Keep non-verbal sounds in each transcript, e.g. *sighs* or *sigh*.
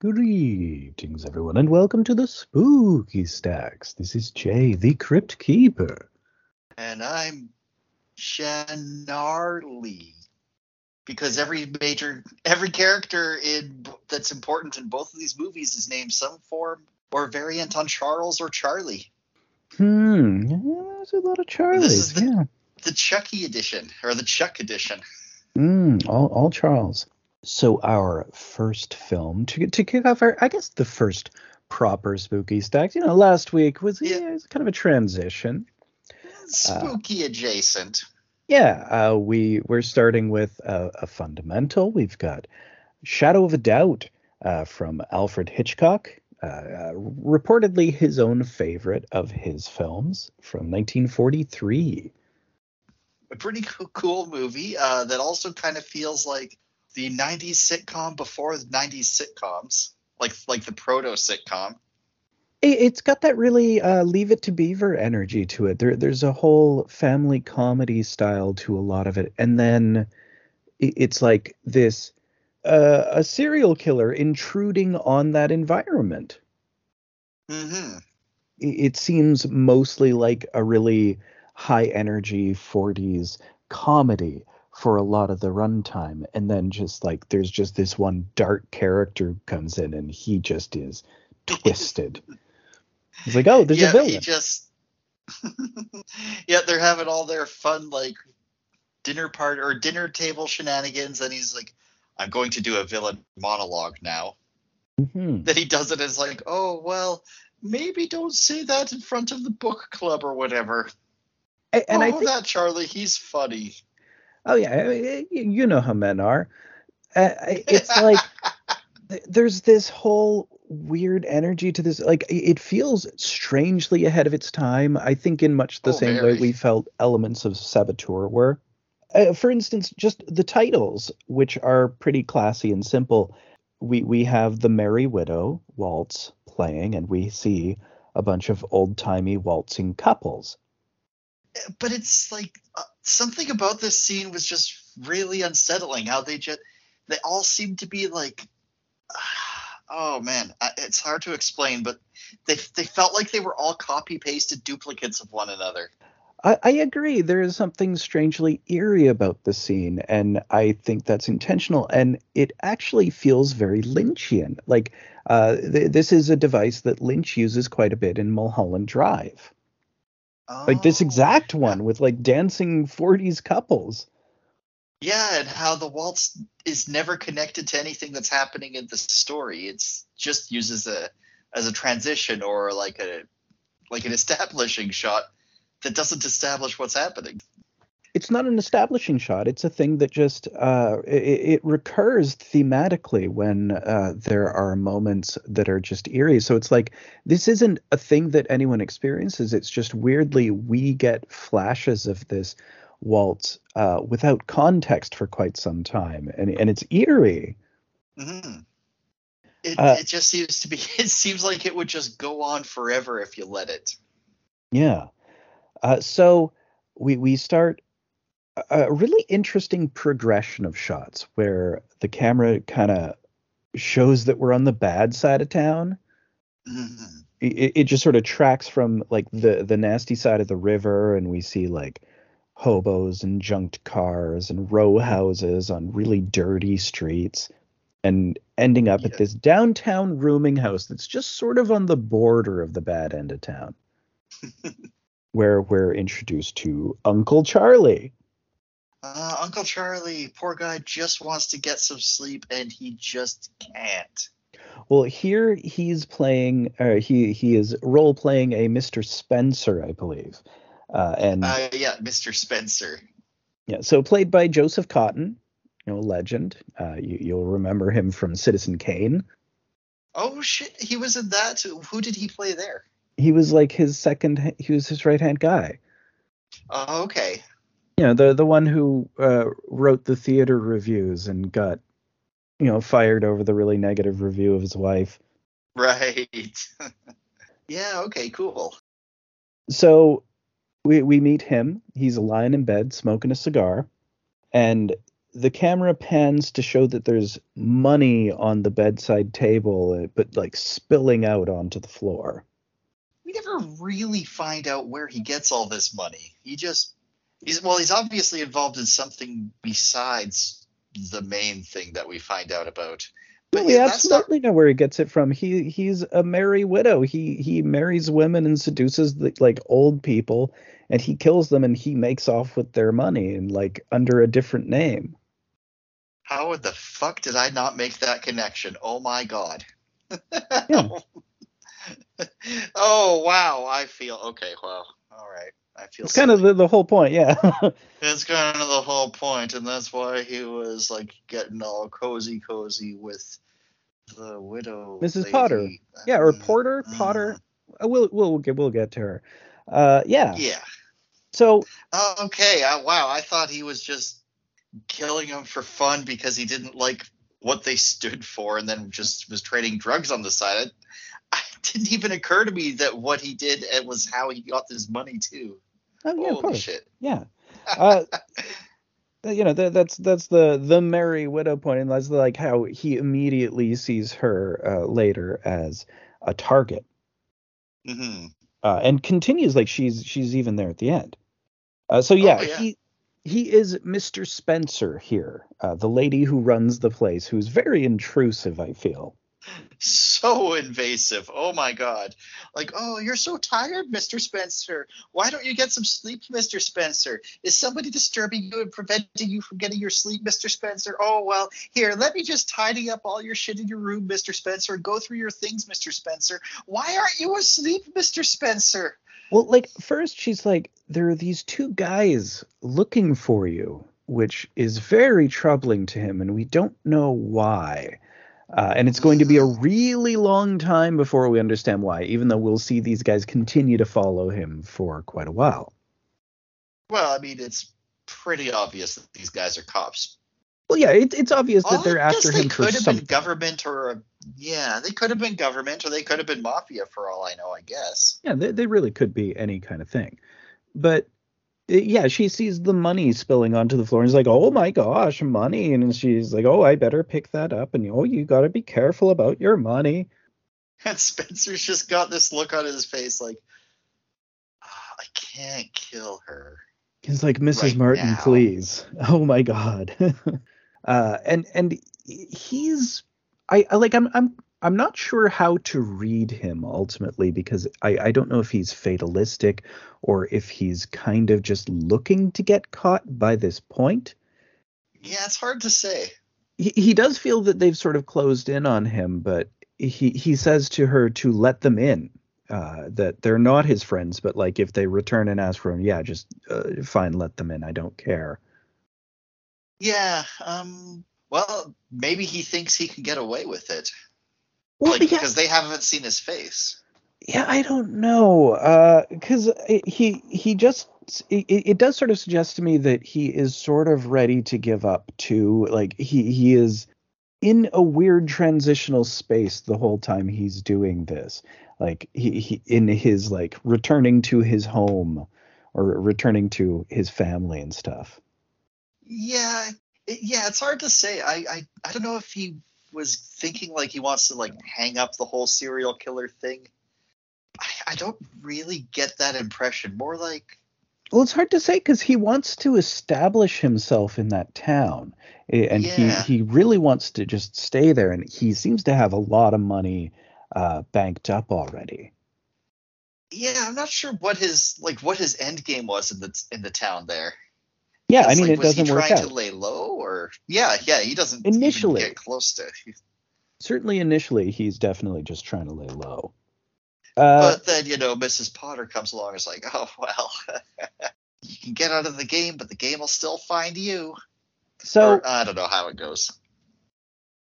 Greetings, everyone, and welcome to the Spooky Stacks. This is Jay, the Crypt Keeper. And I'm Shanarly. Because every major, every character in that's important in both of these movies is named some form or variant on Charles or Charlie. Hmm, yeah, there's a lot of Charlies. This is the, yeah. the Chucky edition or the Chuck edition. Hmm, all, all Charles. So our first film to to kick off our, I guess, the first proper spooky stack. You know, last week was, Yeah. yeah, it was kind of a transition. Spooky adjacent. Yeah, uh, we we're starting with a, a fundamental. We've got Shadow of a Doubt uh, from Alfred Hitchcock, uh, uh, reportedly his own favorite of his films from 1943. A pretty cool movie uh, that also kind of feels like the 90s sitcom before the 90s sitcoms, like like the proto sitcom. It, it's got that really uh, Leave It to Beaver energy to it. There, there's a whole family comedy style to a lot of it, and then it's like this uh, a serial killer intruding on that environment. Mm-hmm. i- it seems mostly like a really high energy 40s comedy for a lot of the runtime and then just like there's just this one dark character comes in and he just is twisted it's like oh there's yeah, a villain he just *laughs* yeah, they're having all their fun like dinner party or dinner table shenanigans, and he's like, "I'm going to do a villain monologue now." Mhm. Then he does it as like, "Oh well, maybe don't say that in front of the book club or whatever." A- and oh, i think that Charlie, he's funny. Oh yeah mean, you know how men are. Uh, *laughs* it's like th- there's this whole weird energy to this like it feels strangely ahead of its time i think in much the Oh, same way we felt elements of saboteur were. Uh, for instance just the titles which are pretty classy and simple. We we have the merry widow waltz playing and we see a bunch of old-timey waltzing couples but it's like uh, something about this scene was just really unsettling how they just they all seem to be like *sighs* oh man it's hard to explain but they they felt like they were all copy pasted duplicates of one another I, I agree. There is something strangely eerie about the scene, and I think that's intentional. And it actually feels very Lynchian. Like uh, th- this is a device that Lynch uses quite a bit in Mulholland Drive. Like this Oh, exact one with like dancing 40s couples. yeah and how the waltz is never connected to anything that's happening in the story. It's just uses a as a transition or like a like an *laughs* establishing shot that doesn't establish what's happening It's not an establishing shot. It's a thing that just uh, it, it recurs thematically when uh, there are moments that are just eerie. So it's like this isn't a thing that anyone experiences. It's just weirdly we get flashes of this waltz uh, without context for quite some time, and and it's eerie. hmm It, Uh, it just seems to be. *laughs* It seems like it would just go on forever if you let it. Yeah. Uh, so we we start a really interesting progression of shots where the camera kind of shows that we're on the bad side of town. Mhm. It, it just sort of tracks from like the the nasty side of the river, and we see like hobos and junked cars and row houses on really dirty streets, and ending up Yeah. at this downtown rooming house that's just sort of on the border of the bad end of town *laughs* where we're introduced to Uncle Charlie. Uh, Uncle Charlie, poor guy, just wants to get some sleep and he just can't. Well, here he's playing, uh, he he is role playing a Mr. Spencer, I believe, uh, and Uh, yeah, Mr. Spencer. yeah, so played by Joseph Cotten, you know, legend. Uh, you, you'll remember him from Citizen Kane. Oh shit, he was in that. Who did he play there? He was like his second, he was his right hand guy. Oh, okay. You know, the the one who uh, wrote the theater reviews and got, you know, fired over the really negative review of his wife. Right. *laughs* yeah, okay, cool. so we we meet him. He's lying in bed smoking a cigar, and the camera pans to show that there's money on the bedside table, uh, but like spilling out onto the floor. We never really find out where he gets all this money. He just he's well, he's obviously involved in something besides the main thing that we find out about. But we yeah, absolutely not... know where he gets it from. He he's a merry widow. He he marries women and seduces the, like old people, and he kills them and he makes off with their money and like under a different name. How the fuck did I not make that connection? Oh my god. Yeah. *laughs* oh wow, I feel okay. Well, all right. I feel it's kind of the, the whole point, yeah. *laughs* it's kind of the whole point, and that's why he was like getting all cozy, cozy with the widow, Mrs. Lady. Potter. Yeah, or Porter, uh, Potter. Uh, we'll we'll get we'll get to her. Uh, yeah. Yeah. So. okay. Uh, wow. I thought he was just killing them for fun because he didn't like what they stood for, and then just was trading drugs on the side. It *laughs* didn't even occur to me that what he did and was how he got this money too. Oh yeah, Holy of course. shit. Yeah. Uh, you know that, that's that's the the merry widow point, and that's like how he immediately sees her uh, later as a target, mm-hmm. uh, and continues like she's she's even there at the end. Uh, so yeah, oh, yeah, he he is Mr. Spencer here, uh, the lady who runs the place, who's very intrusive. I feel so invasive. Oh my god. Like, oh, you're so tired, Mr. Spencer. Why don't you get some sleep, Mr. Spencer? Is somebody disturbing you and preventing you from getting your sleep, Mr. Spencer? Oh, well, here, let me just tidy up all your shit in your room, Mr. Spencer, and go through your things, Mr. Spencer. Why aren't you asleep, Mr. Spencer? Well, like, first she's like, there are these two guys looking for you, which is very troubling to him, and we don't know why. Uh, and it's going to be a really long time before we understand why, even though we'll see these guys continue to follow him for quite a while. Well, I mean, it's pretty obvious that these guys are cops. Well, yeah, it, it's obvious that they're after they him for something. They could have been government or a, yeah, they could have been government or they could have been mafia for all I know, I guess. Yeah, they, they really could be any kind of thing. But yeah, she sees the money spilling onto the floor and is like, "Oh my gosh, money!" And she's like, "Oh, I better pick that up." And oh, you got to be careful about your money. *laughs* And Spencer's just got this look on his face, like, oh, "I can't kill her." He's like, "Mrs. Right Martin, now. please." *laughs* Oh my god. *laughs* uh, and and he's, I, I like, I'm I'm I'm not sure how to read him ultimately because I, I don't know if he's fatalistic or if he's kind of just looking to get caught by this point. Yeah, it's hard to say. He, he does feel that they've sort of closed in on him, but he, he says to her to let them in. Uh, that they're not his friends, but like if they return and ask for him, yeah, just uh, fine, let them in. I don't care. Yeah. Um. Well, maybe he thinks he can get away with it. Well, like, because they haven't seen his face. Yeah, I don't know, because uh, he he just it, it, does sort of suggest to me that he is sort of ready to give up to like he he is in a weird transitional space the whole time he's doing this. Like he, he in his like returning to his home or returning to his family and stuff. Yeah yeah it's hard to say. I, I i don't know if he was thinking like he wants to like hang up the whole serial killer thing. I, I don't really get that impression. More like well, it's hard to say because he wants to establish himself in that town, and yeah. he he really wants to just stay there. And he seems to have a lot of money uh, banked up already. Yeah, I'm not sure what his like what his end game was in the in the town there. Yeah, I mean, like, it doesn't work out. Was he trying to lay low, or yeah, yeah, he doesn't initially get close to. Certainly, initially, he's definitely just trying to lay low. Uh, but then you know, Mrs. Potter comes along. and is like, oh well, *laughs* you can get out of the game, but the game will still find you. So or, I don't know how it goes.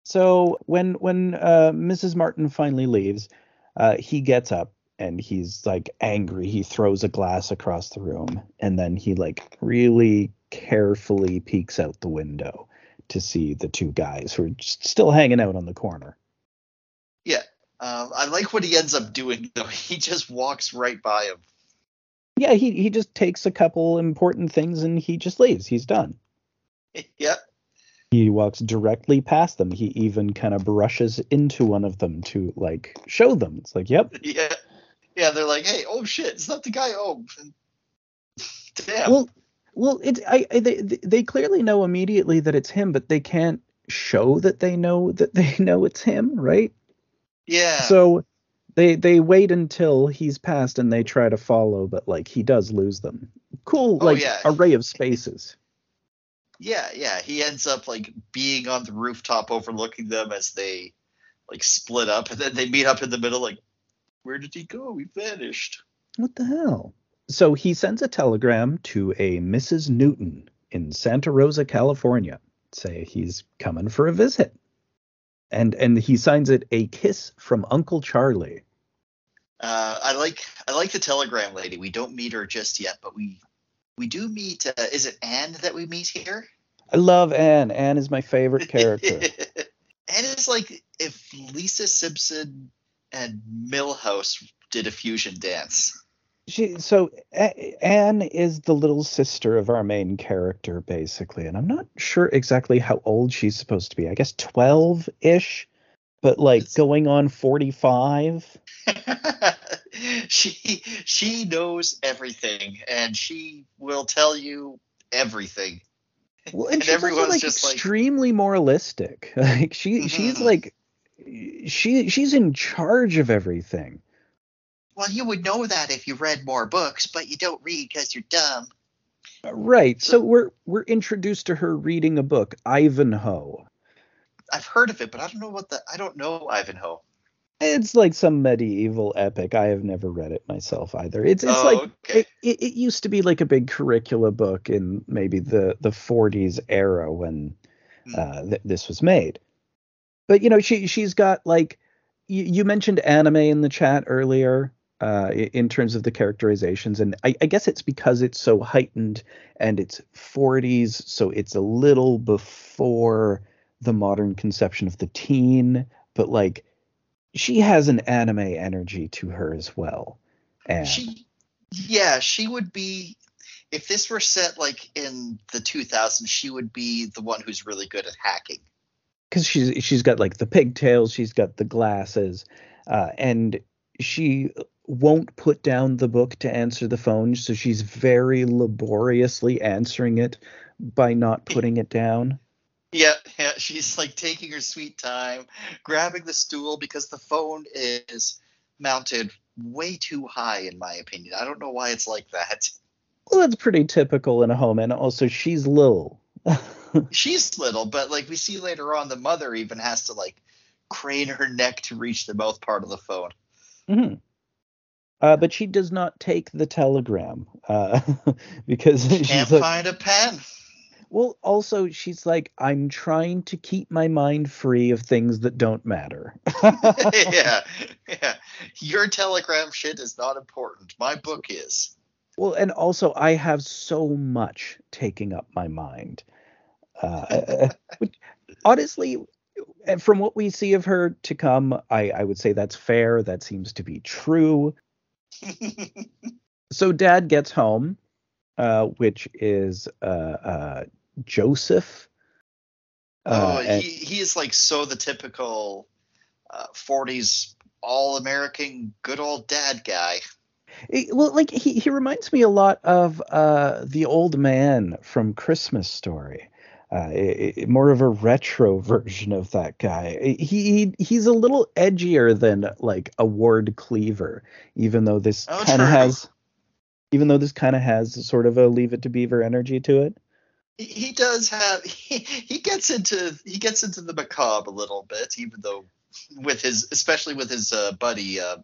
So when when uh, Mrs. Martin finally leaves, uh, he gets up and he's like angry. He throws a glass across the room, and then he like really carefully peeks out the window to see the two guys who are still hanging out on the corner. Yeah. Um, I like what he ends up doing though. *laughs* He just walks right by him. Yeah, he he just takes a couple important things and he just leaves. He's done. *laughs* Yep. He walks directly past them. He even kind of brushes into one of them to like show them. It's like, yep. *laughs* Yeah. Yeah, they're like, hey, oh shit, it's not the guy. Oh, damn. Well, well, it's I, I they they clearly know immediately that it's him, but they can't show that they know that they *laughs* know it's him, right? yeah. So they they wait until he's passed and they try to follow, but like he does lose them. Cool, Oh, like yeah. array of spaces. Yeah, yeah. He ends up like being on the rooftop overlooking them as they like split up and then they meet up in the middle like where did he go? He vanished. What the hell? So he sends a telegram to a Mrs. Newton in Santa Rosa, California, say he's coming for a visit. And and he signs it a kiss from Uncle Charlie. Uh, I like I like the telegram lady. We don't meet her just yet, but we we do meet. Uh, is it Anne that we meet here? I love Anne. Anne is my favorite character. *laughs* Anne is like if Lisa Simpson and Milhouse did a fusion dance. She so A- Anne is the little sister of our main character basically, and I'm not sure exactly how old she's supposed to be. I guess 12-ish, but like *laughs* going on 45. *laughs* she she knows everything and she will tell you everything. Well, and, And she's also like just like- extremely moralistic. *laughs* Like she she's Mhm. like she she's in charge of everything. Well, you would know that if you read more books, but you don't read because you're dumb. Right. So we're we're introduced to her reading a book, Ivanhoe. I've heard of it, but I don't know what the I don't know Ivanhoe. It's like some medieval epic. I have never read it myself either. It's it's Oh, like okay. it, it, it used to be like a big curricula book in maybe the the 40s era when Hmm. uh, th- this was made. But you know, she she's got like you, you mentioned anime in the chat earlier uh, in terms of the characterizations, and I, I guess it's because it's so heightened and it's 40s, so it's a little before the modern conception of the teen, but like she has an anime energy to her as well. And She, yeah, she would be. If this were set like in the 2000s, she would be the one who's really good at hacking. because she's she's got like the pigtails, she's got the glasses, uh, and she won't put down the book to answer the phone, so she's very laboriously answering it by not putting it down. Yeah, yeah, she's like taking her sweet time, grabbing the stool because the phone is mounted way too high, in my opinion. I don't know why it's like that. Well, that's pretty typical in a home, and also she's little. *laughs* She's little, but like we see later on, the mother even has to like crane her neck to reach the mouth part of the phone. Mhm. Uh, but she does not take the telegram uh, *laughs* because she Can't like, find a pen. well, also she's like, I'm trying to keep my mind free of things that don't matter. *laughs* yeah, *laughs* yeah. Your telegram shit is not important. My book is. Well, and also I have so much taking up my mind. Uh, which, honestly, and from what we see of her to come, I, I would say that's fair. That seems to be true. *laughs* So Dad gets home, uh, which is uh, uh, Joseph. oh, Uh, and- he he is like so the typical uh, 40s all American good old dad guy. It- well, like he, he reminds me a lot of uh, the old man from Christmas Story. Uh, i- i- more of a retro *laughs* version of that guy. He, he he's a little edgier than like a Ward Cleaver, even though this Oh, kind of has, even though this kind of has sort of a Leave It to Beaver energy to it. He, he does have *laughs* he, he gets into he gets into the macabre a little bit, even though with his especially with his uh, buddy uh,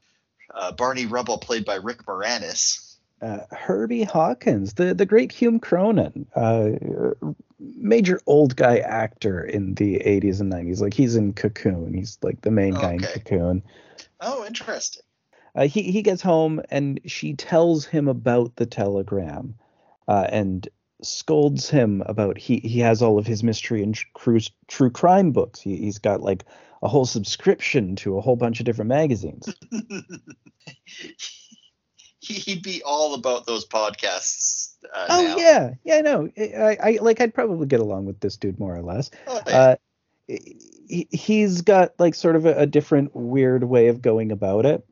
uh, Barney Rubble played by Rick Moranis. Uh, Herbie Hawkins, the the great Hume Cronyn, uh, major old guy actor in the 80s and 90s. Like he's in Cocoon. He's like the main guy in Cocoon. Oh, interesting. Uh, he he gets home and she tells him about the telegram, uh, and scolds him about he he has all of his mystery and true true crime books. He he's got like a whole subscription to a whole bunch of different magazines. *laughs* He- He'd be all about those podcasts Uh, oh now. yeah, yeah, no, I, I like I'd probably get along with this dude more or less. Oh, yeah. Uh, he, he's got like sort of a, a different weird way of going about it.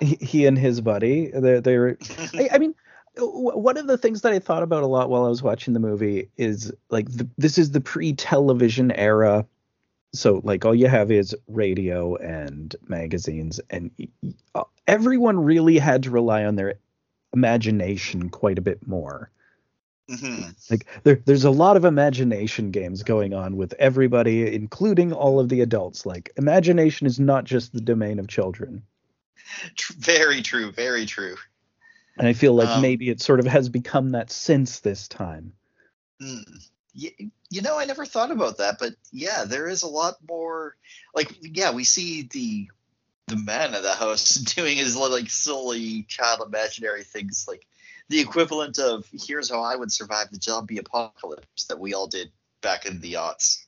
He, he and his buddy, they're, they're *laughs* I, I mean, w- one of the things that I thought about a lot while I was watching the movie is like the, this is the pre-television era. So like all you have is radio and magazines, and uh, everyone really had to rely on their imagination quite a bit more. Mhm. Like there, there's a lot of imagination games going on with everybody, including all of the adults. Like imagination is not just the domain of children. Very true. Very true. And I feel like Um, maybe it sort of has become that since this time. Mm. You, you know, I never thought about that, but yeah, there is a lot more. Like, yeah, we see the the man of the house *laughs* doing his little, like silly child imaginary things, like the equivalent of "Here's how I would survive the zombie apocalypse" that we all did back in the aughts.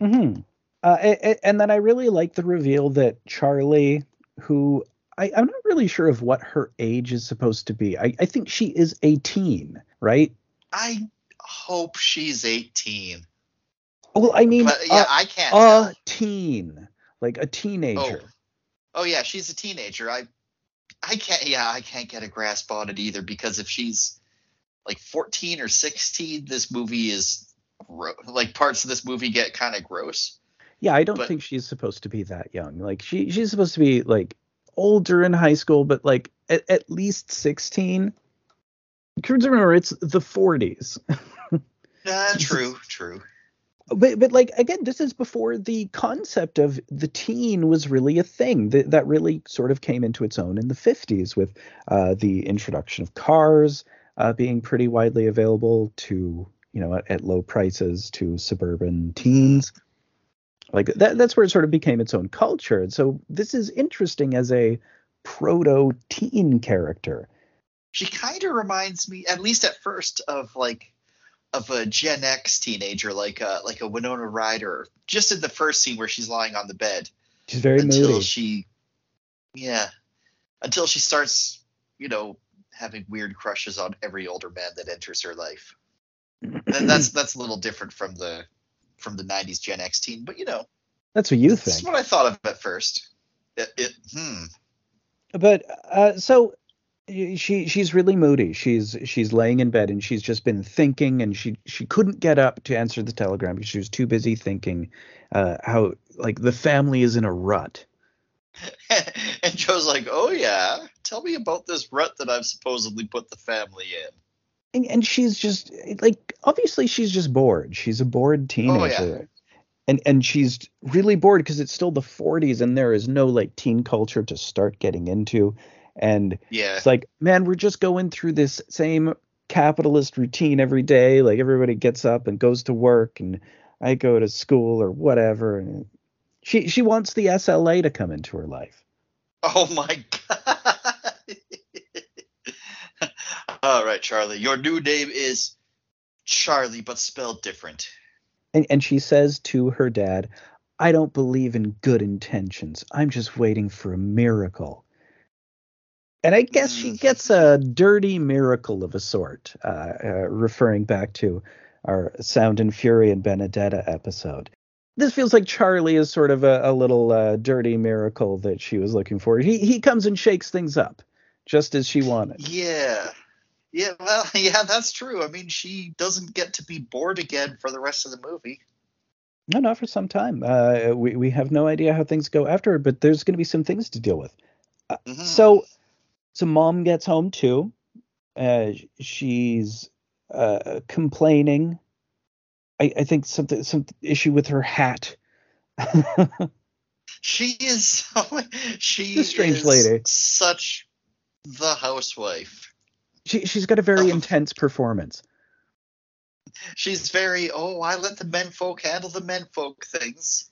Mm-hmm. Uh, a- a- and then I really like the reveal that Charlie, who I, I'm not really sure of what her age is supposed to be. I, I think she is 18, right? I hope she's 18, Well, I mean, but yeah, uh, I can't. a tell. teen, like a teenager. Oh yeah, she's a teenager. I I can't yeah, I can't get a grasp on it either because if she's like 14 or 16, this movie is like parts of this movie get kind of gross. Yeah, I don't But- think she's supposed to be that young. Like she she's supposed to be like older in high school, but like at, at least 16. Remember, it's the 40s. Uh, *laughs* true, true. But but like again, this is before the concept of the teen was really a thing. That that really sort of came into its own in the 50s with uh, the introduction of cars uh, being pretty widely available to you know at, at low prices to suburban teens. Like that that's where it sort of became its own culture. And so this is interesting as a proto teen character. She kind of reminds me, at least at first, of like of a Gen X teenager, like a like a Winona Ryder. Just in the first scene where she's lying on the bed, She's very until moody. she yeah until she starts you know having weird crushes on every older man that enters her life then *clears throat* that's that's a little different from the from the 90s gen x teen but you know That's what you think. is what i thought of at first it, it hmm but uh, so she she's really moody. She's she's laying in bed and she's just been thinking and she she couldn't get up to answer the telegram because she was too busy thinking uh, how like the family is in a rut. *laughs* and joe's like oh yeah tell me about this rut that i've supposedly put the family in And, and she's just like obviously she's just bored. She's a bored teenager. And and she's really bored because it's still the 40s and there is no like teen culture to start getting into. And yeah It's like, man, we're just going through this same capitalist routine every day. Like everybody gets up and goes to work, and I go to school or whatever. And she she wants the SLA to come into her life. oh my god *laughs* all right charlie your new name is charlie but spelled different And and she says to her dad, I don't believe in good intentions. I'm just waiting for a miracle. And I guess she Mm. gets a dirty miracle of a sort, uh, uh, referring back to our Sound and Fury and Benedetta episode. This feels like Charlie is sort of a, a little uh, dirty miracle that she was looking for. He he comes and shakes things up, just as she wanted. Yeah. Yeah, well, *laughs* yeah, that's true. I mean, she doesn't get to be bored again for the rest of the movie. No, not for some time. Uh, we we have no idea how things go after, but there's going to be some things to deal with. Mhm. So, so mom gets home too. Uh, she's uh, complaining. I, I think something some issue with her hat. *laughs* she is she She's a strange is lady. such the housewife. she she's got a very Oh. intense performance. She's very, oh, I let the men folk handle the men folk things.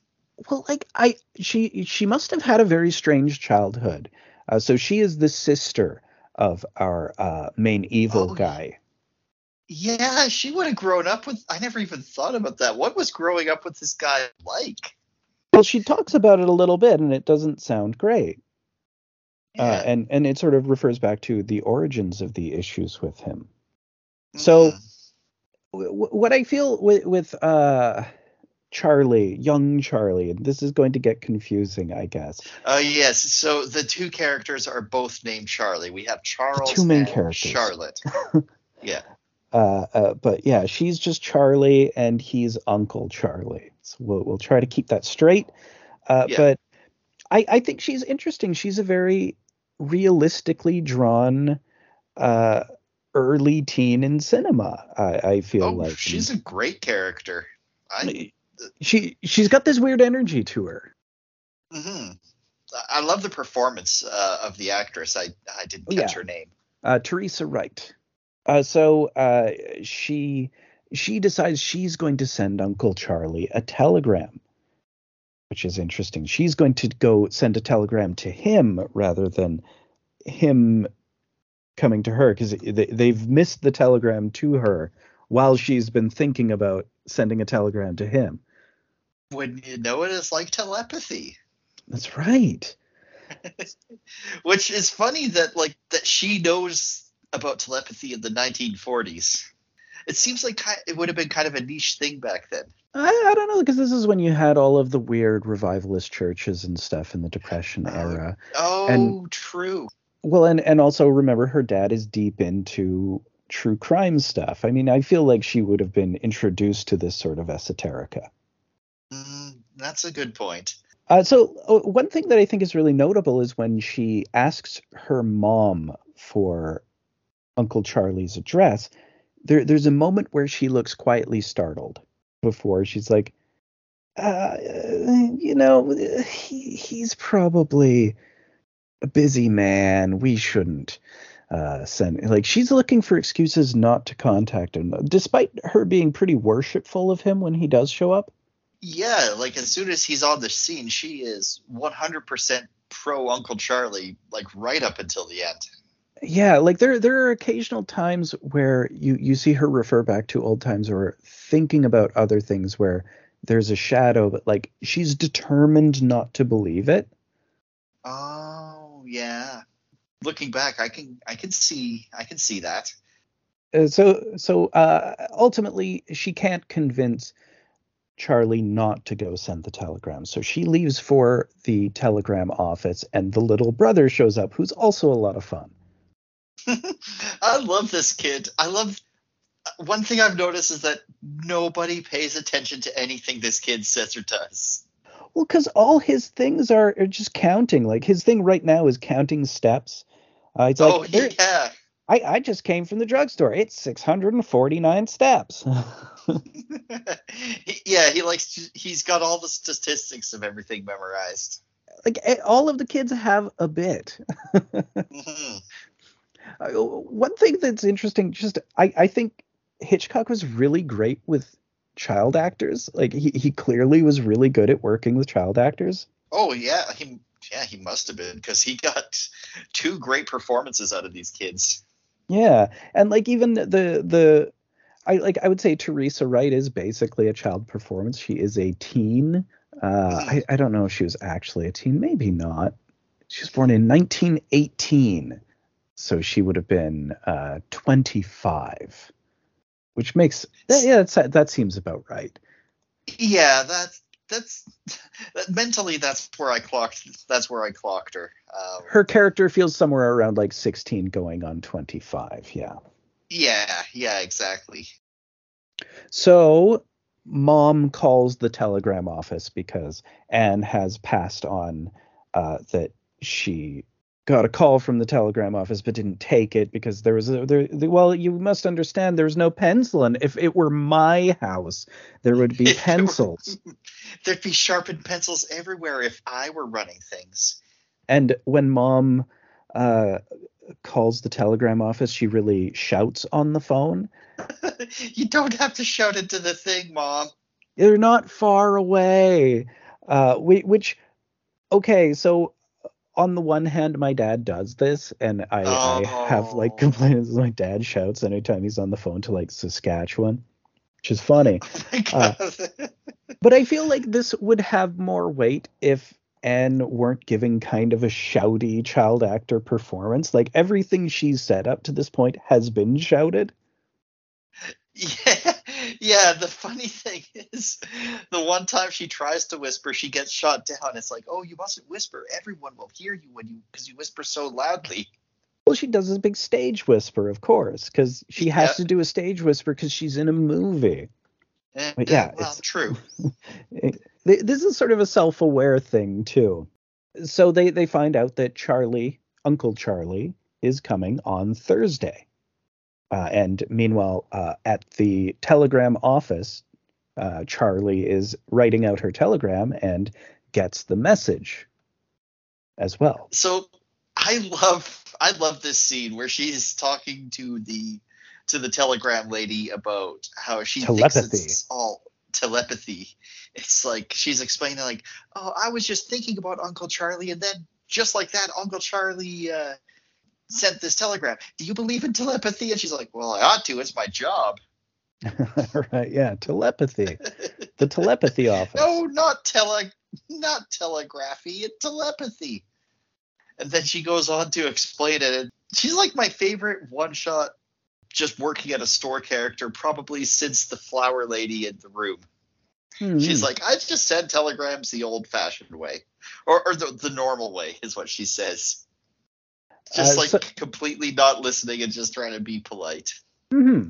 Well, like I she she must have had a very strange childhood. Uh, so she is the sister of our uh, main evil Oh, guy. Yeah, she would have grown up with I never even thought about that. What was growing up with this guy like? Well, she talks about it a little bit, and it doesn't sound great. Uh, and and it sort of refers back to the origins of the issues with him. So Mhm. w- what I feel with, with uh, Charlie, young Charlie, and this is going to get confusing, I guess. Oh yes. So the two characters are both named Charlie. We have Charles two main and characters. Charlotte. *laughs* yeah. Uh, uh, but yeah, she's just Charlie, and he's Uncle Charlie. So we'll we'll try to keep that straight. Uh, Yeah. But I I think she's interesting. She's a very realistically drawn uh, early teen in cinema. I, I feel Oh, like she's a great character. I she she's got this weird energy to her. hmm I love the performance uh, of the actress. I I didn't Oh, catch yeah. her name. uh, Teresa Wright. Uh, so uh, she she decides she's going to send Uncle Charlie a telegram, which is interesting. She's going to go send a telegram to him rather than him coming to her because they, they've missed the telegram to her while she's been thinking about sending a telegram to him. When you know it is like telepathy. That's right. *laughs* Which is funny that like that she knows about telepathy in the 1940s. It seems like it would have been kind of a niche thing back then. I, I don't know because this is when you had all of the weird revivalist churches and stuff in the Depression Oh. era. Oh, And- true. Well, and and also remember her dad is deep into true crime stuff. I mean, I feel like she would have been introduced to this sort of esoterica. Mm, that's a good point. Uh, so uh, one thing that I think is really notable is when she asks her mom for Uncle Charlie's address. There, there's a moment where she looks quietly startled. Before she's like, uh, you know, he, he's probably a busy man. We shouldn't uh, send. Like she's looking for excuses not to contact him, despite her being pretty worshipful of him when he does show up. Yeah, like as soon as he's on the scene, she is 100% pro Uncle Charlie, like right up until the end. Yeah, like there there are occasional times where you you see her refer back to old times or thinking about other things where there's a shadow, but like she's determined not to believe it. Oh yeah. Looking back, I can I can see I can see that. Uh, so so uh, ultimately she can't convince Charlie not to go send the telegram. So she leaves for the telegram office and the little brother shows up who's also a lot of fun. *laughs* I love this kid. I love one thing I've noticed is that nobody pays attention to anything this kid says or does. Well, cuz all his things are, are just counting. Like his thing right now is counting steps. Uh, it's like oh yeah. I, I just came from the drugstore. It's 649 steps. *laughs* *laughs* yeah, he likes he's got all the statistics of everything memorized. like eh, all of the kids have a bit. *laughs* Mhm. Uh, one thing that's interesting, just I, I think Hitchcock was really great with child actors. Like he, he clearly was really good at working with child actors. Oh yeah, he yeah he must have been because he got *laughs* two great performances out of these kids. Yeah, and like even the the I like I would say Teresa Wright is basically a child performance. She is a teen. Uh, I I don't know if she was actually a teen. Maybe not. She was born in 1918, so she would have been uh, 25, which makes that, yeah that's, that seems about right. Yeah, that's that's that, mentally that's where I clocked. That's where I clocked her. Um, Her character feels somewhere around like 16 going on 25. Yeah. yeah, yeah, exactly. So mom calls the telegram office because Anne has passed on uh, that she got a call from the telegram office but didn't take it because there was a there well you must understand there's no pencil and if it were my house there would be *laughs* If it were- pencils *laughs* There'd be sharpened pencils everywhere if I were running things. and when mom uh, calls the telegram office she really shouts on the phone *laughs* you don't have to shout into the thing, mom. they're not far away uh we, which okay so on the one hand my dad does this and i, I have like Oh. complaints my dad shouts anytime he's on the phone to like saskatchewan which is funny. *laughs* Oh Uh, *laughs* but i feel like this would have more weight if Anne weren't giving kind of a shouty child actor performance. Like everything she's said up to this point has been shouted. *laughs* Yeah, yeah. The funny *laughs* thing is, the one time she tries to whisper, she gets shot down. It's like, oh, you mustn't whisper. Everyone will hear you when you because you whisper so loudly. Well, she does this big stage whisper, of course, because she has Yeah. to do a stage whisper because she's in a movie. Eh, But yeah, well, it's- true. *laughs* Th- This is sort of a self-aware thing too. So they they find out that Charlie, Uncle Charlie, is coming on Thursday. Uh, and meanwhile, uh, at the telegram office, uh, Charlie is writing out her telegram and gets the message as well. So I love I love this scene where she's talking to the to the telegram lady about how she Telepathy. thinks it's all telepathy. It's like she's explaining like, oh, I was just thinking about Uncle Charlie, and then just like that, Uncle Charlie uh, sent this telegram. Do you believe in telepathy? And she's like, well, I ought to. It's my job. *laughs* right? Yeah, telepathy. The telepathy *laughs* office. no, not tele, not telegraphy, it's telepathy. And then she goes on to explain it. And she's like my favorite one-shot, just working at a store character, probably since the flower lady in the room. Hmm. She's like, I just send telegrams the old-fashioned way, or, or the, the normal way, is what she says. Just Uh, like so- completely not listening and just trying to be polite. hmm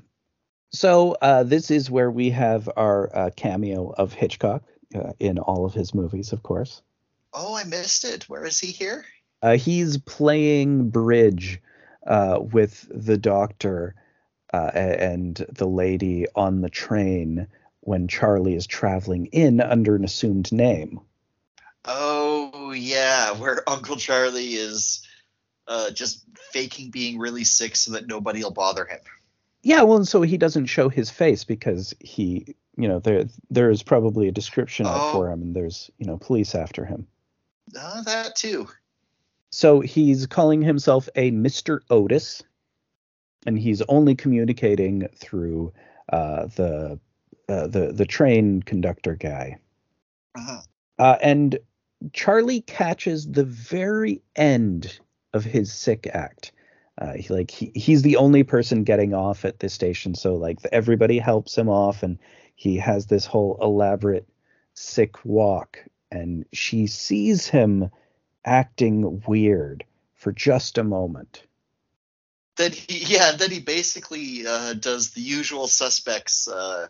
So uh, this is where we have our uh, cameo of Hitchcock uh, in all of his movies, of course. Oh, I missed it. Where is he here? Uh, he's playing bridge uh, with the doctor uh, and the lady on the train when Charlie is traveling in under an assumed name. Oh yeah, where *laughs* Uncle Charlie is uh, just faking being really sick so that nobody will bother him. Yeah, well, and so he doesn't show his face because he, you know, there there is probably a description Oh. for him, and there's you know police after him. Uh, that too. So he's calling himself a Mr. Otis, and he's only communicating through uh, the uh, the the train conductor guy. Uh-huh. Uh, and Charlie catches the very end of his sick act. Uh, he, like he, he's the only person getting off at this station, so like everybody helps him off, and he has this whole elaborate sick walk. And she sees him acting weird for just a moment. Then he, yeah, then he basically uh, does the usual suspects uh,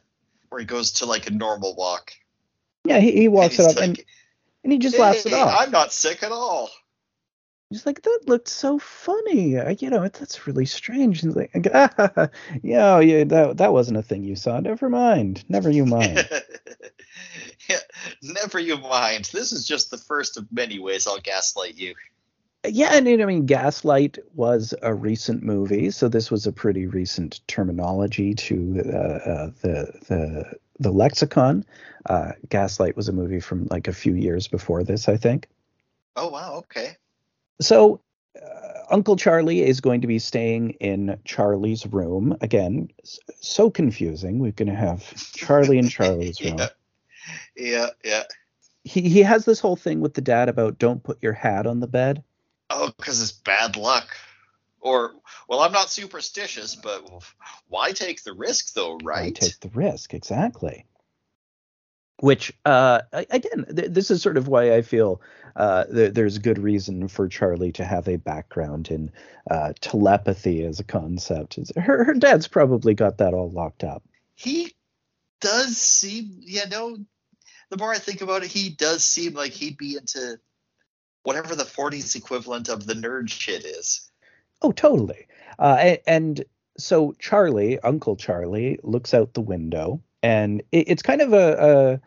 where he goes to like a normal walk. Yeah, he, he walks and it up and, like, and he just laughs it off. I'm not sick at all. He's like, that looked so funny. Uh, You know, that's really strange. And like, ah, *laughs* yeah, yeah, that that wasn't a thing you saw. Never mind. Never you mind. *laughs* yeah, never you mind. This is just the first of many ways I'll gaslight you. yeah, and I mean, Gaslight was a recent movie, so this was a pretty recent terminology to uh, uh, the the the lexicon. Uh, Gaslight was a movie from like a few years before this, I think. Oh wow, okay. So, uh, Uncle Charlie is going to be staying in Charlie's room again. So confusing. We're going to have Charlie in Charlie's *laughs* room. yeah. yeah, yeah. He he has this whole thing with the dad about don't put your hat on the bed. Oh, because it's bad luck. Or, well, I'm not superstitious, but why take the risk, though, Why right? take the risk exactly. Which uh, again, th- this is sort of why I feel uh, th- there's good reason for Charlie to have a background in uh, telepathy as a concept. Her her dad's probably got that all locked up. He does seem, you know The more I think about it, he does seem like he'd be into whatever the 40s equivalent of the nerd shit is. Oh, totally. Uh, a- and so Charlie, Uncle Charlie, looks out the window, and it, it's kind of a,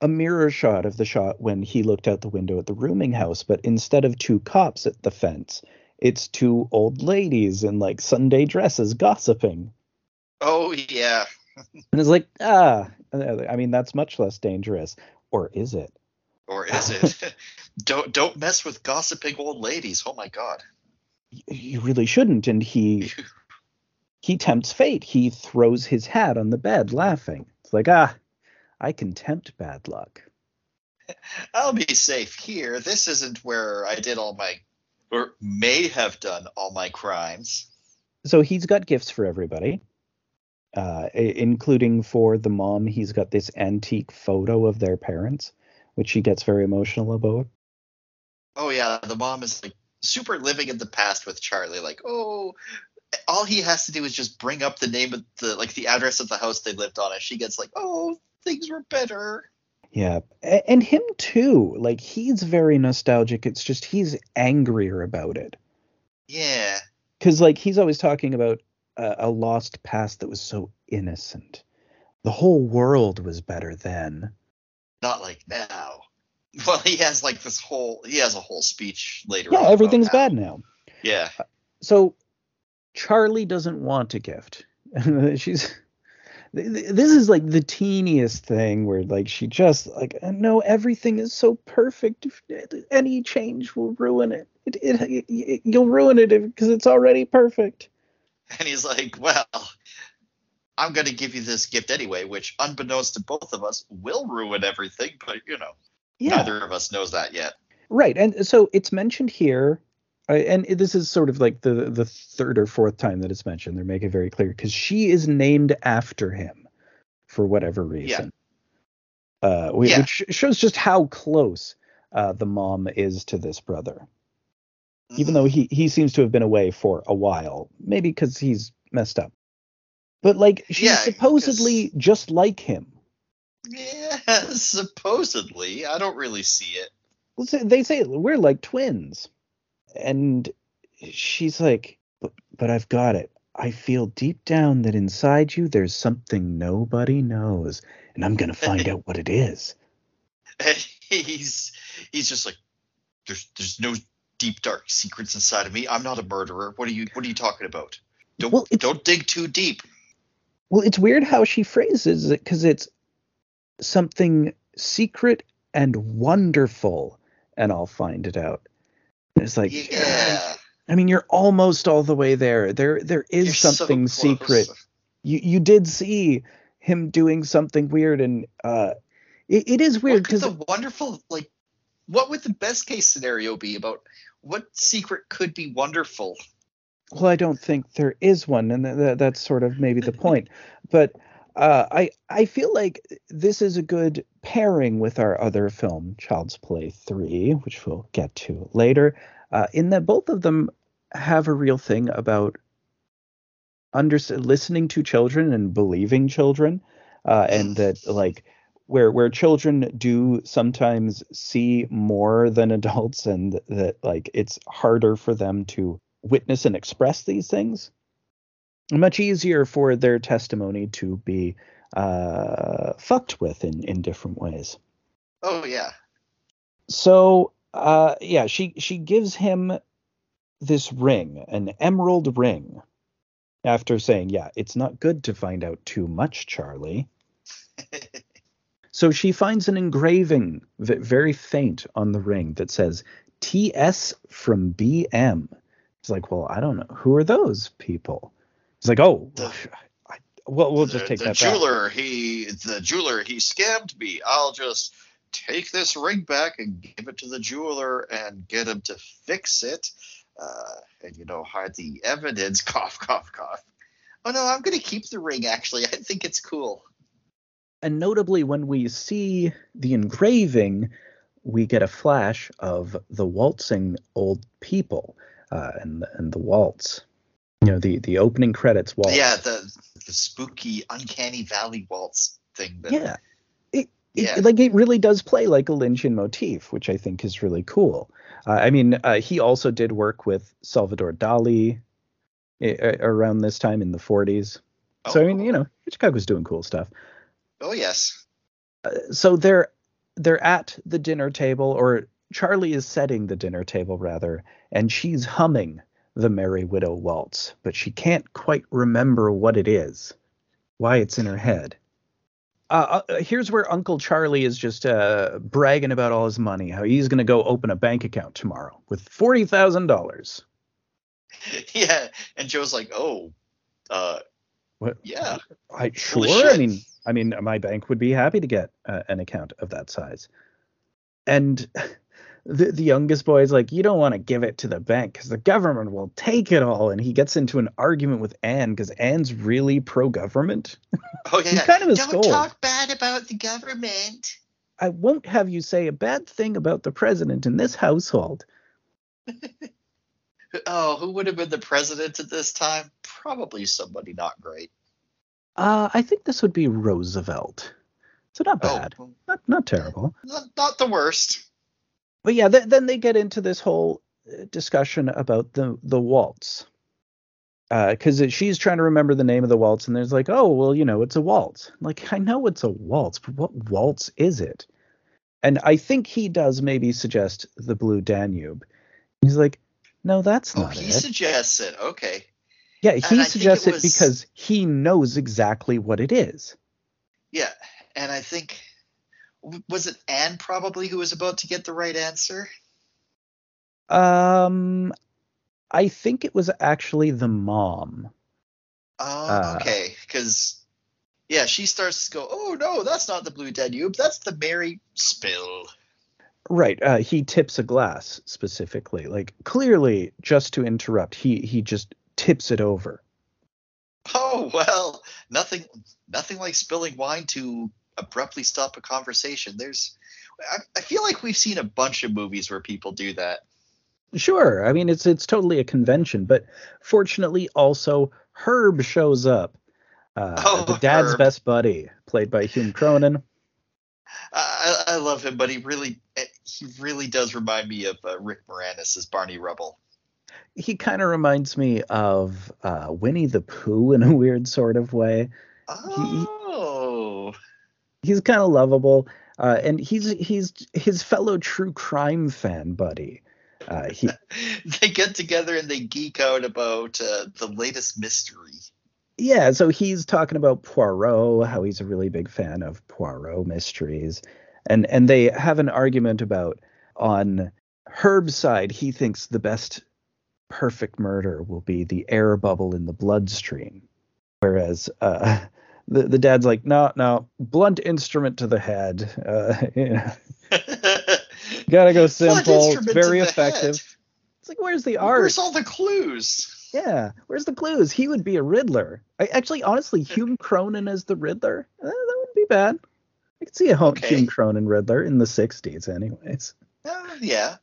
a a mirror shot of the shot when he looked out the window at the rooming house. But instead of two cops at the fence, it's two old ladies in like Sunday dresses gossiping. Oh, yeah. And it's like, ah, I mean, that's much less dangerous, or is it? Or is it? *laughs* don't don't mess with gossiping old ladies. Oh my god. You really shouldn't. And he *laughs* he tempts fate. He throws his hat on the bed, laughing. It's like, ah, I can tempt bad luck. I'll be safe here. This isn't where I did all my or may have done all my crimes. So he's got gifts for everybody. uh, including for the mom. He's got this antique photo of their parents, which he gets very emotional about. Oh yeah, the mom is like super living in the past with Charlie. Like, oh, all he has to do is just bring up the name of the like the address of the house they lived on, and she gets like, oh, things were better. Yeah, and him too. Like he's very nostalgic. It's just he's angrier about it Yeah, because like he's always talking about a, a lost past that was so innocent. The whole world was better then. not like now. *laughs* Well, he has like this whole he has a whole speech later. Yeah, on everything's bad now. Yeah, uh, So Charlie doesn't want a gift. *laughs* She's th- th- this is like the teeniest thing where like she just like no everything is so perfect any change will ruin it, it, it, it you'll ruin it because it's already perfect and he's like, well. I'm going to give you this gift anyway, which, unbeknownst to both of us, will ruin everything. But you know, yeah neither of us knows that yet. right and so it's mentioned here uh, and this is sort of like the the third or fourth time that it's mentioned. They make it very clear because she is named after him for whatever reason. Uh whi- Yeah. which shows just how close uh the mom is to this brother. Even though he he seems to have been away for a while maybe because he's messed up. But like she's Yeah, supposedly just like him. Yeah, *laughs* supposedly. I don't really see it. Well, they say we're like twins and she's like but, but i've got it i feel deep down that inside you there's something nobody knows and i'm gonna find *laughs* out what it is *laughs* he's he's just like, there's there's no deep dark secrets inside of me. I'm not a murderer. What are you What are you talking about? Don't Well, don't dig too deep. well it's weird how she phrases it because it's something secret and wonderful and i'll find it out it's like yeah, i mean you're almost all the way there there there is You're something close. secret you you did see him doing something weird and uh it, it is weird because the wonderful like? What would the best case scenario be about? What secret could be wonderful? well i don't think there is one and th- th- that's sort of maybe the point but uh i i feel like this is a good pairing with our other film child's play 3 which we'll get to later uh in that both of them have a real thing about under listening to children and believing children uh and that like where where children do sometimes see more than adults and that like it's harder for them to witness and express these things much easier for their testimony to be uh fucked with in in different ways. Oh yeah, so uh yeah she she gives him this ring an emerald ring after saying yeah it's not good to find out too much charlie. *laughs* So she finds an engraving that very faint on the ring that says ts from bm it's like well i don't know. Who are those people it's like oh The- I, well we'll just the, take the that back. jeweler he the jeweler he scammed me. I'll just take this ring back and give it to the jeweler and get him to fix it. Uh, and you know hide the evidence. *laughs* Cough cough cough. Oh no i'm gonna keep the ring actually. I think it's cool. And notably, when we see the engraving, we get a flash of the waltzing old people uh, and and the waltz. You know, the the opening credits waltz. yeah the the spooky uncanny valley waltz thing that yeah. It, it, Yeah. like it really does play like a Lynchian motif, which I think is really cool. Uh, I mean, uh, he also did work with Salvador Dali uh, around this time in the 40s. So I mean, you know, Hitchcock was doing cool stuff. oh yes so they're they're at the dinner table or charlie is setting the dinner table rather and she's humming the merry widow waltz but she can't quite remember what it is why it's in her head uh, uh, here's where uncle charlie is just uh, bragging about all his money how he's going to go open a bank account tomorrow with $40000 *laughs* yeah and joe's like oh uh What? yeah I sure. I mean, I mean, my bank would be happy to get uh, an account of that size. And the, the youngest boy is like, you don't want to give it to the bank because the government will take it all. And he gets into an argument with Anne because Anne's really pro government. Oh yeah. He's kind of a Don't scold. talk bad about the government. I won't have you say a bad thing about the president in this household. *laughs* Oh, who would have been the president at this time? Probably somebody not great. Uh, I think this would be Roosevelt. So not Oh, bad, not not terrible. not, not the worst. But yeah, th- then they get into this whole uh, discussion about the the waltz, because she's trying to remember the name of the waltz, and there's like, oh well, you know, it's a waltz. Like I know it's a waltz, but what waltz is it? And I think he does maybe suggest the Blue Danube. He's like, no, that's Oh, not he it. suggests it. Okay. yeah, he suggests it it, because he knows exactly what it is. Yeah, and I think was it Anne probably who was about to get the right answer? Um, I think it was actually the mom. Oh, Uh, okay. Because yeah, she starts to go, "Oh no, that's not the Blue Danube. That's the Mary Spill." Right. Uh, he tips a glass specifically. Like clearly, just to interrupt, he he just tips it over. Oh well, nothing, nothing like spilling wine to abruptly stop a conversation. There's, I, I feel like we've seen a bunch of movies where people do that. Sure. I mean, it's it's totally a convention, but fortunately, also Herb shows up. Uh, Oh, the dad's Herb. best buddy, played by Hume Cronyn. I, I love him, but he really, eh, he really does remind me of uh, Rick Moranis as Barney Rubble. He kind of reminds me of uh, Winnie the Pooh in a *laughs* weird sort of way. Oh, He's kind of lovable, uh, and he's he's his fellow true crime fan buddy. Uh, he *laughs* they get together and they geek out about uh, the latest mystery. Yeah, so he's talking about Poirot, how he's a really big fan of Poirot mysteries. And and they have an argument about on Herb's side, he thinks the best perfect murder will be the air bubble in the bloodstream. Whereas uh the, the dad's like, no, no, blunt instrument to the head. Uh, *laughs* you know, gotta go simple. It's very effective. head. It's like, where's the art? Where's all the clues? Yeah, where's the clues? He would be a Riddler. I, actually, honestly, Hume Cronyn as the Riddler, eh, that wouldn't be bad. I could see a Okay. Hume Cronyn Riddler in the '60s, anyways. Uh, yeah.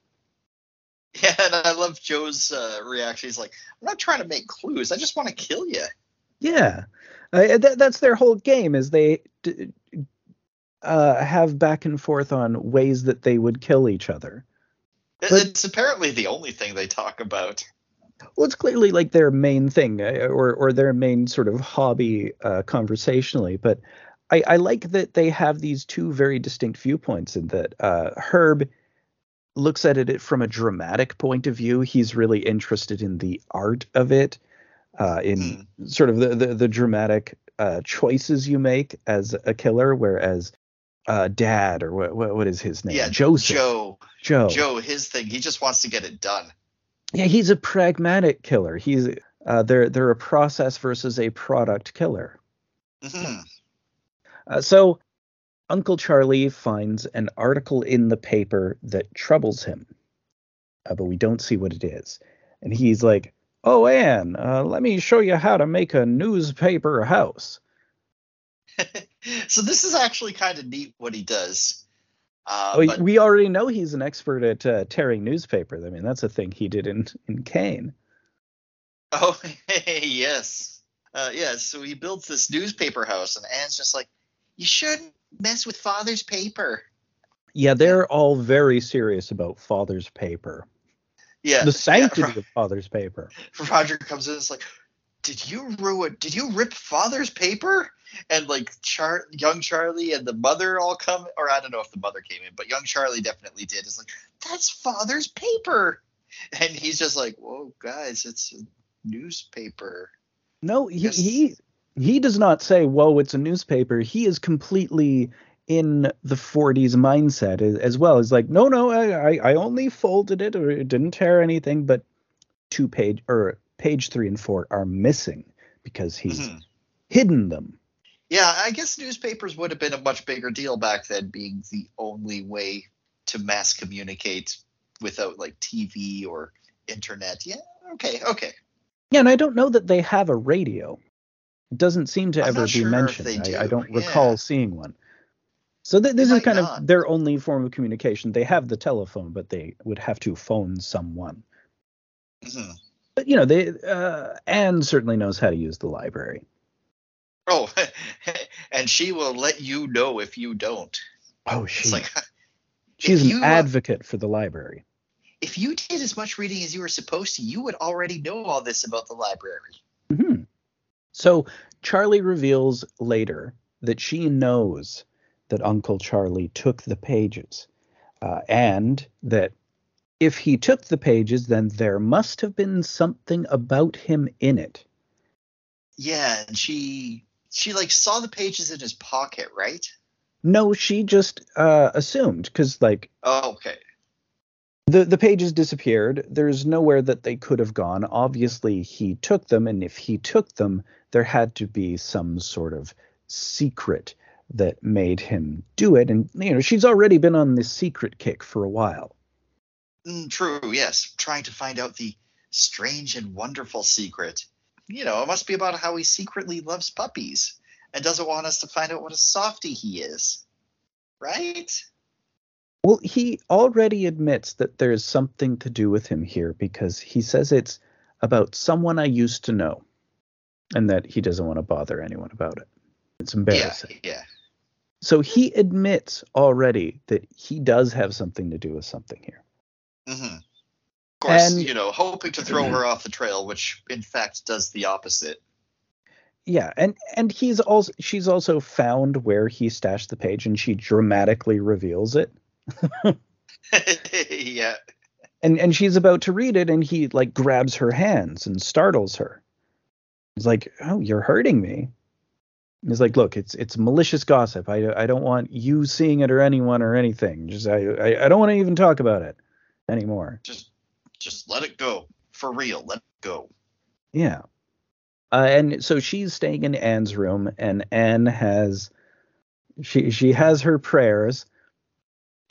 Yeah, and I love Joe's uh, reaction. He's like, I'm not trying to make clues. I just want to kill you. Yeah, uh, that, that's their whole game. Is they d- uh, have back and forth on ways that they would kill each other. But- it's apparently the only thing they talk about. Well, it's clearly like their main thing, uh, or or their main sort of hobby uh, conversationally. But I, I like that they have these two very distinct viewpoints, in that uh, Herb looks at it from a dramatic point of view. He's really interested in the art of it, uh, in sort of the the, the dramatic uh, choices you make as a killer, whereas uh, Dad or what what, what is his name? Yeah, Joseph. Joe, Joe. Joe, his thing, he just wants to get it done. Yeah, he's a pragmatic killer. He's uh, they're they're a process versus a product killer. Mhm. Uh, so Uncle Charlie finds an article in the paper that troubles him, uh, but we don't see what it is. And he's like, "Oh, Anne, uh, let me show you how to make a newspaper house." *laughs* so this is actually kind of neat what he does. Uh, oh, but- we already know he's an expert at uh, tearing newspapers. I mean, that's a thing he did in in Kane. Oh, *laughs* yes. Uh, yeah, so he builds this newspaper house, and Anne's just like, you shouldn't mess with father's paper. Yeah, they're all very serious about father's paper. Yeah. the sanctity yeah, of father's paper. Ro- *laughs* Roger comes in it's like, did you ruin, did you rip father's paper? And like Char- young Charlie and the mother all come, or I don't know if the mother came in, but young Charlie definitely did. It's like, that's father's paper. *laughs* And he's just like, whoa, guys, it's a newspaper. No, he, he he does not say, "Whoa, it's a newspaper." He is completely in the 40s mindset as, well. It's like, no, no, I, I only folded it or it didn't tear anything, but two page or page three and four are missing because he's Mhm. hidden them. Yeah, I guess newspapers would have been a much bigger deal back then, being the only way to mass communicate without like TV or internet. Yeah, okay, okay. Yeah, and I don't know that they have a radio. It doesn't seem to I'm ever be sure mentioned. I, I do, don't yeah. recall seeing one. So th- this is kind not. of their only form of communication. They have the telephone, but they would have to phone someone. Mhm. But you know, they uh, Anne certainly knows how to use the library. Oh, *laughs* and she will let you know if you don't. Oh, she like *laughs* she's an uh, advocate for the library. if you did as much reading as you were supposed to, you would already know all this about the library. hmm So Charlie reveals later that she knows that Uncle Charlie took the pages, uh, and that if he took the pages, then there must have been something about him in it. Yeah, and she she like saw the pages in his pocket, right? No, she just uh, assumed because like Oh, okay. the the pages disappeared. There's nowhere that they could have gone. Obviously, he took them, and if he took them, there had to be some sort of secret that made him do it. And you know, she's already been on this secret kick for a while. Mm, true, yes. Trying to find out the strange and wonderful secret. You know, it must be about how he secretly loves puppies and doesn't want us to find out what a softie he is. Right? Well, he already admits that there's something to do with him here because he says it's about someone I used to know, and that he doesn't want to bother anyone about it. It's Yeah, embarrassing. yeah. So he admits already that he does have something to do with something here. hmm Of course, And- you know, hoping to throw *clears throat* her off the trail, which in fact does the opposite. Yeah, and and he's also she's also found where he stashed the page, and she dramatically reveals it. *laughs* *laughs* yeah. And and she's about to read it, and he like grabs her hands and startles her. He's like, "Oh, you're hurting me." And He's like, "Look, it's it's malicious gossip. I I don't want you seeing it or anyone or anything. Just I I, I don't want to even talk about it anymore." Just just let it go. For real, let it go. Yeah. Uh, and so she's staying in Anne's room, and Anne has she she has her prayers.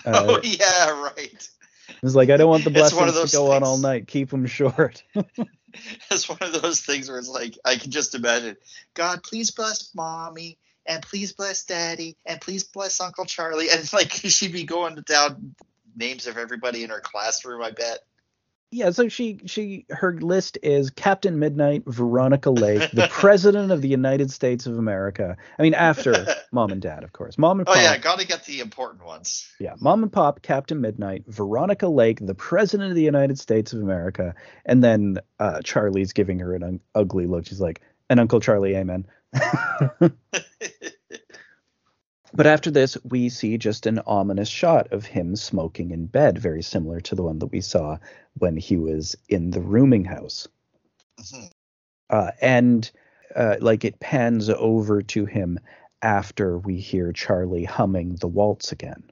Uh, *laughs* oh yeah, right. It's like I don't want the blessings to go on all night. Keep them short. *laughs* *laughs* It's one of those things where it's like I can just imagine, God, please bless mommy, and please bless daddy, and please bless Uncle Charlie, and it's like *laughs* she'd be going down names of everybody in her classroom. I bet. Yeah. So she she her list is Captain Midnight, Veronica Lake, the *laughs* President of the United States of America. I mean, after *laughs* Mom and Dad, of course. Mom and Oh Pop. yeah, gotta get the important ones. Yeah, Mom and Pop, Captain Midnight, Veronica Lake, the President of the United States of America, and then uh, Charlie's giving her an un- ugly look. She's like, "And Uncle Charlie, amen." *laughs* But after this, we see just an ominous shot of him smoking in bed, very similar to the one that we saw when he was in the rooming house. Mhm. Uh, and uh, like it pans over to him after we hear Charlie humming the waltz again,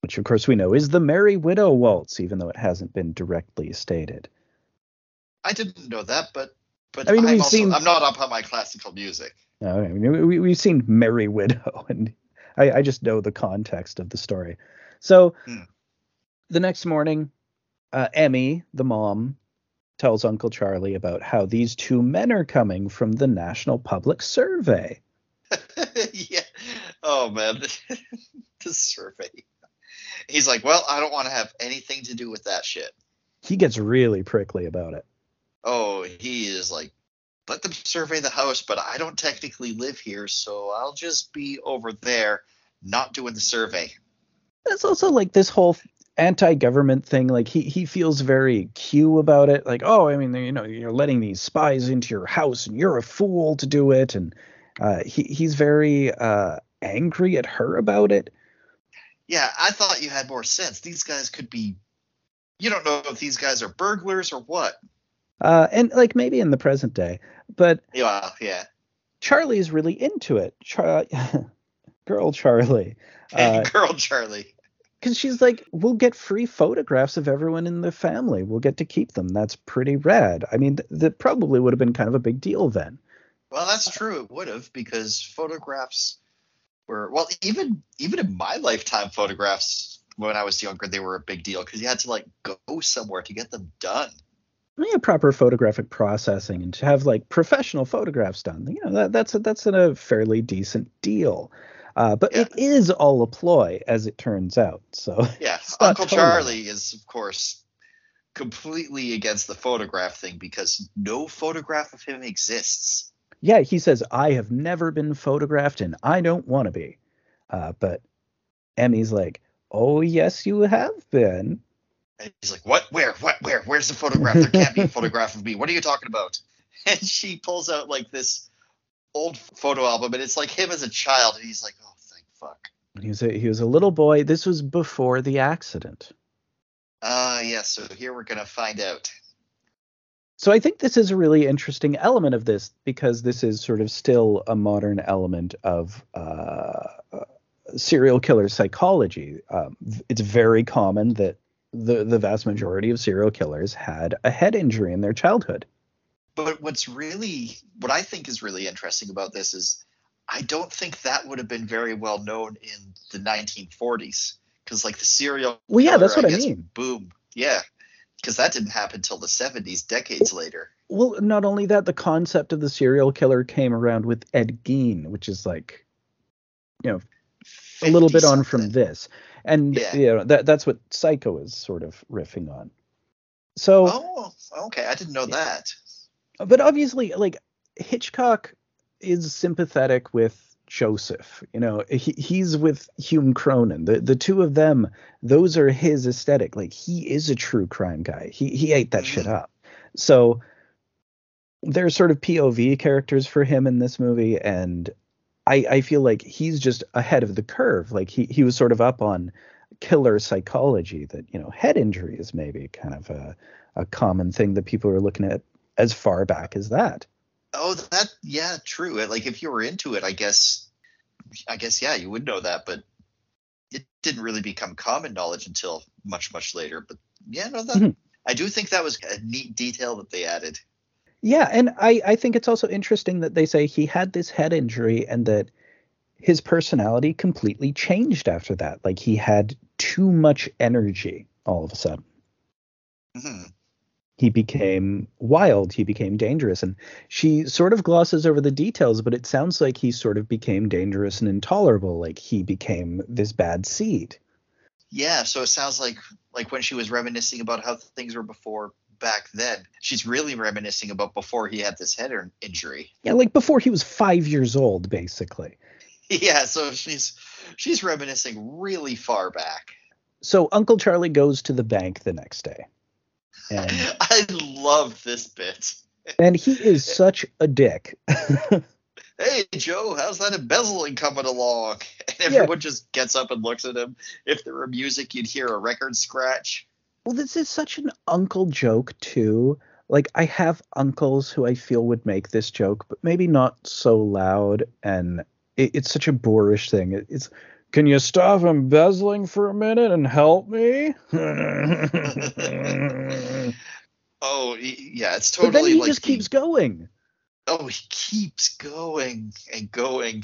which of course we know is the Merry Widow waltz, even though it hasn't been directly stated. I didn't know that, but but I mean, I'm we've also, seen- I'm not up on my classical music. No, I mean, we, we've seen Merry Widow, *laughs* and I, I just know the context of the story. So Hmm. the next morning, uh, Emmy, the mom, tells Uncle Charlie about how these two men are coming from the National Public Survey. *laughs* yeah. Oh man, *laughs* the survey. He's like, well, I don't want to have anything to do with that shit. He gets really prickly about it. Oh, he is like, let them survey the house, but I don't technically live here, so I'll just be over there, not doing the survey. That's also like this whole anti-government thing. Like he he feels very Q about it. Like, oh, I mean, you know, you're letting these spies into your house, and you're a fool to do it. And uh, he he's very uh, angry at her about it. Yeah, I thought you had more sense. These guys could be. You don't know if these guys are burglars or what. Uh, and like maybe in the present day, but Yeah, yeah. Charlie's really into it. Char- *laughs* girl Charlie, *laughs* uh, Girl Charlie. Because she's like, we'll get free photographs of everyone in the family. We'll get to keep them. That's pretty rad. I mean, th- that probably would have been kind of a big deal then. Well, that's true. It would have because photographs were well, even even in my lifetime, photographs when I was younger, they were a big deal because you had to like go somewhere to get them done. Yeah, proper photographic processing and to have like professional photographs done. You know, that, that's a, that's a fairly decent deal. Uh, but Yeah. it is all a ploy, as it turns out. So *laughs* Yeah, Uncle totally. Charlie is of course completely against the photograph thing because no photograph of him exists. yeah, he says I have never been photographed and I don't want to be. Uh, but Emmy's like, oh yes, you have been. And he's like, "What? Where? What? Where? Where's the photograph? There can't be a *laughs* photograph of me. What are you talking about?" *laughs* And she pulls out like this old photo album, and it's like him as a child, and he's like, "Oh, thank fuck." He was a, he was a little boy. This was before the accident. Ah, yeah. So here we're gonna find out. So I think this is a really interesting element of this because this is sort of still a modern element of uh, uh, serial killer psychology. Um, it's very common that the the vast majority of serial killers had a head injury in their childhood. But what's really, what I think is really interesting about this is, I don't think that would have been very well known in the 1940s, because like the serial. Well, yeah, killer, that's what I guess, mean. Boom. Yeah, because that didn't happen until the 70s, decades later. Well, not only that, the concept of the serial killer came around with Ed Gein, which is like, you know, a little bit on from this, and Yeah. you know that that's what Psycho is sort of riffing on. So. Oh, okay. I didn't know that. But obviously like hitchcock is sympathetic with joseph you know he, he's with hume cronyn. The, the two of them those are his aesthetic. Like he is a true crime guy. He, he ate that shit up. So they're sort of pov characters for him in this movie and i i feel like he's just ahead of the curve. Like he, he was sort of up on killer psychology that you know head injury is maybe kind of a, a common thing that people are looking at as far back as that. Oh, that yeah, true. Like if you were into it, I guess, I guess yeah, you would know that, but it didn't really become common knowledge until much much later. But yeah, no, that Mhm. I do think that was a neat detail that they added. Yeah, and I, I think it's also interesting that they say he had this head injury and that his personality completely changed after that. Like he had too much energy all of a sudden. hmm He became wild, he became dangerous. And she sort of glosses over the details, but it sounds like he sort of became dangerous and intolerable. Like he became this bad seed. Yeah, so it sounds like like when she was reminiscing about how things were before back then, she's really reminiscing about before he had this head injury. Yeah, like before he was five years old, basically. *laughs* Yeah, so she's she's reminiscing really far back. So Uncle Charlie goes to the bank the next day. And *laughs* I love this bit. and he is such a dick. *laughs* Hey Joe, how's that embezzling coming along? *laughs* And everyone just gets up and looks at him. If there were music, you'd hear a record scratch. well, this is such an uncle joke too. Like I have uncles who I feel would make this joke, but maybe not so loud. And it, it's such a boorish thing. It, it's can you stop embezzling for a minute and help me? *laughs* Oh yeah, it's totally. but then he like just the- keeps going. Oh, he keeps going and going.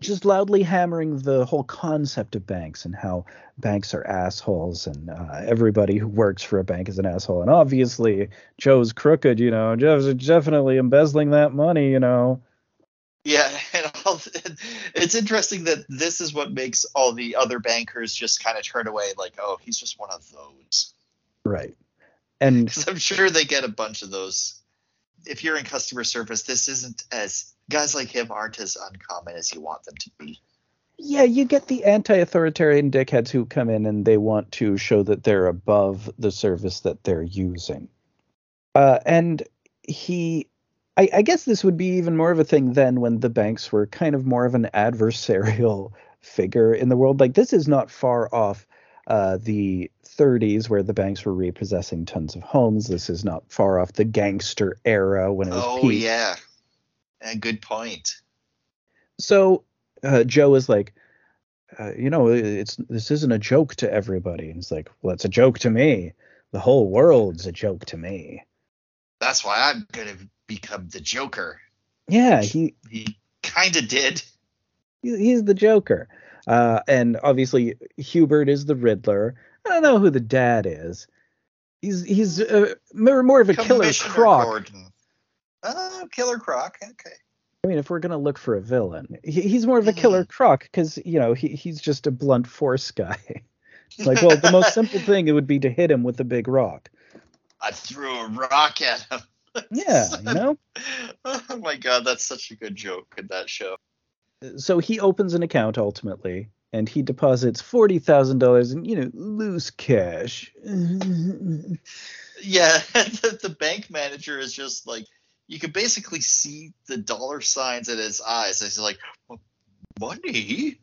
just loudly hammering the whole concept of banks and how banks are assholes and uh, everybody who works for a bank is an asshole and obviously joe's crooked you know joe's definitely embezzling that money you know Yeah, *laughs* it's interesting that this is what makes all the other bankers just kind of turn away, like, oh, he's just one of those. right and *laughs* I'm sure they get a bunch of those. If you're in customer service, this isn't as guys like him aren't as uncommon as you want them to be. yeah you get the anti-authoritarian dickheads who come in and they want to show that they're above the service that they're using uh, and he I, I guess this would be even more of a thing then when the banks were kind of more of an adversarial *laughs* figure in the world. Like this is not far off uh, the 30s where the banks were repossessing tons of homes. This is not far off the gangster era when it was Oh peak. yeah, and good point. So uh, Joe is like, uh, you know, it's this isn't a joke to everybody. And it's like, well, it's a joke to me. The whole world's a joke to me. That's why I'm gonna become the Joker. Yeah, he He kind of did. he- he's the Joker. Uh, and obviously Hubert is the Riddler. I don't know who the dad is. He's he's uh, more, more of a killer croc. Gordon. Oh, Killer Croc. Okay. I mean, if we're gonna look for a villain, he, he's more of a killer croc because you know he, he's just a blunt force guy. *laughs* like, well, the most *laughs* simple thing it would be to hit him with a big rock. I threw a rock at him. Yeah, *laughs* you know. oh my god, that's such a good joke in that show. So he opens an account ultimately, and he deposits forty thousand dollars in you know loose cash. *laughs* Yeah, *laughs* the, the bank manager is just like you can basically see the dollar signs in his eyes. He's like, money.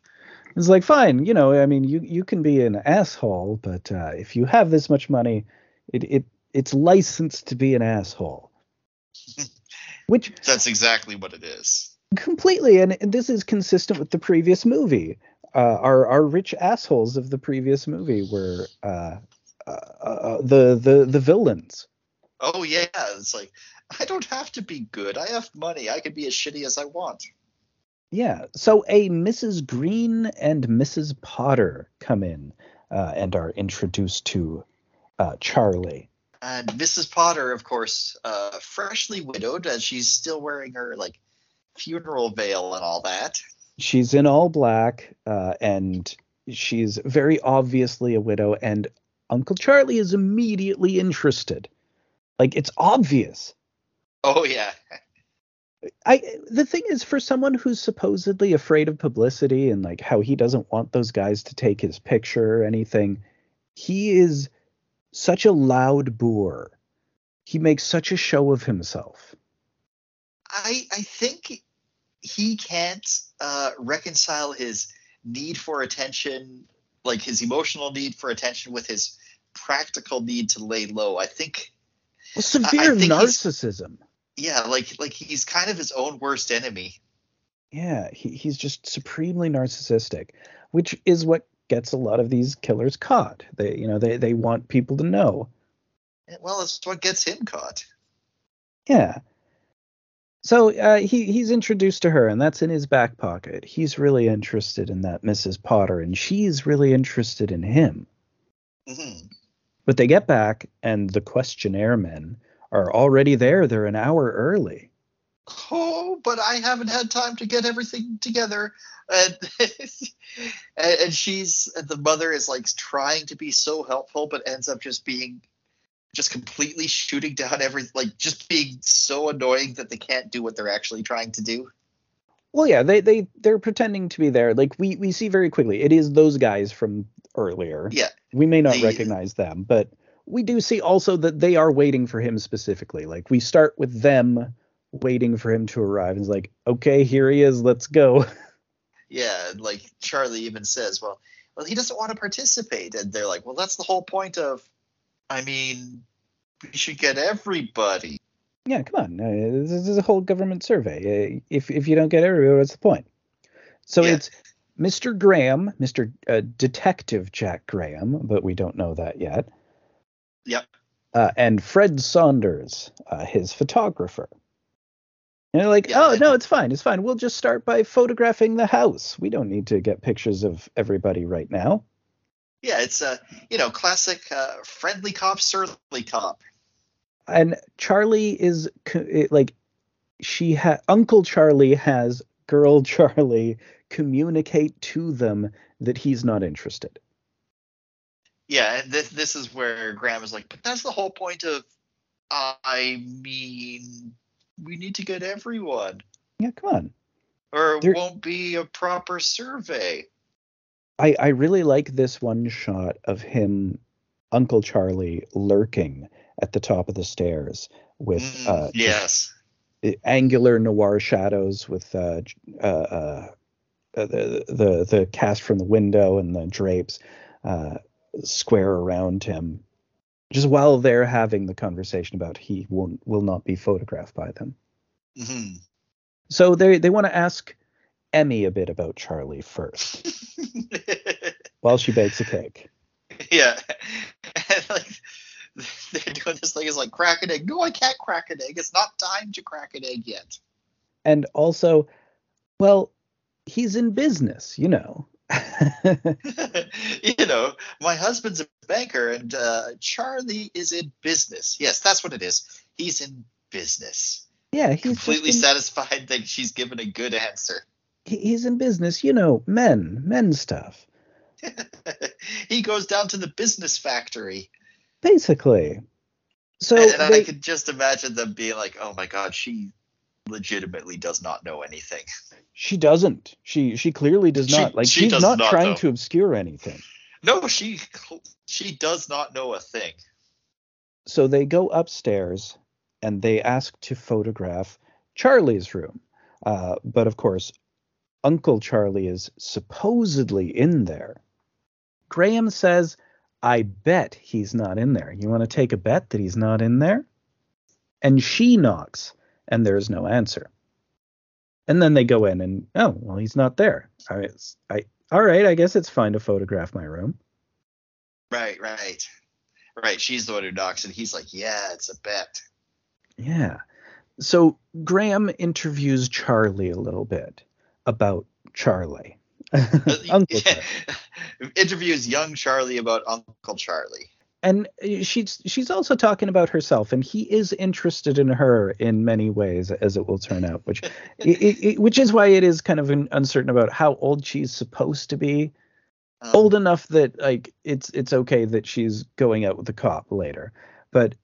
It's like, fine, you know, I mean, you you can be an asshole, but uh, if you have this much money, it it it's licensed to be an asshole. *laughs* Which That's exactly what it is. completely, and, this is consistent with the previous movie. Uh, our our rich assholes of the previous movie were uh, uh, uh, the the the villains. Oh yeah, it's like I don't have to be good. I have money. I can be as shitty as I want. Yeah. So a Mrs. Green and Mrs. Potter come in uh, and are introduced to uh, Charlie. And Mrs. Potter, of course, uh, freshly widowed, and she's still wearing her like funeral veil and all that. She's in all black, uh, and she's very obviously a widow. And Uncle Charlie is immediately interested. Like it's obvious. Oh yeah, I the thing is for someone who's supposedly afraid of publicity and like how he doesn't want those guys to take his picture or anything, he is such a loud boor. He makes such a show of himself. I I think he can't uh, reconcile his need for attention, like his emotional need for attention, with his practical need to lay low. I think Well, severe think narcissism. yeah, like like he's kind of his own worst enemy. Yeah, he, he's just supremely narcissistic, which is what gets a lot of these killers caught. They you know they they want people to know. Well, it's what gets him caught. Yeah. So uh, he he's introduced to her, and that's in his back pocket. He's really interested in that Mrs. Potter, and she's really interested in him. hmm But they get back, and the questionnaire men are already there. They're an hour early. Oh, but I haven't had time to get everything together. *laughs* And and she's and the mother is like trying to be so helpful, but ends up just being just completely shooting down every like just being so annoying that they can't do what they're actually trying to do. Well, yeah, they they they're pretending to be there. Like we we see very quickly, it is those guys from earlier. Yeah. We may not recognize them, but we do see also that they are waiting for him specifically. Like we start with them waiting for him to arrive. And it's like, okay, here he is. Let's go. *laughs* Yeah, like Charlie even says, well, well, he doesn't want to participate, and they're like, well, that's the whole point of. I mean, we should get everybody. Yeah, come on. Uh, this is a whole government survey. Uh, if if you don't get everywhere, what's the point? So Yeah. it's Mr. Graham, Mr. Uh, Detective Jack Graham, but we don't know that yet. Yep. Uh, and Fred Saunders, uh, his photographer. And they're like, oh no, it's fine, it's fine. We'll just start by photographing the house. We don't need to get pictures of everybody right now. Yeah, it's a you know classic uh, friendly cop, surly cop. and Charlie is like she ha Uncle Charlie has girl *laughs* Charlie communicate to them that he's not interested. Yeah, this this is where Graham is like, but that's the whole point of. I mean, we need to get everyone, Yeah, come on. or it There- won't be a proper survey. I I really like this one shot of him Uncle Charlie lurking at the top of the stairs with Mm, uh yes. angular noir shadows with uh, uh, uh, uh, the the the cast from the window and the drapes uh, square around him, just while they're having the conversation about he won't will not be photographed by them. hmm So they they want to ask Emmy a bit about Charlie first *laughs* while she bakes a cake. yeah, and like *laughs* they're doing this thing is like crack an egg. No, I can't crack an egg. It's not time to crack an egg yet. And also, well, he's in business, you know. *laughs* you know, my husband's a banker and uh, Charlie is in business. Yes, that's what it is. He's in business. yeah, he's Completely in, satisfied that she's given a good answer. he's in business, you know, men, men stuff. *laughs* he goes down to the business factory. Basically. So and I they, could just imagine them being like, oh my god, she legitimately does not know anything. she doesn't. She she clearly does She- not. Like she she's not not, trying though. to obscure anything. No, she she does not know a thing. So they go upstairs and they ask to photograph Charlie's room. Uh, but of course, Uncle Charlie is supposedly in there. Graham says, I bet he's not in there. You want to take a bet that he's not in there? And she knocks, and there's no answer. And then they go in and, oh, well, he's not there. I, I, all right, I guess it's fine to photograph my room. Right, right. Right, she's the one who knocks and he's like, Yeah, it's a bet. Yeah. So Graham interviews Charlie a little bit about Charlie. *laughs* Uh, Uncle Charlie. *laughs* Interviews young Charlie about Uncle Charlie. And she's she's also talking about herself, and he is interested in her in many ways, as it will turn out. Which, it, it, which is why it is kind of uncertain about how old she's supposed to be. Um, Old enough that like it's it's okay that she's going out with the cop later, but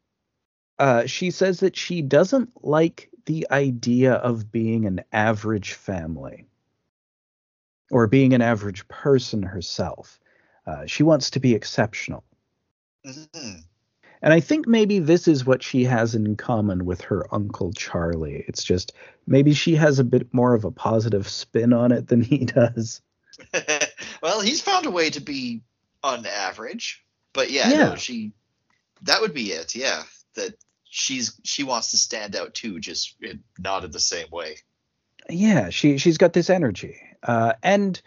uh, she says that she doesn't like the idea of being an average family or being an average person herself. Uh, she wants to be exceptional. Mhm. And I think maybe this is what she has in common with her uncle Charlie. It's just maybe she has a bit more of a positive spin on it than he *laughs* does. *laughs* well, he's found a way to be on average. But yeah, Yeah. no, she that would be it, yeah. That she's she wants to stand out too, just in, not in the same way. Yeah, she she's got this energy. Uh, and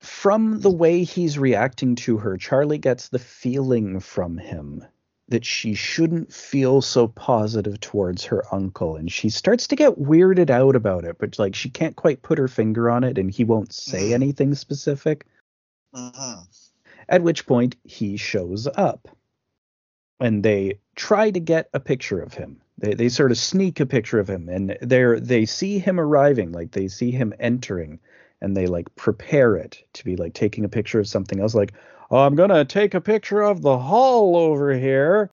from the way he's reacting to her, Charlie gets the feeling from him that she shouldn't feel so positive towards her uncle and she starts to get weirded out about it but like she can't quite put her finger on it and he won't say Mhm. anything specific Mhm. at which point he shows up and they try to get a picture of him they, they sort of sneak a picture of him and they're they see him arriving like they see him entering and they like prepare it to be like taking a picture of something else like oh, i'm gonna take a picture of the hall over here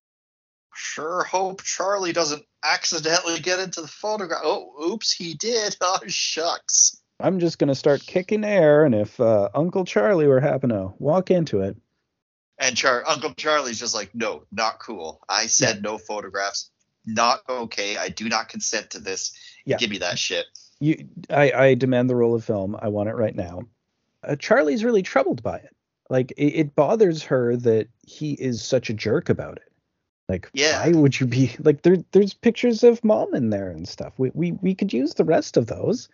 Sure hope Charlie doesn't accidentally get into the photograph. Oh, oops, he did. *laughs* Oh, shucks. i'm just gonna start kicking air and if uh, uncle charlie were happen to walk into it And Char- Uncle Charlie's just like, no, not cool. I said no photographs. Not okay. I do not consent to this. Yeah. Give me that shit. You I, I demand the roll of film. I want it right now. Uh, Charlie's really troubled by it. Like it, it bothers her that he is such a jerk about it. Like Yeah. why would you be *laughs* like there there's pictures of mom in there and stuff. We we we could use the rest of those.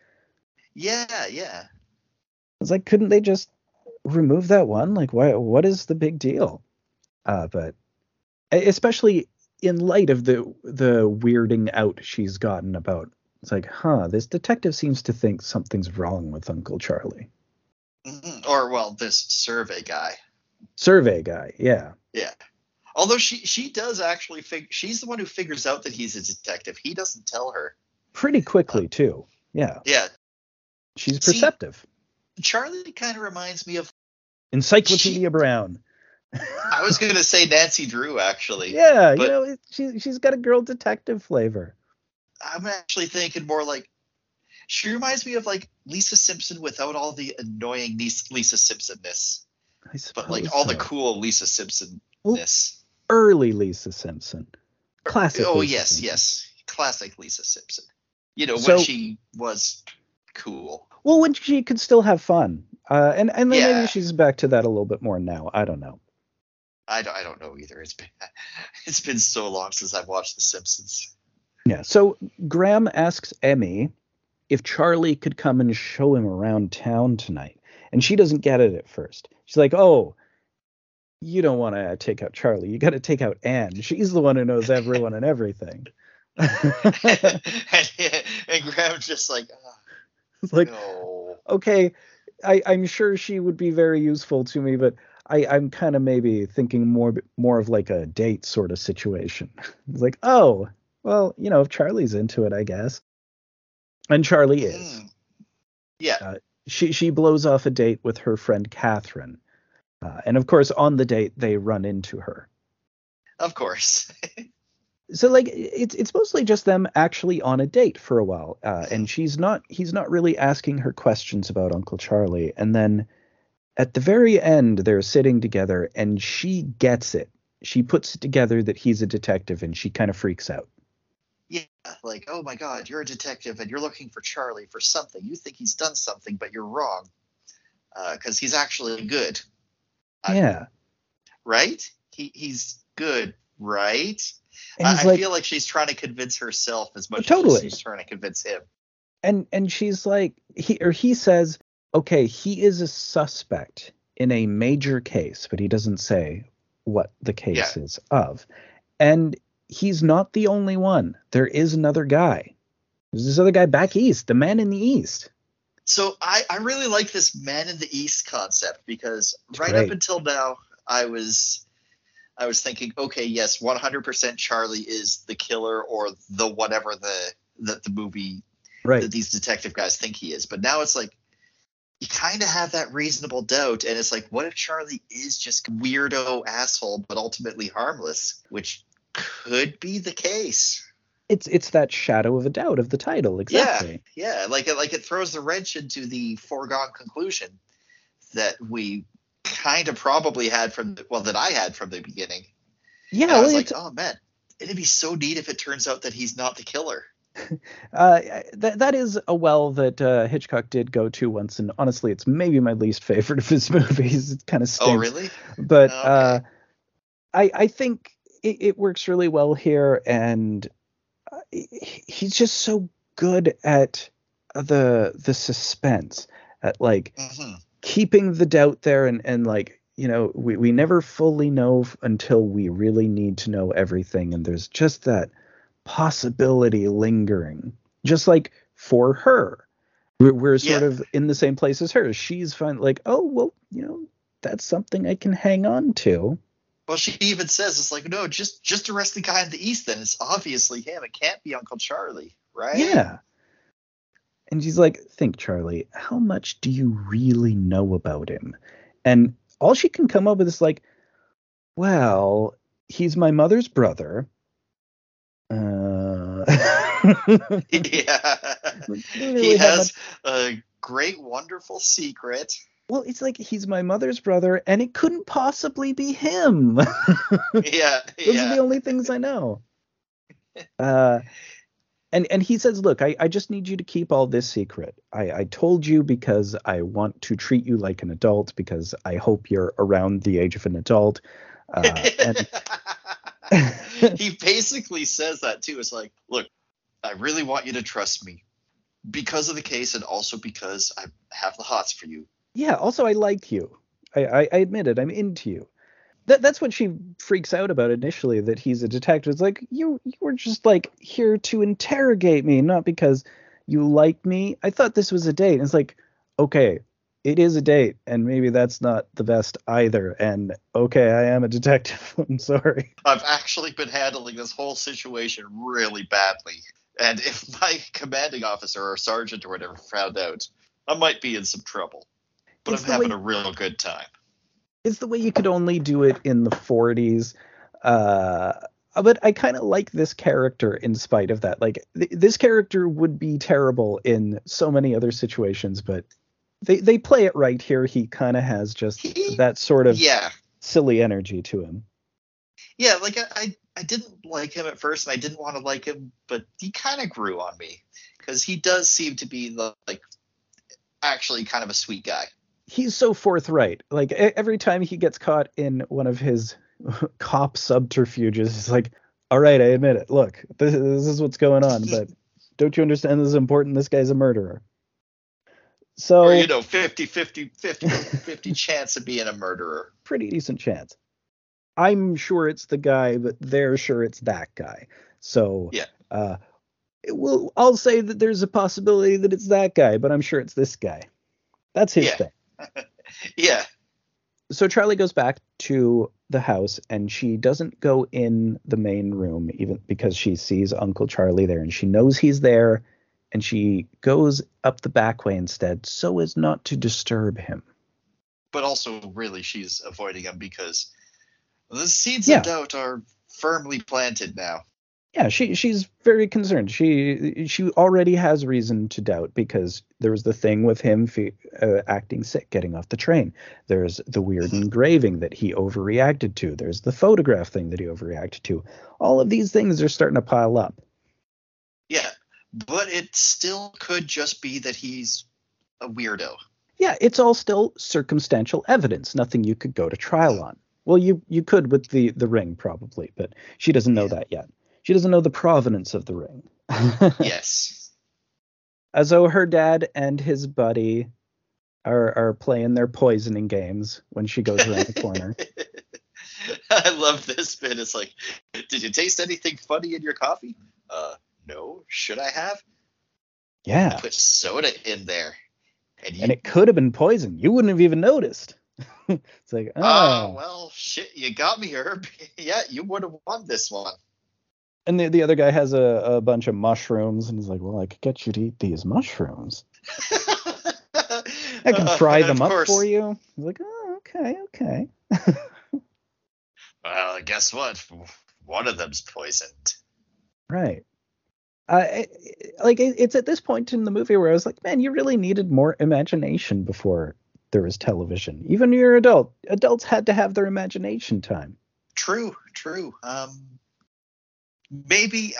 Yeah, yeah. It's like couldn't they just remove that one? Like why what is the big deal? Uh but especially in light of the the weirding out she's gotten about it's like, huh, this detective seems to think something's wrong with Uncle Charlie. Mhm. Or well, this survey guy. Survey guy, yeah. Yeah. Although she she does actually fig- she's the one who figures out that he's a detective. He doesn't tell her. Pretty quickly too. Yeah. Yeah. She's See- perceptive. Charlie kind of reminds me of Encyclopedia Brown. I was going to say Nancy Drew actually. *laughs* Yeah, you know, she she's got a girl detective flavor. I'm actually thinking more like she reminds me of like Lisa Simpson without all the annoying Lisa Simpsonness, but like all the cool Lisa Simpsonness. early Lisa Simpson. Classic. Oh Lisa yes, Simpson. yes, classic Lisa Simpson. You know So- when she was cool. Well, when she could still have fun. Uh, and and then Yeah. maybe she's back to that a little bit more now. I don't know. I don't, I don't know either. It's been *laughs* it's been so long since I've watched The Simpsons. Yeah. So Graham asks Emmy if Charlie could come and show him around town tonight, and she doesn't get it at first. She's like, "Oh, you don't want to take out Charlie. You got to take out Anne. She's the one who knows everyone and everything." and, *laughs* and Graham's just like, "Ah, it's like, no. okay, I, I'm sure she would be very useful to me, but I, I'm kind of maybe thinking more more of like a date sort of situation. *laughs* It's like, oh, well, you know, if Charlie's into it, I guess. And Charlie is. Mm. Yeah. Uh, she she blows off a date with her friend Catherine, uh, and of course, on the date they run into her. Of course. *laughs* So like it's it's mostly just them actually on a date for a while, uh, and she's not he's not really asking her questions about Uncle Charlie, and then at the very end they're sitting together, and she gets it. She puts it together that he's a detective, and she kind of freaks out. Yeah. Like, oh my God, you're a detective and you're looking for Charlie for something. You think he's done something, but you're wrong. Uh, because he's actually good. I- Yeah, right? He he's good, right? I, I like, feel like she's trying to convince herself as much Totally. as she's trying to convince him. and and she's like he or he says okay he is a suspect in a major case but he doesn't say what the case is of and he's not the only one. There is another guy. There's this other guy back east the man in the east. So I, I really like this man in the east concept because right up until now I was I was thinking, okay, yes, 100% Charlie is the killer or the whatever the the, the movie right. that these detective guys think he is. But now it's like you kind of have that reasonable doubt, and it's like, what if Charlie is just weirdo asshole, but ultimately harmless, which could be the case. it's it's that shadow of a doubt of the title exactly Yeah, like it like it throws the wrench into the foregone conclusion that we kind of probably had from the, well that I had from the beginning. yeah, And I well, was like, oh man, it'd be so neat if it turns out that he's not the killer. *laughs* uh, that that is a well that uh, Hitchcock did go to once, and honestly, it's maybe my least favorite of his *laughs* movies. It kind of stinks. Oh really? but Okay. uh, I I think it, it works really well here, and uh, he's just so good at the the suspense, at like hmm keeping the doubt there, and and like you know we we never fully know f- until we really need to know everything, and there's just that possibility lingering, just like for her. We're, we're sort Yeah. of in the same place as her. She's fine, like, oh well, you know, that's something I can hang on to. Well, she even says it's like no, just just arrest the guy in the east. Then it's obviously him. It can't be Uncle Charlie, right? Yeah. And she's like, think, Charlie, how much do you really know about him? And all she can come up with is like, well, he's my mother's brother. Uh, *laughs* *laughs* yeah. He really have has a great, wonderful secret. Well, it's like he's my mother's brother, and it couldn't possibly be him. *laughs* Yeah, Those are the only things I know. Uh, and and he says, look, I, I just need you to keep all this secret. I, I told you because I want to treat you like an adult because I hope you're around the age of an adult. Uh, and *laughs* he *laughs* basically says that too. It's like, look, I really want you to trust me because of the case and also because I have the hots for you. Yeah, also I like you. I, I, I admit it. I'm into you. That that's what she freaks out about initially. That he's a detective. It's like you you were just like here to interrogate me, not because you like me. I thought this was a date. And it's like, okay, it is a date, and maybe that's not the best either. And okay, I am a detective. *laughs* I'm sorry. I've actually been handling this whole situation really badly. And if my commanding officer or sergeant or whatever found out, I might be in some trouble. But It's I'm having way- a real good time. It's the way you could only do it in the 40s. Uh, but I kind of like this character in spite of that. Like th- this character would be terrible in so many other situations, but they they play it right here. He kind of has just He- that sort of Yeah. silly energy to him. Yeah, like I, I, I didn't like him at first, and I didn't want to like him, but he kind of grew on me because he does seem to be the, like actually kind of a sweet guy. He's so forthright. Like every time he gets caught in one of his *laughs* cop subterfuges, it's like, all right, I admit it. Look, this, this is what's going on, but don't you understand this is important? This guy's a murderer. So Or you know, 50 50 50 50 *laughs* chance of being a murderer. pretty decent chance. I'm sure it's the guy, but they're sure it's that guy. So Yeah. uh, it will I'll say that there's a possibility that it's that guy, but I'm sure it's this guy. That's his Yeah. thing. *laughs* Yeah. So Charlie goes back to the house and she doesn't go in the main room even because she sees Uncle Charlie there and she knows he's there and she goes up the back way instead so as not to disturb him. But also, really, she's avoiding him because the seeds Yeah. of doubt are firmly planted now. Yeah, she she's very concerned. She she already has reason to doubt because there was the thing with him fe- uh, acting sick, getting off the train. There's the weird *laughs* engraving that he overreacted to. There's the photograph thing that he overreacted to. All of these things are starting to pile up. Yeah. But it still could just be that he's a weirdo. Yeah, it's all still circumstantial evidence, nothing you could go to trial on. Well, you you could with the the ring probably, but she doesn't know Yeah. that yet. She doesn't know the provenance of the ring. *laughs* yes. As though her dad and his buddy are are playing their poisoning games when she goes around the corner. *laughs* I love this bit. It's like, did you taste anything funny in your coffee? Uh, no. Should I have? Yeah, Put soda in there. And, you, and it could have been poison. You wouldn't have even noticed. *laughs* it's like, oh, oh, well, shit, you got me, Herb. yeah, you would have won this one. And the the other guy has a, a bunch of mushrooms, and he's like, well, I could get you to eat these mushrooms. *laughs* I can Uh, fry them up course- for you. He's like, oh, okay, okay. *laughs* Well, guess what? One of them's poisoned. Right. Uh, it- like it, it's at this point in the movie where I was like, man, you really needed more imagination before there was television. Even when you're an adult, adults had to have their imagination time. True, true. Um, maybe,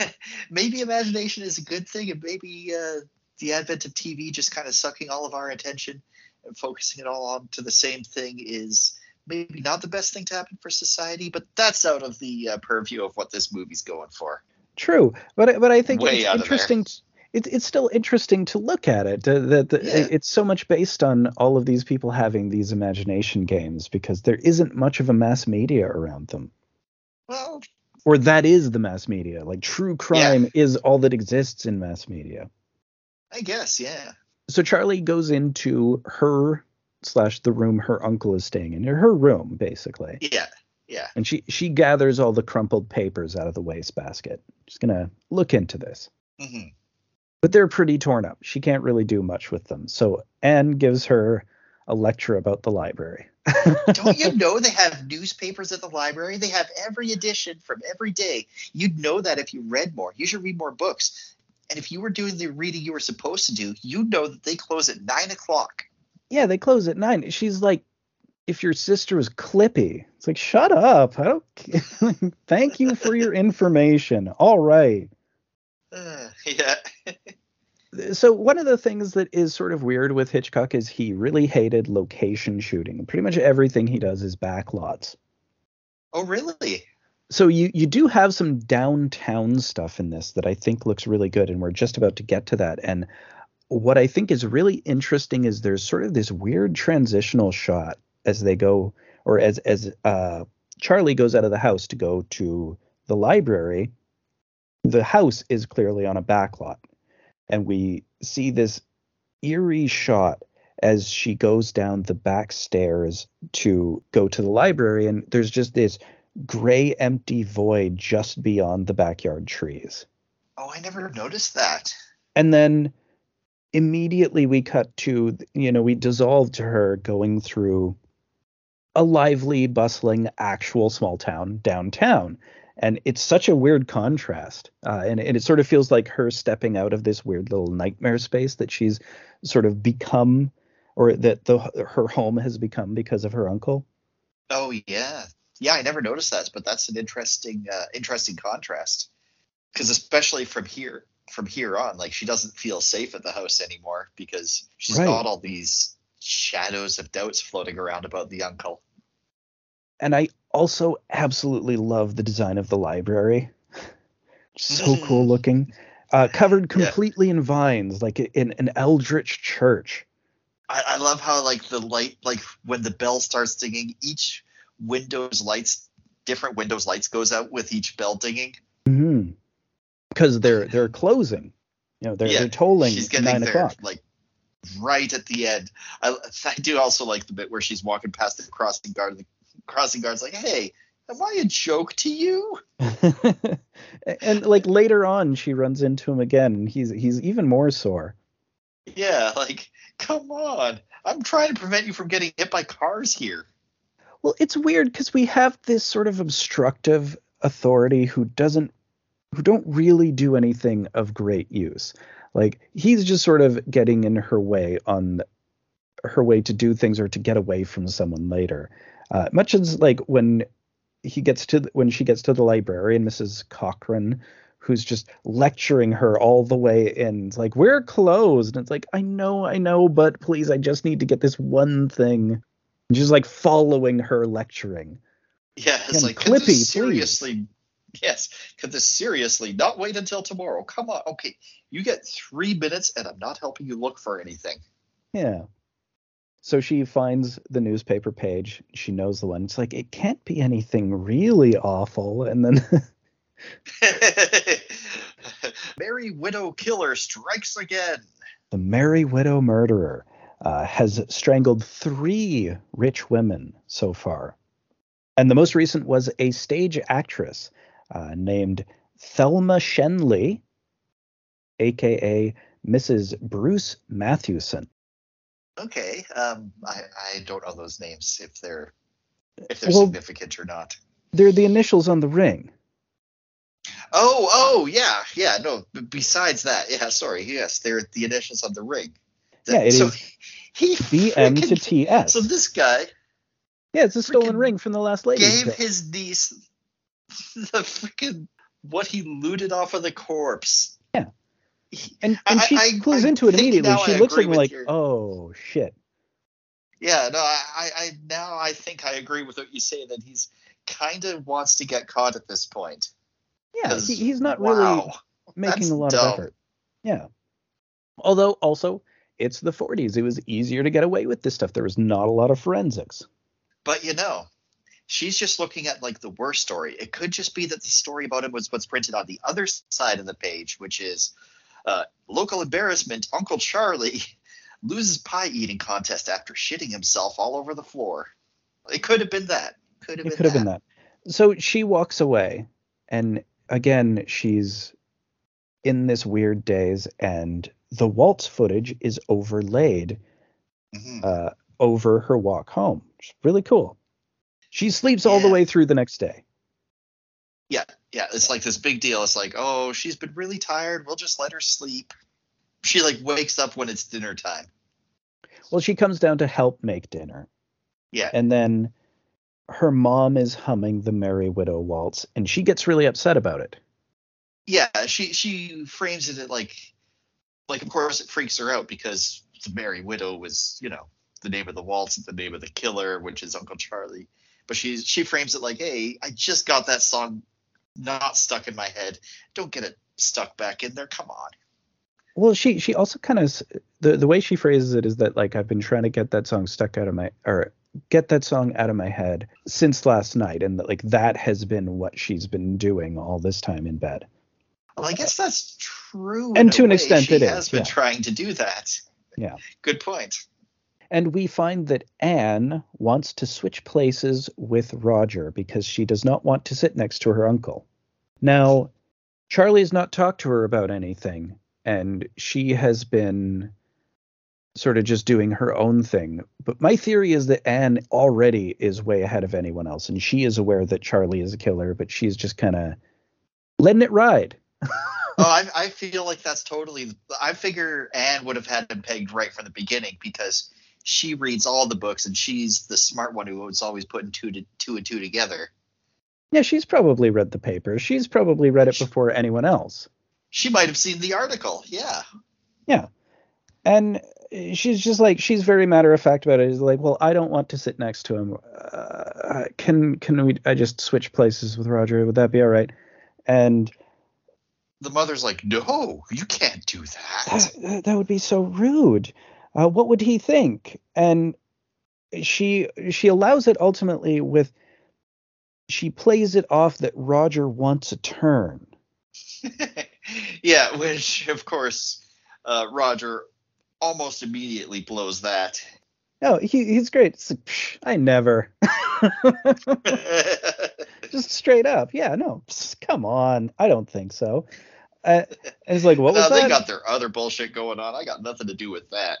I- *laughs* maybe imagination is a good thing, and maybe uh, the advent of TV just kind of sucking all of our attention and focusing it all on to the same thing is maybe not the best thing to happen for society. But that's out of the uh, purview of what this movie's going for. True, but I- but I think Way it's there. interesting. It's it's still interesting to look at it. uh, That that Yeah. it's so much based on all of these people having these imagination games because there isn't much of a mass media around them. Well, Or that is the mass media. Like true crime is all that exists in mass media. I guess, yeah. so Charlie goes into her slash the room her uncle is staying in, her room basically, Yeah, yeah. and she she gathers all the crumpled papers out of the wastebasket. She's gonna look into this, hmm but they're pretty torn up. She can't really do much with them. So Anne gives her a lecture about the library. *laughs* Don't you *laughs* know they have newspapers at the library? They have every edition from every day. You'd know that if you read more. You should read more books. And if you were doing the reading you were supposed to do, you'd know that they close at nine o'clock. yeah, they close at nine. She's like, if your sister was Clippy, it's like, shut up. I don't. *laughs* Thank you for your information. All right. Uh, yeah. So one of the things that is sort of weird with Hitchcock is he really hated location shooting. Pretty much everything he does is backlots. Oh, really? So you you do have some downtown stuff in this that I think looks really good, and we're just about to get to that. And what I think is really interesting is there's sort of this weird transitional shot as they go, or as as uh, Charlie goes out of the house to go to the library. The house is clearly on a backlot, and we see this eerie shot as she goes down the back stairs to go to the library, and there's just this gray empty void just beyond the backyard trees. Oh, I never noticed that. And then immediately we cut to, you know, we dissolve to her going through a lively, bustling, actual small town downtown. And it's such a weird contrast. Uh, and, and it sort of feels like her stepping out of this weird little nightmare space that she's sort of become, or that the her home has become because of her uncle. Oh, yeah. Yeah, I never noticed that, but that's an interesting, uh, interesting contrast. Because especially from here, from here on, like she doesn't feel safe at the house anymore because she's Right. got all these shadows of doubts floating around about the uncle. And I also absolutely love the design of the library. *laughs* So cool looking. Uh, covered Yeah. completely in vines, like in an eldritch church. I, I love how like the light, like when the bell starts dinging, each window's lights, different windows lights goes out with each bell dinging. Mm-hmm. Because they're they're *laughs* closing. You know, they're Yeah, they're tolling She's getting nine there o'clock. like right at the end. I, I do also like the bit where she's walking past the crossing guard. The crossing guard's like, "Hey, am I a joke to you?" *laughs* and like later on, she runs into him again, and he's he's even more sore. Yeah, like, come on. I'm trying to prevent you from getting hit by cars here. Well, it's weird because we have this sort of obstructive authority who doesn't who don't really do anything of great use. Like he's just sort of getting in her way on her way to do things or to get away from someone later. Uh, much as like when he gets to the, when she gets to the librarian, Mrs. Cochran, who's just lecturing her all the way in. It's like we're closed, and it's like I know, I know, but please, I just need to get this one thing. And she's like following her lecturing. Yeah, it's And like Clippy, this please. seriously. *laughs* Yes, could this seriously not wait until tomorrow? Come on, okay, you get three minutes, and I'm not helping you look for anything. Yeah. So she finds the newspaper page. She knows the one. It's like it can't be anything really awful. And then *laughs* Merry Widow Killer strikes again. the Merry Widow murderer uh, has strangled three rich women so far. And the most recent was a stage actress uh, named Thelma Schenley, aka Mrs. Bruce Mathewson. Okay, um, I, I don't know those names if they're if they're Well- significant or not. They're the initials on the ring. Oh, oh, yeah, yeah. No, besides that, yeah. Sorry, yes, they're the initials on the ring. Th- Yeah, it so is He BM to TS. So this guy yeah, it's a stolen ring from the last lady. gave his niece *laughs* the freaking what he looted off of the corpse. Yeah. He- *laughs* and and I- she I- clues I into it immediately. She looks at him like, your- "Oh shit." Yeah, no, I, I, I now I think I agree with what you say that he's kind of wants to get caught at this point. Yeah, he, he's not really wow, making a lot dumb. of effort. Yeah. Although also it's the 40s. It was easier to get away with this stuff. There was not a lot of forensics. But you know, she's just looking at like the worst story. It could just be that the story about him was what's printed on the other side of the page, which is uh, local embarrassment. Uncle Charlie *laughs* loses pie eating contest after shitting himself all over the floor. It could have been that. Could have It been could have that. been that. So she walks away and again she's in this weird daze and the waltz footage is overlaid Mhm. uh, over her walk home. Is really cool. She sleeps all the way through the next day. Yeah, yeah. It's like this big deal. It's like, oh, she's been really tired. We'll just let her sleep. She like wakes up when it's dinner time. Well, she comes down to help make dinner. Yeah. And then her mom is humming the Merry Widow waltz, and she gets really upset about it. yeah she she frames it at like like of course it freaks her out because the merry widow was you know the name of the waltz and the name of the killer which is uncle charlie but she she frames it like hey i just got that song not stuck in my head don't get it stuck back in there come on Well, she she also kind of the the way she phrases it is that like I've been trying to get that song stuck out of my or get that song out of my head since last night, and that like that has been what she's been doing all this time in bed. well i guess that's true And to an way. extent she it has is, been yeah. trying to do that Yeah. good point And we find that Anne wants to switch places with Roger because she does not want to sit next to her uncle. Now, Charlie has not talked to her about anything, and she has been sort of just doing her own thing. But my theory is that Anne already is way ahead of anyone else, and she is aware that Charlie is a killer, but she's just kind of letting it ride. oh, I, *laughs* I feel like that's totally. I figure Anne would have had him pegged right from the beginning because she reads all the books and she's the smart one who was always putting two to two and two together. Yeah, she's probably read the paper. She's probably read it before anyone else. She might have seen the article. Yeah. Yeah. And she's just like she's very matter of fact about it. Is like, well, I don't want to sit next to him. Uh, can can we? I just switch places with Roger. Would that be all right? And The mother's like, no, you can't do that. that, *sighs* that would be so rude. Uh, what would he think? And she she allows it ultimately with she plays it off that Roger wants a turn. *laughs* yeah, which of course uh, Roger almost immediately blows that. No, he, he's great. It's like, psh, I never. *laughs* *laughs* Just straight up. Yeah, no. pss, come on. I don't think so. Uh, and it's like, what was no, they that? got their other bullshit going on. I got nothing to do with that.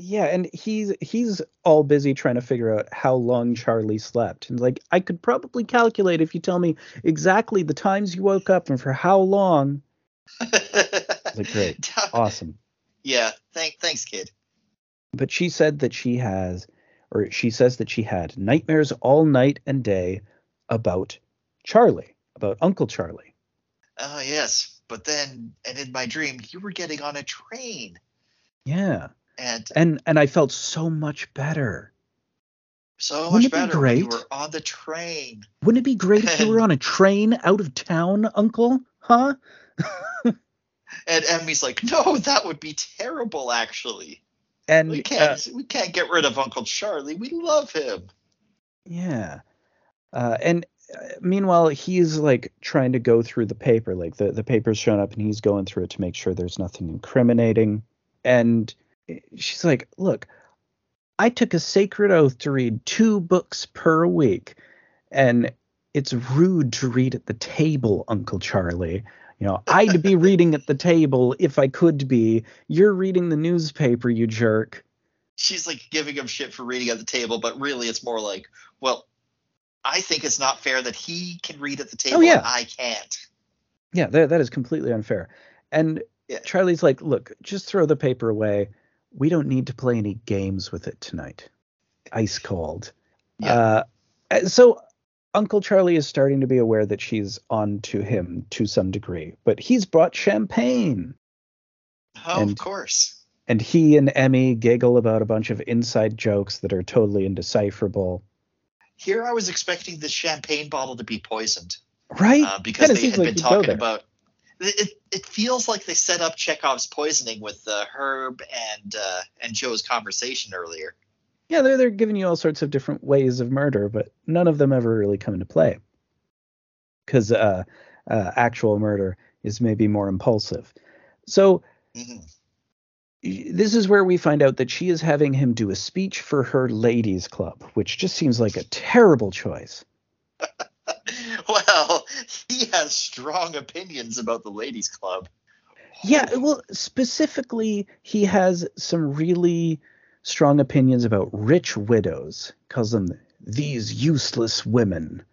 Yeah, and he's he's all busy trying to figure out how long Charlie slept. And like, I could probably calculate if you tell me exactly the times you woke up and for how long. *laughs* like, great. Awesome. Yeah, thank, thanks, kid. But she said that she has, or she says that she had nightmares all night and day about Charlie, about Uncle Charlie. Oh yes, but then, and in my dream, you were getting on a train, Yeah. And And and I felt so much better. so Wouldn't much it be better you great? were on the train. Wouldn't it be great if you were *laughs* on a train out of town, Uncle? Huh? And Emmy's like, no, that would be terrible. Actually, And we uh, can't, we can't get rid of Uncle Charlie. We love him. Yeah. Uh, and uh, meanwhile, he's like trying to go through the paper. Like the, the paper's shown up and he's going through it to make sure there's nothing incriminating. And she's like, Look, I took a sacred oath to read two books per week. And it's rude to read at the table, Uncle Charlie. You know, I'd be *laughs* reading at the table if I could be. You're reading the newspaper, you jerk. She's like giving him shit for reading at the table, but really, it's more like, well, I think it's not fair that he can read at the oh, table Oh, yeah. and I can't. Yeah, that, that is completely unfair. And Yeah. Charlie's like, look, just throw the paper away. We don't need to play any games with it tonight. Ice cold. Yeah. Uh, so Uncle Charlie is starting to be aware that she's on to him to some degree, but he's brought champagne. Oh, And- of course. And he and Emmy giggle about a bunch of inside jokes that are totally indecipherable. Here, I was expecting the champagne bottle to be poisoned Right? uh, because they had been talking about. It, it, feels like they set up Chekhov's poisoning with uh, Herb and uh, and Joe's conversation earlier. Yeah, they're they're giving you all sorts of different ways of murder, but none of them ever really come into play. Because uh, uh, actual murder is maybe more impulsive. So Mhm. this is where we find out that she is having him do a speech for her ladies' club, which just seems like a terrible choice. He has strong opinions about the ladies' club. Yeah, well, specifically, he has some really strong opinions about rich widows. Calls them these useless women.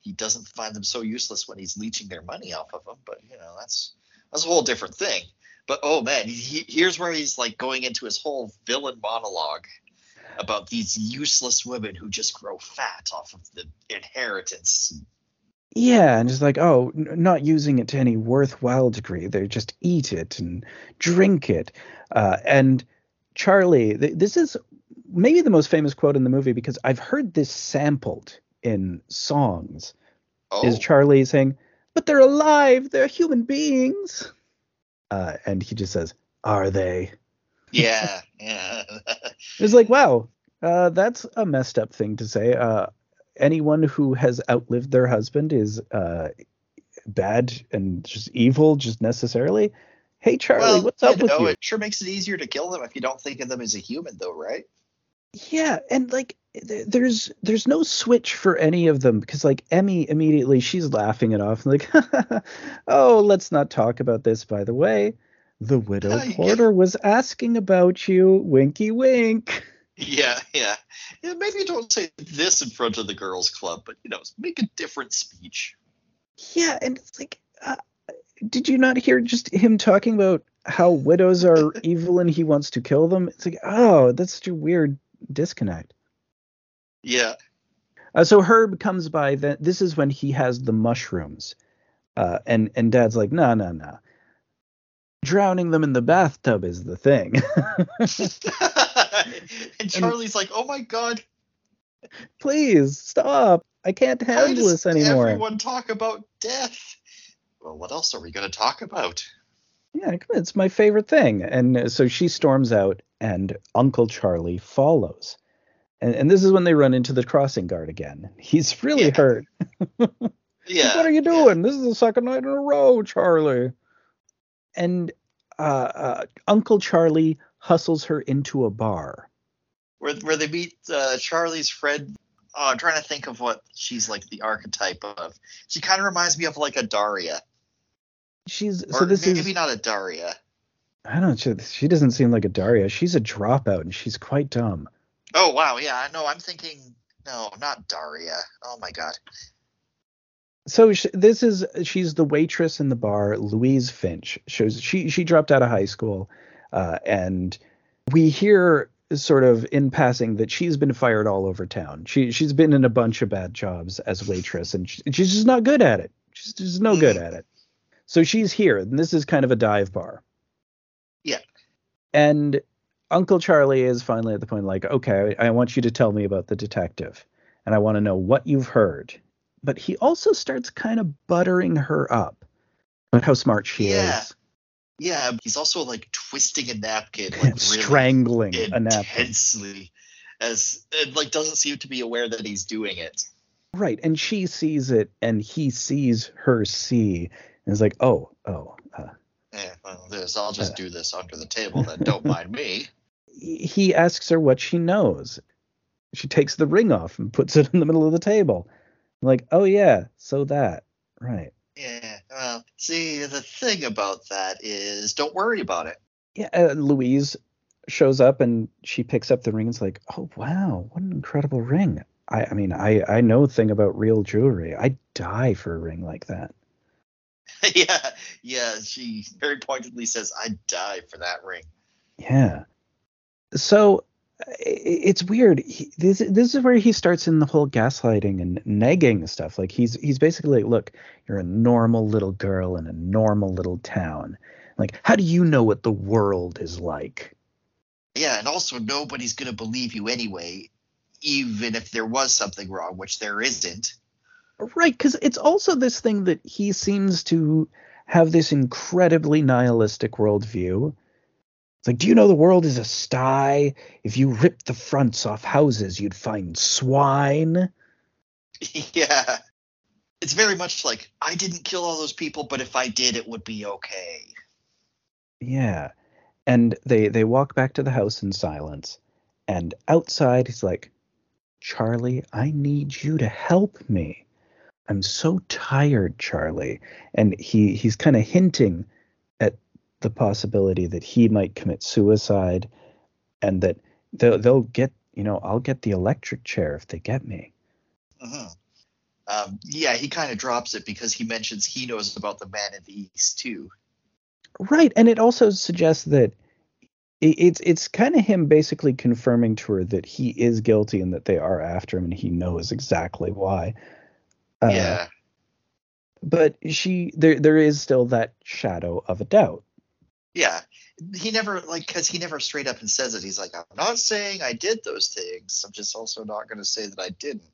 he doesn't find them so useless when he's leeching their money off of them. But you know, that's that's a whole different thing. But oh man, he, he- here's where he's like going into his whole villain monologue about these useless women who just grow fat off of the inheritance. Yeah, and it's like, oh, n- not using it to any worthwhile degree. They just eat it and drink it. Uh, and Charlie, th- this is maybe the most famous quote in the movie because I've heard this sampled in songs. Oh, Is Charlie saying, "But they're alive. They're human beings," uh, and he just says, "Are they?" yeah, *laughs* yeah. It's like, wow, uh, that's a messed up thing to say. Uh, anyone who has outlived their husband is uh, bad and just evil, just necessarily. Hey, Charlie, well, what's up you with you? It sure makes it easier to kill them if you don't think of them as a human, though, right? Yeah, and like, th- there's there's no switch for any of them because like Emmy immediately she's laughing it off like, *laughs* oh, let's not talk about this. By the way, the widow *laughs* Potter was asking about you. Winky wink. *laughs* Yeah, yeah. yeah. Maybe don't say this in front of the girls' club, but you know, make a different speech. Yeah, and it's like, uh, did you not hear just him talking about how widows are *laughs* evil and he wants to kill them? It's like, oh, that's such a weird disconnect. Yeah. Uh, so Herb comes by. Then this is when he has the mushrooms, uh, and and Dad's like, no, no, no. Drowning them in the bathtub is the thing. *laughs* *laughs* and Charlie's like, "Oh my god, Please stop. I can't handle this anymore. everyone talk about death?" Well, what else are we going to talk about? Yeah, it's my favorite thing. And so she storms out, and Uncle Charlie follows. And, and this is when they run into the crossing guard again. He's really Yeah. hurt. *laughs* Yeah. What are you doing? This is the second night in a row, Charlie. And uh, uh, Uncle Charlie hustles her into a bar. Where where they meet uh, Charlie's friend. Oh, I'm trying to think of what she's like the archetype of. She kind of reminds me of like a Daria. She's Or so this maybe is not a Daria. I don't know. She, she doesn't seem like a Daria. She's a dropout and she's quite dumb. Oh wow, yeah, no, I'm thinking no, not Daria. Oh my god. So sh- this is she's the waitress in the bar. Louise Finch shows she she dropped out of high school, uh, and we hear sort of in passing that she's been fired all over town. She she's been in a bunch of bad jobs as waitress, and she, she's just not good at it. She's just no good at it. So she's here, and this is kind of a dive bar. Yeah. And Uncle Charlie is finally at the point like, okay, I want you to tell me about the detective, and I want to know what you've heard. But he also starts kind of buttering her up about how smart she Yeah. is, Yeah, he's also like twisting a napkin, like *laughs* really strangling a napkin. intensely, as and like doesn't seem to be aware that he's doing it. Right, and she sees it, and he sees her see, and is like, oh, oh. Uh, Eh, well, this I'll just do this under the table. Then don't mind me. *laughs* he asks her what she knows. She takes the ring off and puts it in the middle of the table. I'm like, oh yeah, so that. Right. Yeah. Well, see, the thing about that is, don't worry about it. Yeah, uh, Louise shows up and she picks up the ring and is like, oh wow, what an incredible ring. I, I mean, I, I know a thing about real jewelry. I'd die for a ring like that. *laughs* yeah, yeah. She very pointedly says, "I'd die for that ring." Yeah. So it's weird. He, this this is where he starts in the whole gaslighting and negging stuff. Like he's he's basically like, look, you're a normal little girl in a normal little town. Like, how do you know what the world is like? Yeah, and also nobody's gonna believe you anyway, even if there was something wrong, which there isn't. Right, because it's also this thing that he seems to have this incredibly nihilistic worldview. It's like, do you know the world is a sty? If you ripped the fronts off houses, you'd find swine. *laughs* yeah. It's very much like I didn't kill all those people, but if I did, it would be okay. Yeah. And they they walk back to the house in silence. And outside he's like, "Charlie, I need you to help me. I'm so tired, Charlie." And he he's kind of hinting the possibility that he might commit suicide and that they'll they'll get, you know, I'll get the electric chair if they get me. hmm Um, yeah, he kind of drops it because he mentions he knows about the man in the east too. Right, and it also suggests that it's it's kind of him basically confirming to her that he is guilty and that they are after him and he knows exactly why. Uh, yeah, But she there there is still that shadow of a doubt. Yeah. He never like because he never straight up and says it. He's like, I'm not saying I did those things. I'm just also not going to say that I didn't.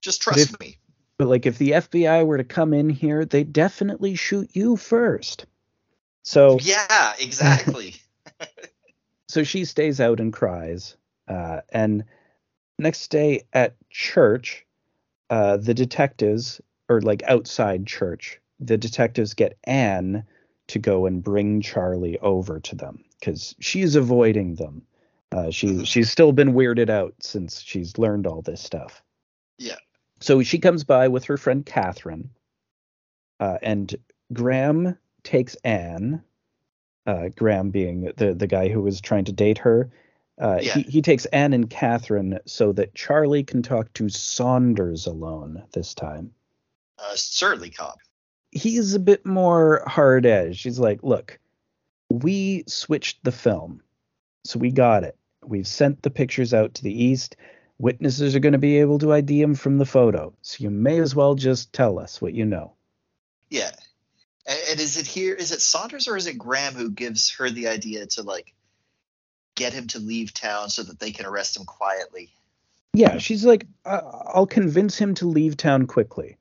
Just But trust if- me. But like if the FBI were to come in here, they definitely shoot you first. So Yeah, exactly. *laughs* *laughs* so she stays out and cries. Uh, and next day at church, uh, the detectives, or like outside church, the detectives get Anne to go and bring Charlie over to them because she's avoiding them. Uh, she Mhm. she's still been weirded out since she's learned all this stuff. Yeah. So she comes by with her friend Catherine, uh, and Graham takes Anne. Uh, Graham being the the guy who was trying to date her. Uh, Yeah. he, he takes Anne and Catherine so that Charlie can talk to Saunders alone this time. uh, certainly, cop. He's a bit more hard edged. He's like, look, we switched the film, so we got it. We've sent the pictures out to the east. Witnesses are going to be able to ID him from the photo, so you may as well just tell us what you know. Yeah. And, and is it here? Is it Saunders or is it Graham who gives her the idea to like get him to leave town so that they can arrest him quietly? Yeah, she's like, I'll convince him to leave town quickly.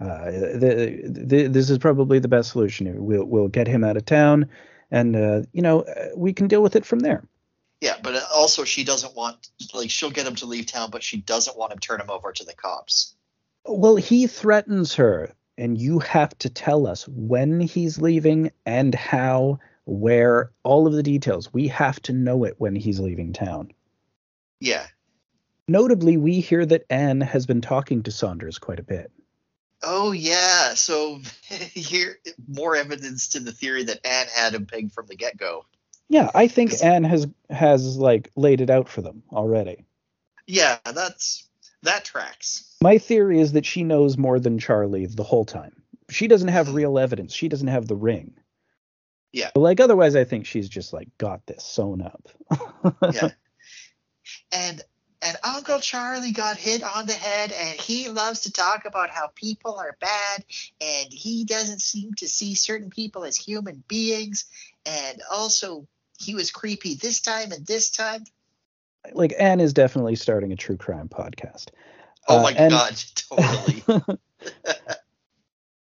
Uh, the, the, this is probably the best solution. We'll we'll get him out of town, and uh, you know uh, we can deal with it from there. Yeah, but also she doesn't want like she'll get him to leave town, but she doesn't want him to turn him over to the cops. Well, he threatens her, and you have to tell us when he's leaving and how. where all of the details, we have to know it when he's leaving town. Yeah. Notably, we hear that Anne has been talking to Saunders quite a bit. Oh yeah. So *laughs* here more evidence to the theory that Anne had him pegged from the get go. Yeah, I think Anne has has like laid it out for them already. Yeah, that's that tracks. My theory is that she knows more than Charlie the whole time. She doesn't have mm-hmm. real evidence. She doesn't have the ring. Yeah. But like otherwise I think she's just like got this sewn up. *laughs* yeah. And and Uncle Charlie got hit on the head, and he loves to talk about how people are bad, and he doesn't seem to see certain people as human beings, and also he was creepy this time and this time. Like Anne is definitely starting a true crime podcast. Oh uh, my and, god, *laughs* totally. *laughs*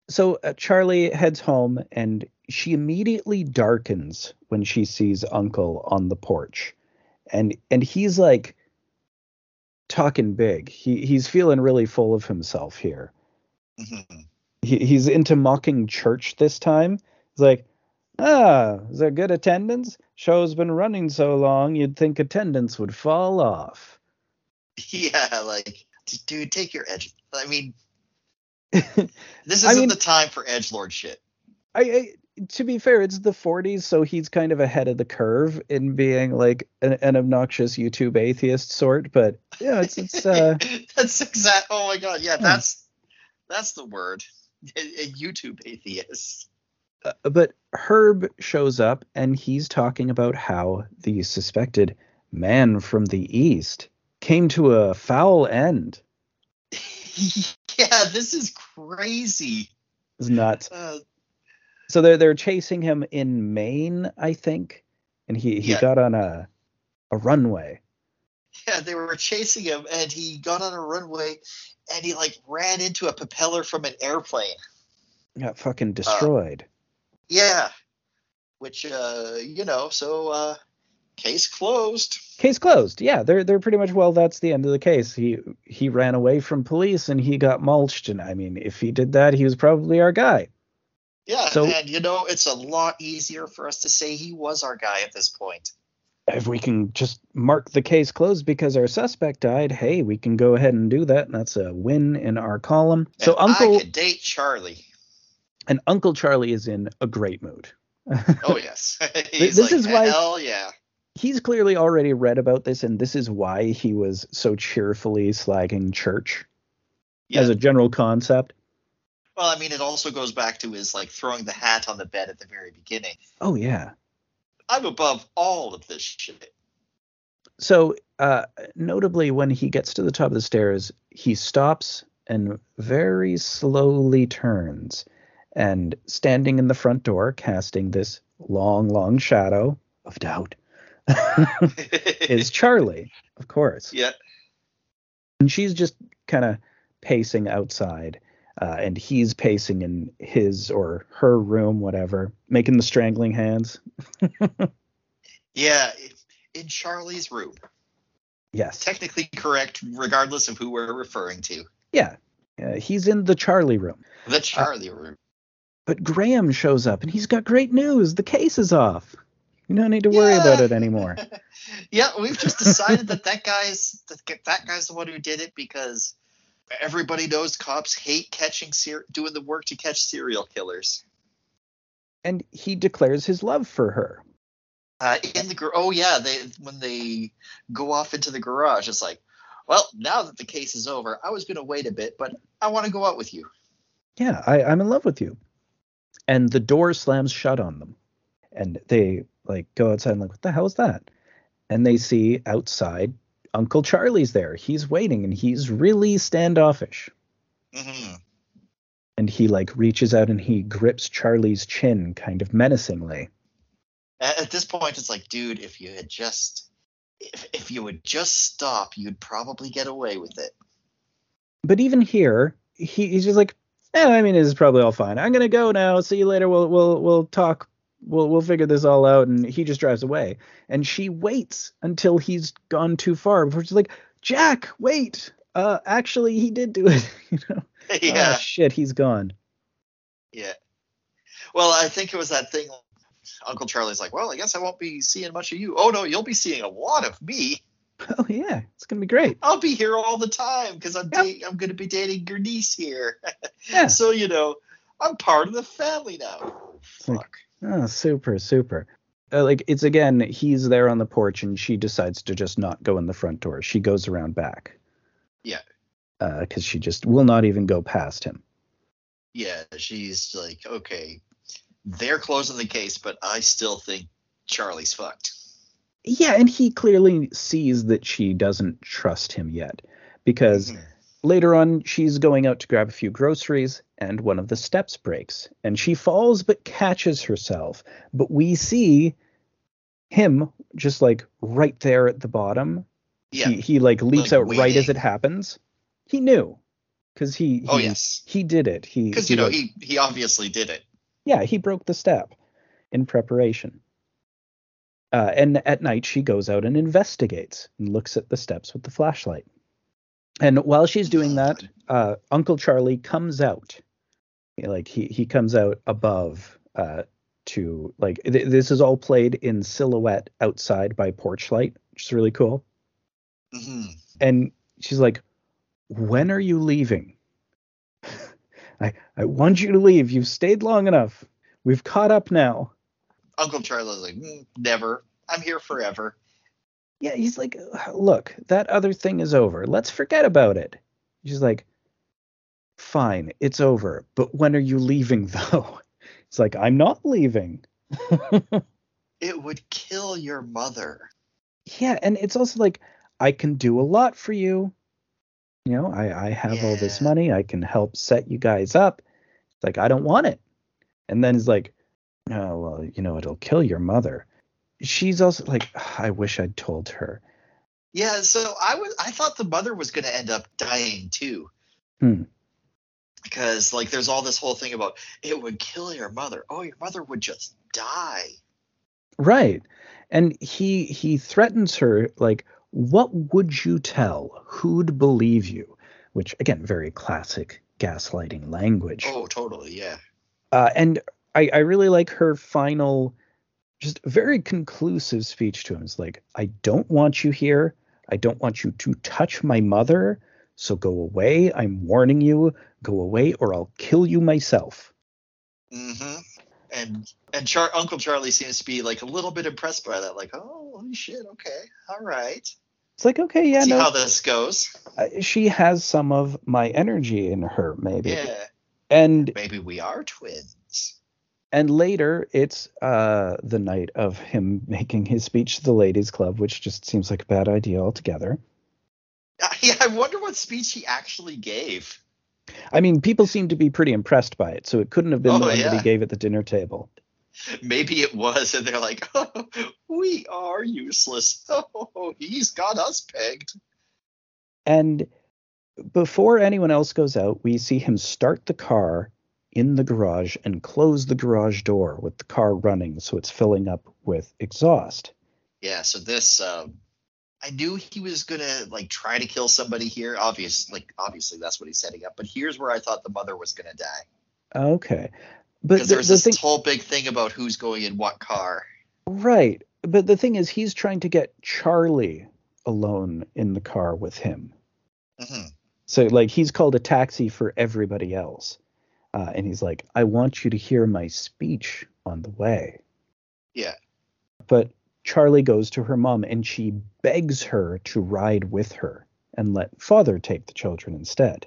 so uh, Charlie heads home, and she immediately darkens when she sees Uncle on the porch, and and he's like talking big. He he's feeling really full of himself here. Mm-hmm. He, he's into mocking church this time. He's like, ah, is there good attendance? Show's been running so long, you'd think attendance would fall off. *laughs* Yeah, like, dude, take your edge. I mean, *laughs* this isn't I mean, the time for edge lord shit. I, I to be fair, it's the 40s, so he's kind of ahead of the curve in being like an, an obnoxious YouTube atheist sort. But yeah, it's it's. Uh, *laughs* that's exact. Oh my god, yeah, hmm. that's that's the word. A, a YouTube atheist. Uh, but Herb shows up and he's talking about how the suspected man from the east came to a foul end. *laughs* yeah, this is crazy. It's nuts. Uh, so they're they're chasing him in Maine, I think, and he he yeah. got on a a runway. Yeah, they were chasing him, and he got on a runway, and he like ran into a propeller from an airplane. Got fucking destroyed. Uh, yeah, which uh, you know, so uh, case closed. Case closed. Yeah, they're they're pretty much well. That's the end of the case. He he ran away from police and he got mulched. And I mean, if he did that, he was probably our guy. Yeah, so, and you know, it's a lot easier for us to say he was our guy at this point. If we can just mark the case closed because our suspect died, hey, we can go ahead and do that, and that's a win in our column. And so Uncle I could date Charlie. And Uncle Charlie is in a great mood. *laughs* oh yes, *laughs* this like, is why. Hell yeah. He's clearly already read about this, and this is why he was so cheerfully slagging church yeah. as a general concept. Well, I mean, it also goes back to his like throwing the hat on the bed at the very beginning. Oh yeah. I'm above all of this shit. So, uh, notably, when he gets to the top of the stairs, he stops and very slowly turns, and standing in the front door, casting this long, long shadow of doubt, *laughs* is *laughs* Charlie, of course. Yeah. And she's just kind of pacing outside uh, and he's pacing in his or her room, whatever, making the strangling hands. *laughs* yeah, in Charlie's room. Yes. Technically correct, regardless of who we're referring to. Yeah, uh, he's in the Charlie room. The uh, Charlie uh, room. But Graham shows up and he's got great news. The case is off. You don't need to worry yeah. about it anymore. *laughs* yeah, we've just decided that that guy's that, that guy's the one who did it because everybody knows cops hate catching ser- doing the work to catch serial killers. And he declares his love for her. Uh, in the oh yeah, they when they go off into the garage, it's like, well, now that the case is over, I was gonna wait a bit, but I want to go out with you. Yeah, I, I'm in love with you. And the door slams shut on them, and they like go outside and like, what the hell is that? And they see outside Uncle Charlie's there. He's waiting and he's really standoffish. Mm-hmm. And he like reaches out and he grips Charlie's chin kind of menacingly. At, at this point, it's like, dude, if you had just, if, if you would just stop, you'd probably get away with it. But even here, he, he's just like, eh, I mean, this is probably all fine. I'm gonna go now. See you later. We'll we'll we'll talk we'll we'll figure this all out and he just drives away and she waits until he's gone too far before she's like jack wait uh actually he did do it *laughs* you know *laughs* yeah oh, shit he's gone yeah well i think it was that thing Uncle Charlie's like, well, I guess I won't be seeing much of you. Oh no, you'll be seeing a lot of me. *laughs* Oh yeah, it's gonna be great. I'll be here all the time because I'm Yep. da- I'm gonna be dating your niece here. Yeah. so you know, I'm part of the family now. like- Fuck. Oh, super, super. Uh, like it's again, he's there on the porch, and she decides to just not go in the front door. She goes around back. Yeah. Because she just will not even go past him. yeah, she's like, okay, they're closing the case, but I still think Charlie's fucked. Yeah, and he clearly sees that she doesn't trust him yet, because Mhm. Later on she's going out to grab a few groceries, and one of the steps breaks, and she falls but catches herself. But we see him just like right there at the bottom yeah. he, he like leaps Like out right as it happens. He knew because he, he oh yes, he did it. He because you know like- he he obviously did it. yeah he broke the step in preparation. Uh, and at night she goes out and investigates and looks at the steps with the flashlight. And while she's doing that, uh, Uncle Charlie comes out. Like he he comes out above uh, to like th- this is all played in silhouette outside by porch light, which is really cool. hmm and she's like, "When are you leaving?" *laughs* I I want you to leave. You've stayed long enough. We've caught up now. Uncle Charlie's like, "Mm, never. I'm here forever. Yeah, he's like, "Look, that other thing is over. Let's forget about it." She's like, "Fine, it's over. But when are you leaving *laughs* though?" It's like, "I'm not leaving." *laughs* It would kill your mother. yeah, and it's also like I can do a lot for you. You know, I I have all this money. I can help set you guys up. It's like I don't want it. And then he's like, "Oh well, you know, it'll kill your mother." She's also like, "I wish I'd told her." Yeah, so I was I thought the mother was gonna end up dying too. Hmm. Because like there's all this whole thing about it would kill your mother. Oh, your mother would just die. Right. And he he threatens her like, "What would you tell? Who'd believe you?" Which again, very classic gaslighting language. Oh, totally, yeah. Uh, and I, I really like her final, just very conclusive speech to him. It's like, I don't want you here. I don't want you to touch my mother. So go away. I'm warning you. Go away, or I'll kill you myself. Mm-hmm. And and Char- Uncle Charlie seems to be like a little bit impressed by that. Like, oh holy shit, okay, all right. It's like, okay, yeah, See no. how this goes. uh, she has some of my energy in her, maybe. Yeah, And maybe we are twins. And later, it's uh, the night of him *laughs* making his speech to the ladies' club, which just seems like a bad idea altogether. *laughs* Yeah, I wonder what speech he actually gave. I mean, people seem to be pretty impressed by it, so it couldn't have been Oh, the one that he gave at the dinner table. *laughs* Maybe it was, and they're like, oh, we are useless. Oh, he's got us pegged. And before anyone else goes out, we see him start the car in the garage and close the garage door with the car running so it's filling up with exhaust. Yeah, so this, um, I knew he was gonna like try to kill somebody here. Obviously, like obviously that's what he's setting up. But here's where I thought the mother was gonna die Okay. But because the, there's the this thing, whole big thing about who's going in what car. right. But the thing is, he's trying to get Charlie alone in the car with him. hmm So, like, he's called a taxi for everybody else. Uh, and he's like, I want you to hear my speech on the way. Yeah. But Charlie goes to her mom and she begs her to ride with her and let father take the children instead.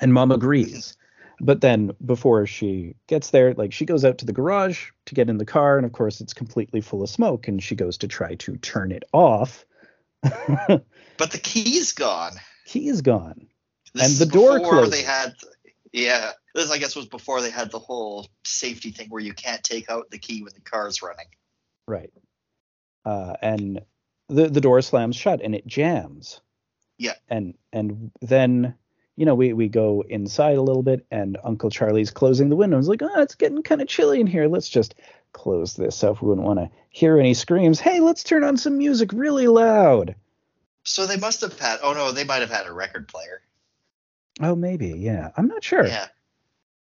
And mom agrees. But then before she gets there, like she goes out to the garage to get in the car, and of course it's completely full of smoke, and she goes to try to turn it off. *laughs* But the key's gone. Key is gone. This And the door closes. They had, yeah. This I guess was before they had the whole safety thing where you can't take out the key when the car's running. Right. Uh, and the the door slams shut and it jams. Yeah. And and then you know we we go inside a little bit and Uncle Charlie's closing the window. He's like, oh, it's getting kind of chilly in here. Let's just close this up. We wouldn't want to hear any screams. Hey, let's turn on some music really loud. So they must have had. Oh no, they might have had a record player. Oh, maybe. Yeah. I'm not sure. Yeah.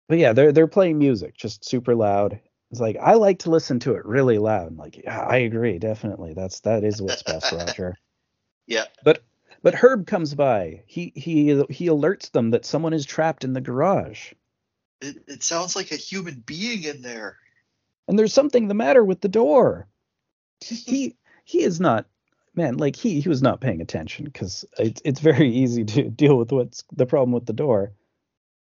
But yeah, they're they're playing music just super loud. It's like I like to listen to it really loud. I'm like, yeah, I agree, definitely. That's that is what's best, Roger. *laughs* Yeah. But but Herb comes by. He he he alerts them that someone is trapped in the garage. It, it sounds like a human being in there. And there's something the matter with the door. *laughs* he he is not man, like he he was not paying attention because it's it's very *laughs* easy to deal with what's the problem with the door.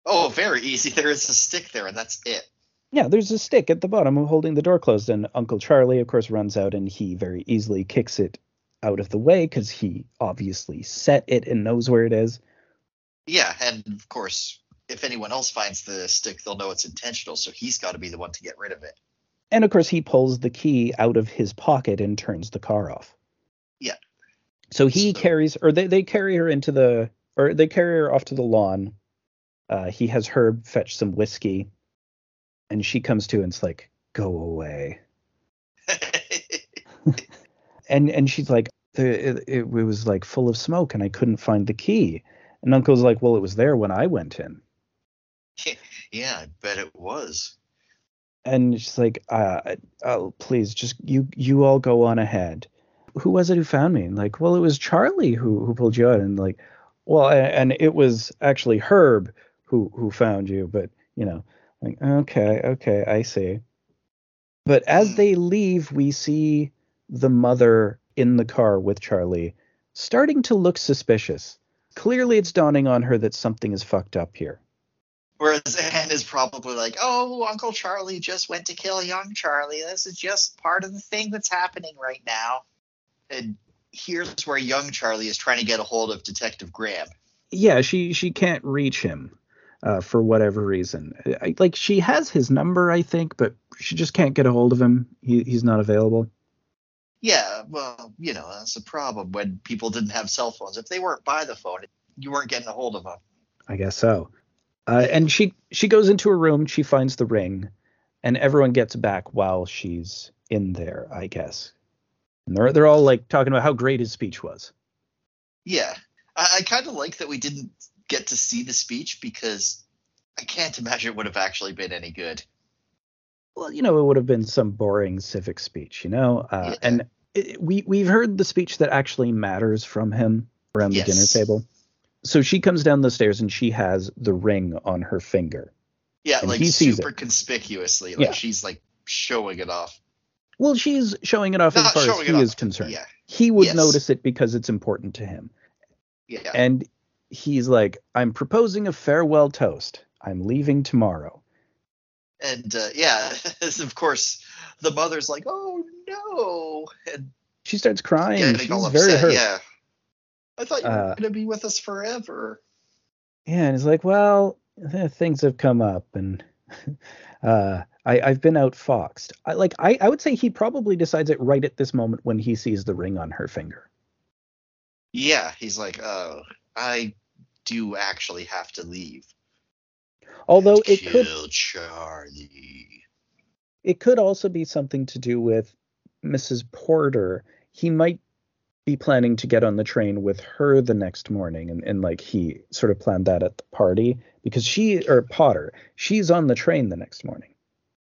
Oh, very easy. *laughs* There is a stick there, and that's it. Yeah, there's a stick at the bottom holding the door closed, and Uncle Charlie, of course, runs out and he very easily kicks it out of the way because he obviously set it and knows where it is. Yeah, and of course, if anyone else finds the stick, they'll know it's intentional, so he's got to be the one to get rid of it. And of course, he pulls the key out of his pocket and turns the car off. Yeah. So he So- carries, or they, they carry her into the, or they carry her off to the lawn. Uh, he has Herb fetch some whiskey, and she comes to and it's like, go away. *laughs* And and she's like, the, it, it was like full of smoke, and I couldn't find the key. And Uncle's like, well, it was there when I went in. *laughs* yeah, I bet it was. And she's like, uh, oh, please, just you you all go on ahead. Who was it who found me? And like, well, it was Charlie who who pulled you out. And like, well, a- and it was actually Herb who who found you. But you know, like, okay, okay, I see. But as Hmm. they leave, we see the mother in the car with Charlie starting to look suspicious. Clearly, it's dawning on her that something is fucked up here. Whereas Anne is probably like, "Oh, Uncle Charlie just went to kill young Charlie. This is just part of the thing that's happening right now." And here's where young Charlie is trying to get a hold of Detective Graham. yeah she she can't reach him uh, for whatever reason I, like she has his number i think but she just can't get a hold of him he, he's not available Yeah, well, you know, that's a problem when people didn't have cell phones. If they weren't by the phone, you weren't getting a hold of them. i guess so uh, and she she goes into her room she finds the ring and everyone gets back while she's in there i guess and they're, they're all like talking about how great his speech was Yeah, I, I kind of like that we didn't get to see the speech because I can't imagine it would have actually been any good. well you know it would have been some boring civic speech you know uh, Yeah. and it, we we've heard the speech that actually matters from him around the Yes. dinner table so she comes down the stairs and she has the ring on her finger Yeah, And like super it. conspicuously, like Yeah. she's like showing it off. Well she's showing it off as far as he is concerned. Yeah, he would Yes. notice it because it's important to him. Yeah. and he's like i'm proposing a farewell toast. I'm leaving tomorrow. And uh, yeah, *laughs* of course, the mother's like, "Oh no," and she starts crying. getting she's very hurt. Yeah, I thought you were Uh, gonna be with us forever. Yeah, and he's like, well, eh, things have come up, and uh, I, I've been outfoxed. I like, I, I would say he probably decides it right at this moment when he sees the ring on her finger. Yeah, he's like, "Oh, I do actually have to leave." Although it could, Charlie. it could also be something to do with Mrs. Porter. He might be planning to get on the train with her the next morning, and, and like he sort of planned that at the party because she or Potter, she's on the train the next morning.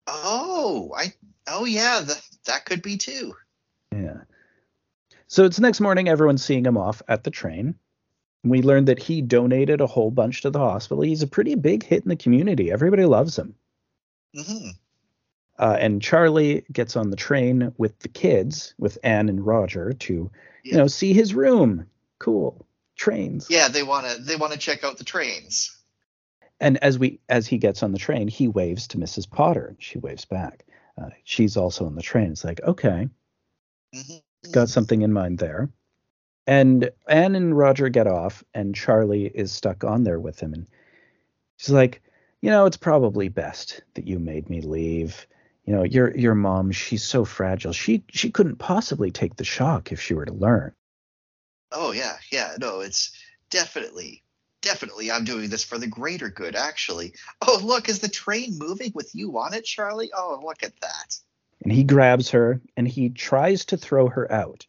Oh, I. Oh yeah, that that could be too. Yeah. So it's next morning, everyone's seeing him off at the train. We learned that he donated a whole bunch to the hospital. He's a pretty big hit in the community. Everybody loves him. hmm Uh, and Charlie gets on the train with the kids, with Anne and Roger, to you know see his room. Cool trains. Yeah, they want to they want to check out the trains. And as we as he gets on the train, he waves to Mrs. Potter. and She waves back. Uh, she's also on the train. It's like okay, hmm got something in mind there. And Anne and Roger get off, and Charlie is stuck on there with him. And she's like, You know, it's probably best that you made me leave. You know, your your mom, she's so fragile. She she couldn't possibly take the shock if she were to learn. Oh yeah, yeah. No, it's definitely, definitely. I'm doing this for the greater good. Actually. Oh look, is the train moving with you on it, Charlie? Oh look at that. And he grabs her and he tries to throw her out.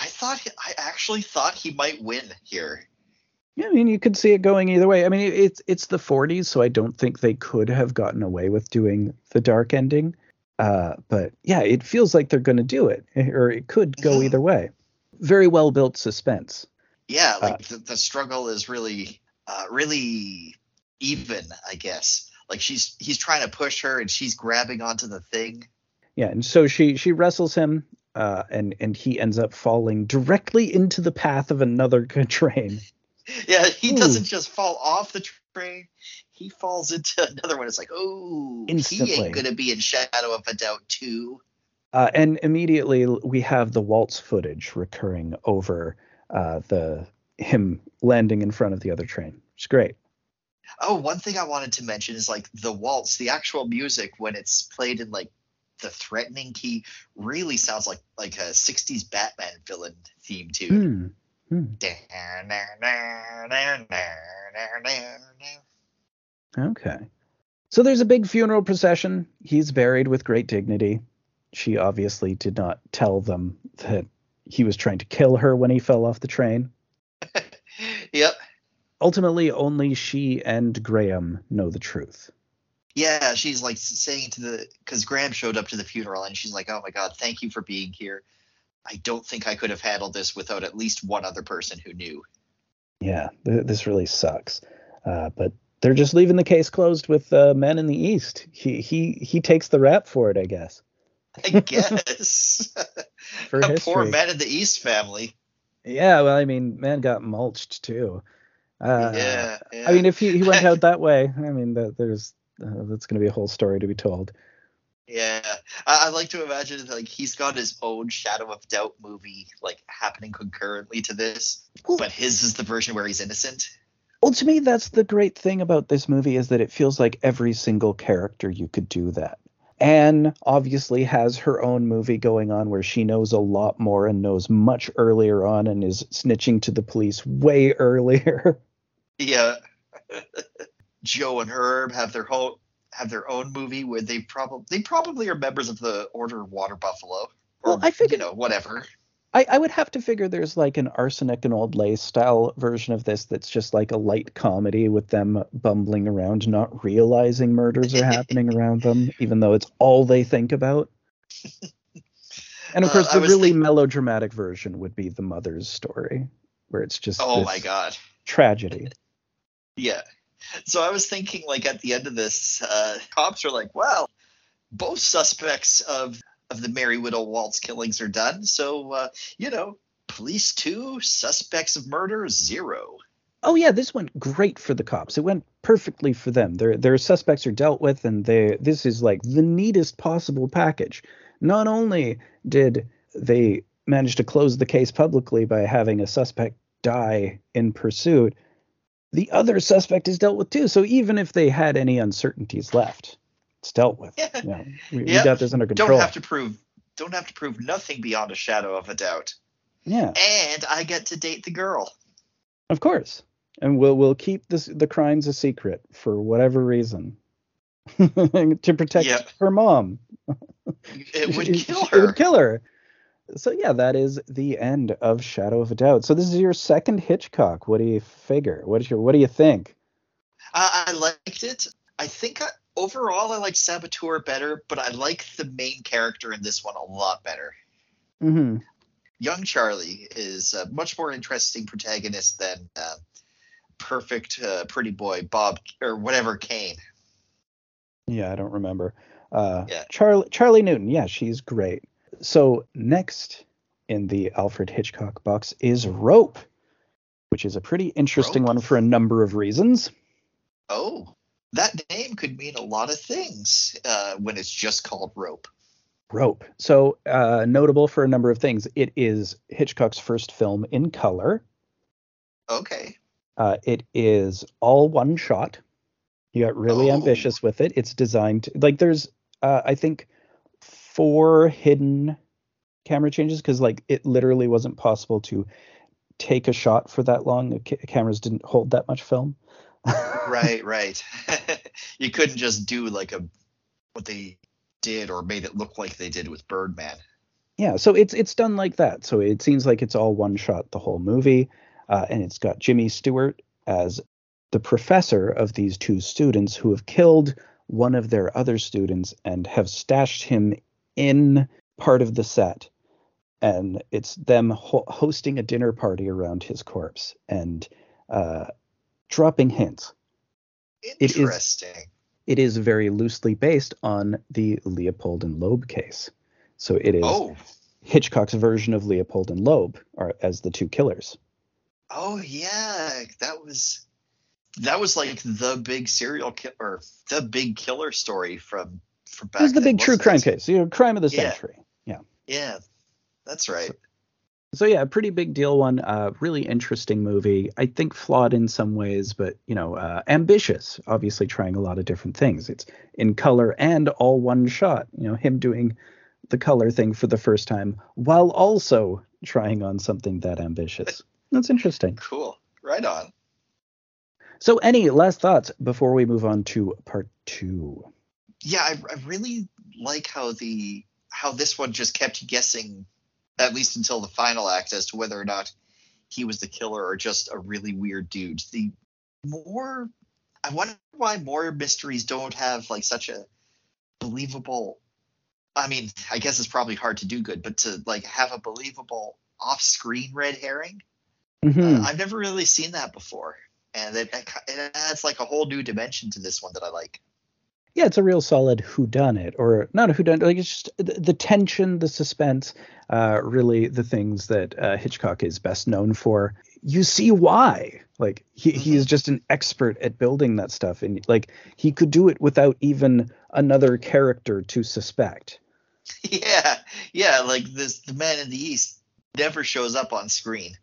I thought I actually thought he might win here. Yeah, I mean, you could see it going either way. I mean, it's it's the 40s, so I don't think they could have gotten away with doing the dark ending. Uh, but yeah, it feels like they're going to do it, or it could go Mhm. either way. Very well built suspense. Yeah, Uh, like the, the struggle is really, uh, really even, I guess. Like she's he's trying to push her, and she's grabbing onto the thing. Yeah, and so she she wrestles him, uh, and and he ends up falling directly into the path of another *laughs* train. *laughs* Yeah, he Ooh. doesn't just fall off the train; he falls into *laughs* another one. It's like, oh, he ain't gonna be in shadow of a doubt too. Uh, and immediately we have the waltz footage recurring over uh, the him landing in front of the other train. It's great. Oh, one thing I wanted to mention is like the waltz, the actual music when it's played in like the threatening key really sounds like like a 60s Batman villain theme tune. Hmm. Hmm. Okay. So there's a big funeral procession. He's buried with great dignity. She obviously did not tell them that he was trying to kill her when he fell off the train. *laughs* Yep. Ultimately, only she and Graham know the truth. Yeah, she's like saying to the because Graham showed up to the funeral and she's like, "Oh my God, thank you for being here. I don't think I could have handled this without at least one other person who knew." Yeah, th- this really sucks. Uh, but they're just leaving the case closed with uh, Men in the East. He he he takes the rap for it, I guess. I guess *laughs* For a *laughs* poor man in the East family. Yeah, well, I mean, man got mulched too. Uh, yeah, yeah. I mean, if he, he went out that way, I mean, that, there's uh, that's going to be a whole story to be told. Yeah, I, I like to imagine like he's got his own Shadow of Doubt movie like happening concurrently to this, Well- but his is the version where he's innocent. Well, to me, that's the great thing about this movie is that it feels like every single character you could do that. Anne obviously has her own movie going on where she knows a lot more and knows much earlier on and is snitching to the police way *laughs* earlier. Yeah, *laughs* Joe and Herb have their whole have their own movie where they probably they probably are members of the Order of Water Buffalo. Or, Well, I figured- you know whatever. I, I would have to figure there's like an arsenic and old lace style version of this that's just like a light comedy with them bumbling around, not realizing murders are happening *laughs* around them, even though it's all they think about. And of Uh, course, I the really think- melodramatic version would be the mother's story, where it's just Oh my god. tragedy. *laughs* Yeah. So I was thinking, like, at the end of this, uh, cops are like, "Well, both suspects of of the Merry Widow Waltz killings are done. So, uh, you know, police two, suspects of murder zero. Oh yeah, this went great for the cops. It went perfectly for them. Their their suspects are dealt with, and they this is like the neatest possible package. Not only did they manage to close the case publicly by having a suspect die in pursuit, the other suspect is dealt with too. So even if they had any uncertainties left, it's dealt with. Yeah. You know, we, we got this under control. Don't have to prove don't have to prove nothing beyond a shadow of a doubt. yeah, And I get to date the girl. of course. And we'll we'll keep this the crimes a secret for whatever reason. *laughs* to protect Yeah. her mom. It would kill her. It would kill her. So yeah, that is the end of Shadow of a Doubt. So this is your second Hitchcock. What do you figure? What is your what do you think? I, I liked it. I think I, overall I like Saboteur better, but I like the main character in this one a lot better. hmm young Charlie is a much more interesting protagonist than uh, perfect uh, pretty boy Bob or whatever Kane. Yeah, I don't remember. Uh, Yeah. Charlie Charlie Newton. Yeah, she's great. So next in the Alfred Hitchcock box is Rope, which is a pretty interesting Rope? one for a number of reasons. Oh, that name could mean a lot of things uh, when it's just called Rope. Rope. So uh, notable for a number of things. It is Hitchcock's first film in color. Okay. Uh, it is all one shot. He got really Oh. ambitious with it. It's designed to, like there's uh, I think four hidden camera changes because like it literally wasn't possible to take a shot for that long. The ca- cameras didn't hold that much film. Right, *laughs* right. *laughs* you couldn't just do like a what they did or made it look like they did with Birdman. Yeah, so it's it's done like that. So it seems like it's all one shot the whole movie, uh, and it's got Jimmy Stewart as the professor of these two students who have killed one of their other students and have stashed him in part of the set. And it's them ho- hosting a dinner party around his corpse and uh, dropping hints. Interesting. It is very loosely based on the Leopold and Loeb case. So it is Oh, Hitchcock's version of Leopold and Loeb are, as the two killers. oh yeah, that was that was like the big serial killer, the big killer story from from back. It was the then, big true crime case, you know, crime of the Yeah. century. Yeah, Yeah, that's right. So yeah, a pretty big deal one. Uh, really interesting movie. I think flawed in some ways, but you know, uh, ambitious. Obviously, trying a lot of different things. It's in color and all one shot. You know, him doing the color thing for the first time while also trying on something that ambitious. That's interesting. Cool. Right on. So, any last thoughts before we move on to part two? Yeah, I, I really like how the how this one just kept guessing, at least until the final act, as to whether or not he was the killer or just a really weird dude. The more I wonder why more mysteries don't have like such a believable. I mean, I guess it's probably hard to do good, but to like have a believable off-screen red herring, Mhm. uh, I've never really seen that before, and it, it adds like a whole new dimension to this one that I like. Yeah, it's a real solid whodunit, or not a who whodunit. Like it's just the, the tension, the suspense, uh, really the things that uh, Hitchcock is best known for. You see why. Like he, he is just an expert at building that stuff, and like he could do it without even another character to suspect. *laughs* yeah, yeah, like this the man in the east never shows up on screen.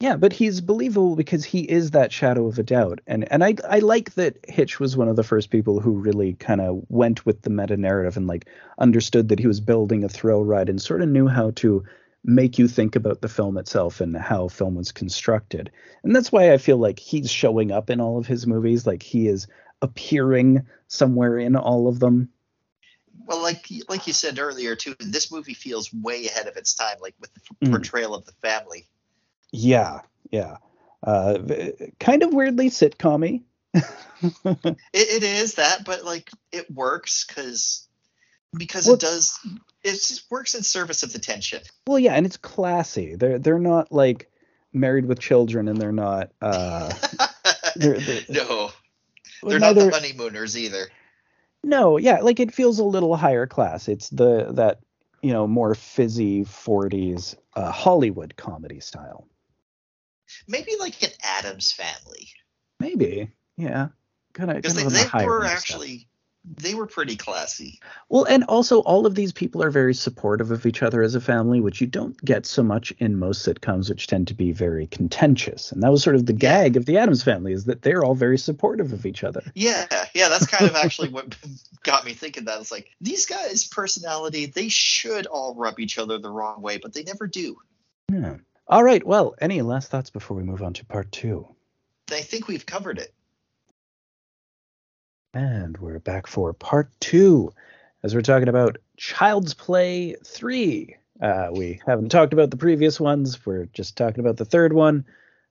Yeah, but he's believable because he is that shadow of a doubt, and and I I like that Hitch was one of the first people who really kind of went with the meta narrative and like understood that he was building a thrill ride and sort of knew how to make you think about the film itself and how film was constructed, and that's why I feel like he's showing up in all of his movies, like he is appearing somewhere in all of them. Well, like like you said earlier too, this movie feels way ahead of its time, like with the Mhm. portrayal of the family. Yeah, yeah, uh, kind of weirdly sitcom-y. *laughs* It, it is that, but like it works because because Well- it does it works in service of the tension. Well, yeah, and it's classy. They're they're not like married with children, and they're not. Uh, *laughs* they're, they're, no, they're not the honeymooners either. No, yeah, like it feels a little higher class. It's the that you know more fizzy '40s uh, Hollywood comedy style. Maybe like an Addams family Maybe, yeah, kind of. because they, they were end stuff. actually they were pretty classy. Well, and also all of these people are very supportive of each other as a family, which you don't get so much in most sitcoms, which tend to be very contentious. And that was sort of the gag of the Addams family is that they're all very supportive of each other. Yeah, yeah, that's kind of *laughs* actually what got me thinking that. It's like these guys' personality, they should all rub each other the wrong way, but they never do. Yeah. All right. Well, any last thoughts before we move on to part two? I think we've covered it. And we're back for part two, as we're talking about Child's Play 3. Uh, we haven't talked about the previous ones. We're just talking about the third one.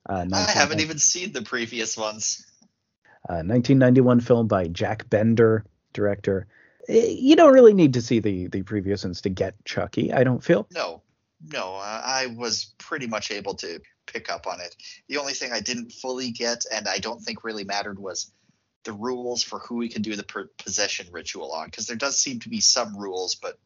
Uh, I haven't even seen the previous ones. uh, 1991 film by Jack Bender, director. Eh, You don't really need to see the the previous ones to get Chucky. I don't feel. No, no, I was pretty much able to pick up on it. The only thing I didn't fully get, and I don't think really mattered, was the rules for who we can do the per- possession ritual on, because there does seem to be some rules, but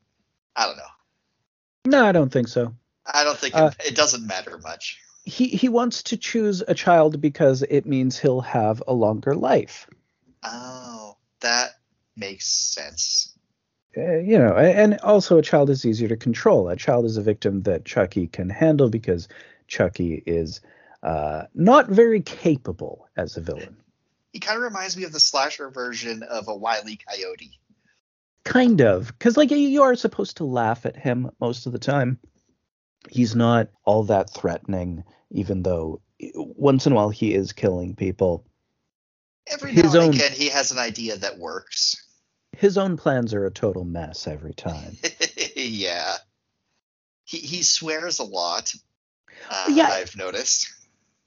I don't know. No, I don't think so. I don't think Uh, it, it doesn't matter much. He he wants to choose a child because it means he'll have a longer life. Oh, that makes sense. Uh, you know, and also a child is easier to control. A child is a victim that Chucky can handle because Chucky is uh, not very capable as a villain. He kind of reminds me of the slasher version of a wily coyote. Kind of, because like you- are supposed to laugh at him most of the time. He's not all that threatening, even though once in a while he is killing people. Every His now own- and again, he has an idea that works. His own plans are a total mess every time. *laughs* yeah. He he swears a lot. Uh, Yeah. I've noticed.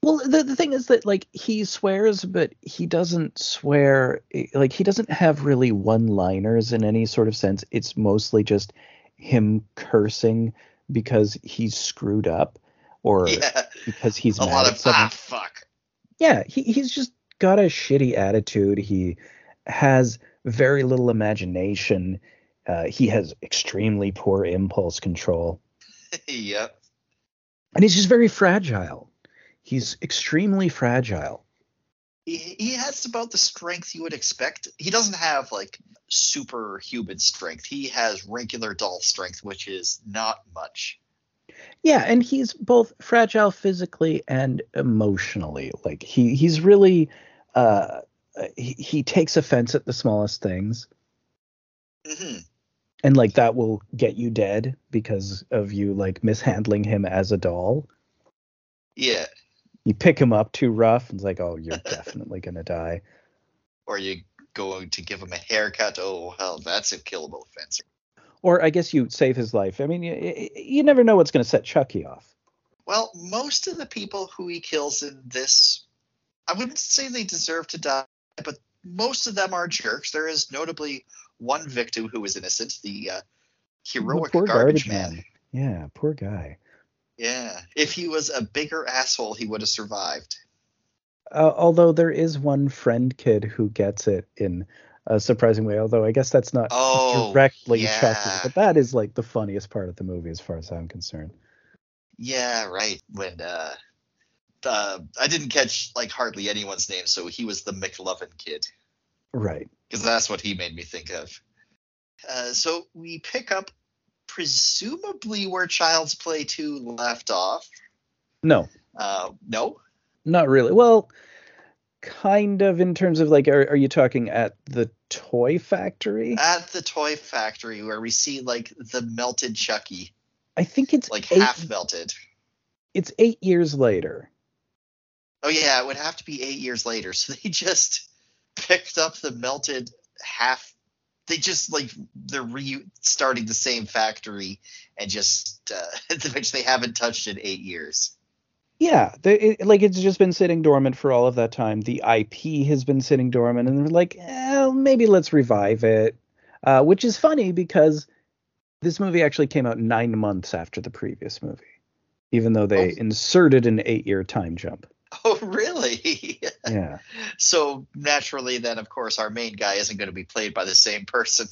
Well, the, the thing is that like he swears, but he doesn't swear. Like he doesn't have really one-liners in any sort of sense. It's mostly just him cursing because he's screwed up or *laughs* Yeah. because he's A mad lot of ah fuck. Yeah, he, he's just got a shitty attitude. He has very little imagination. Uh, he has extremely poor impulse control. *laughs* yep. And he's just very fragile. He's extremely fragile. He, he has about the strength you would expect. He doesn't have like superhuman strength. He has regular doll strength, which is not much. Yeah, and he's both fragile physically and emotionally. Like he he's really uh he, he takes offense at the smallest things hmm and like that will get you dead because of you like mishandling him as a doll. Yeah. You pick him up too rough and it's like, "Oh, you're *laughs* definitely going to die." Or you going to give him a haircut. Oh hell, that's a killable offense. Or I guess you save his life. I mean, you, you never know what's going to set Chucky off. Well, most of the people who he kills in this, I wouldn't say they deserve to die, but most of them are jerks. There is notably one victim who was innocent, the uh, heroic poor garbage, garbage man. man. Yeah, poor guy. Yeah, if he was a bigger asshole, he would have survived. Uh, although there is one friend kid who gets it in a surprising way. Although I guess that's not Oh, directly yeah. But that is like the funniest part of the movie, as far as I'm concerned. Yeah, right. When uh, uh, I didn't catch like hardly anyone's name, so he was the McLovin kid. Right. because that's what he made me think of. Uh, so we pick up presumably where Child's Play 2 left off. No, Uh, no? not really. Well, kind of in terms of like, are, are you talking at the toy factory? At the toy factory where we see like the melted Chucky, I think it's like eight, half melted. It's eight years later. Oh yeah, it would have to be eight years later. So they just picked up the melted half. They just like they're restarting the same factory and just uh, *laughs* which they haven't touched in eight years. Yeah, they, it, like it's just been sitting dormant for all of that time. The IP has been sitting dormant, and they're like, eh, maybe let's revive it. Uh, which is funny because this movie actually came out nine months after the previous movie, even though they Oh. inserted an eight-year time jump. *laughs* Oh really? Yeah, So naturally, then of course our main guy isn't going to be played by the same person.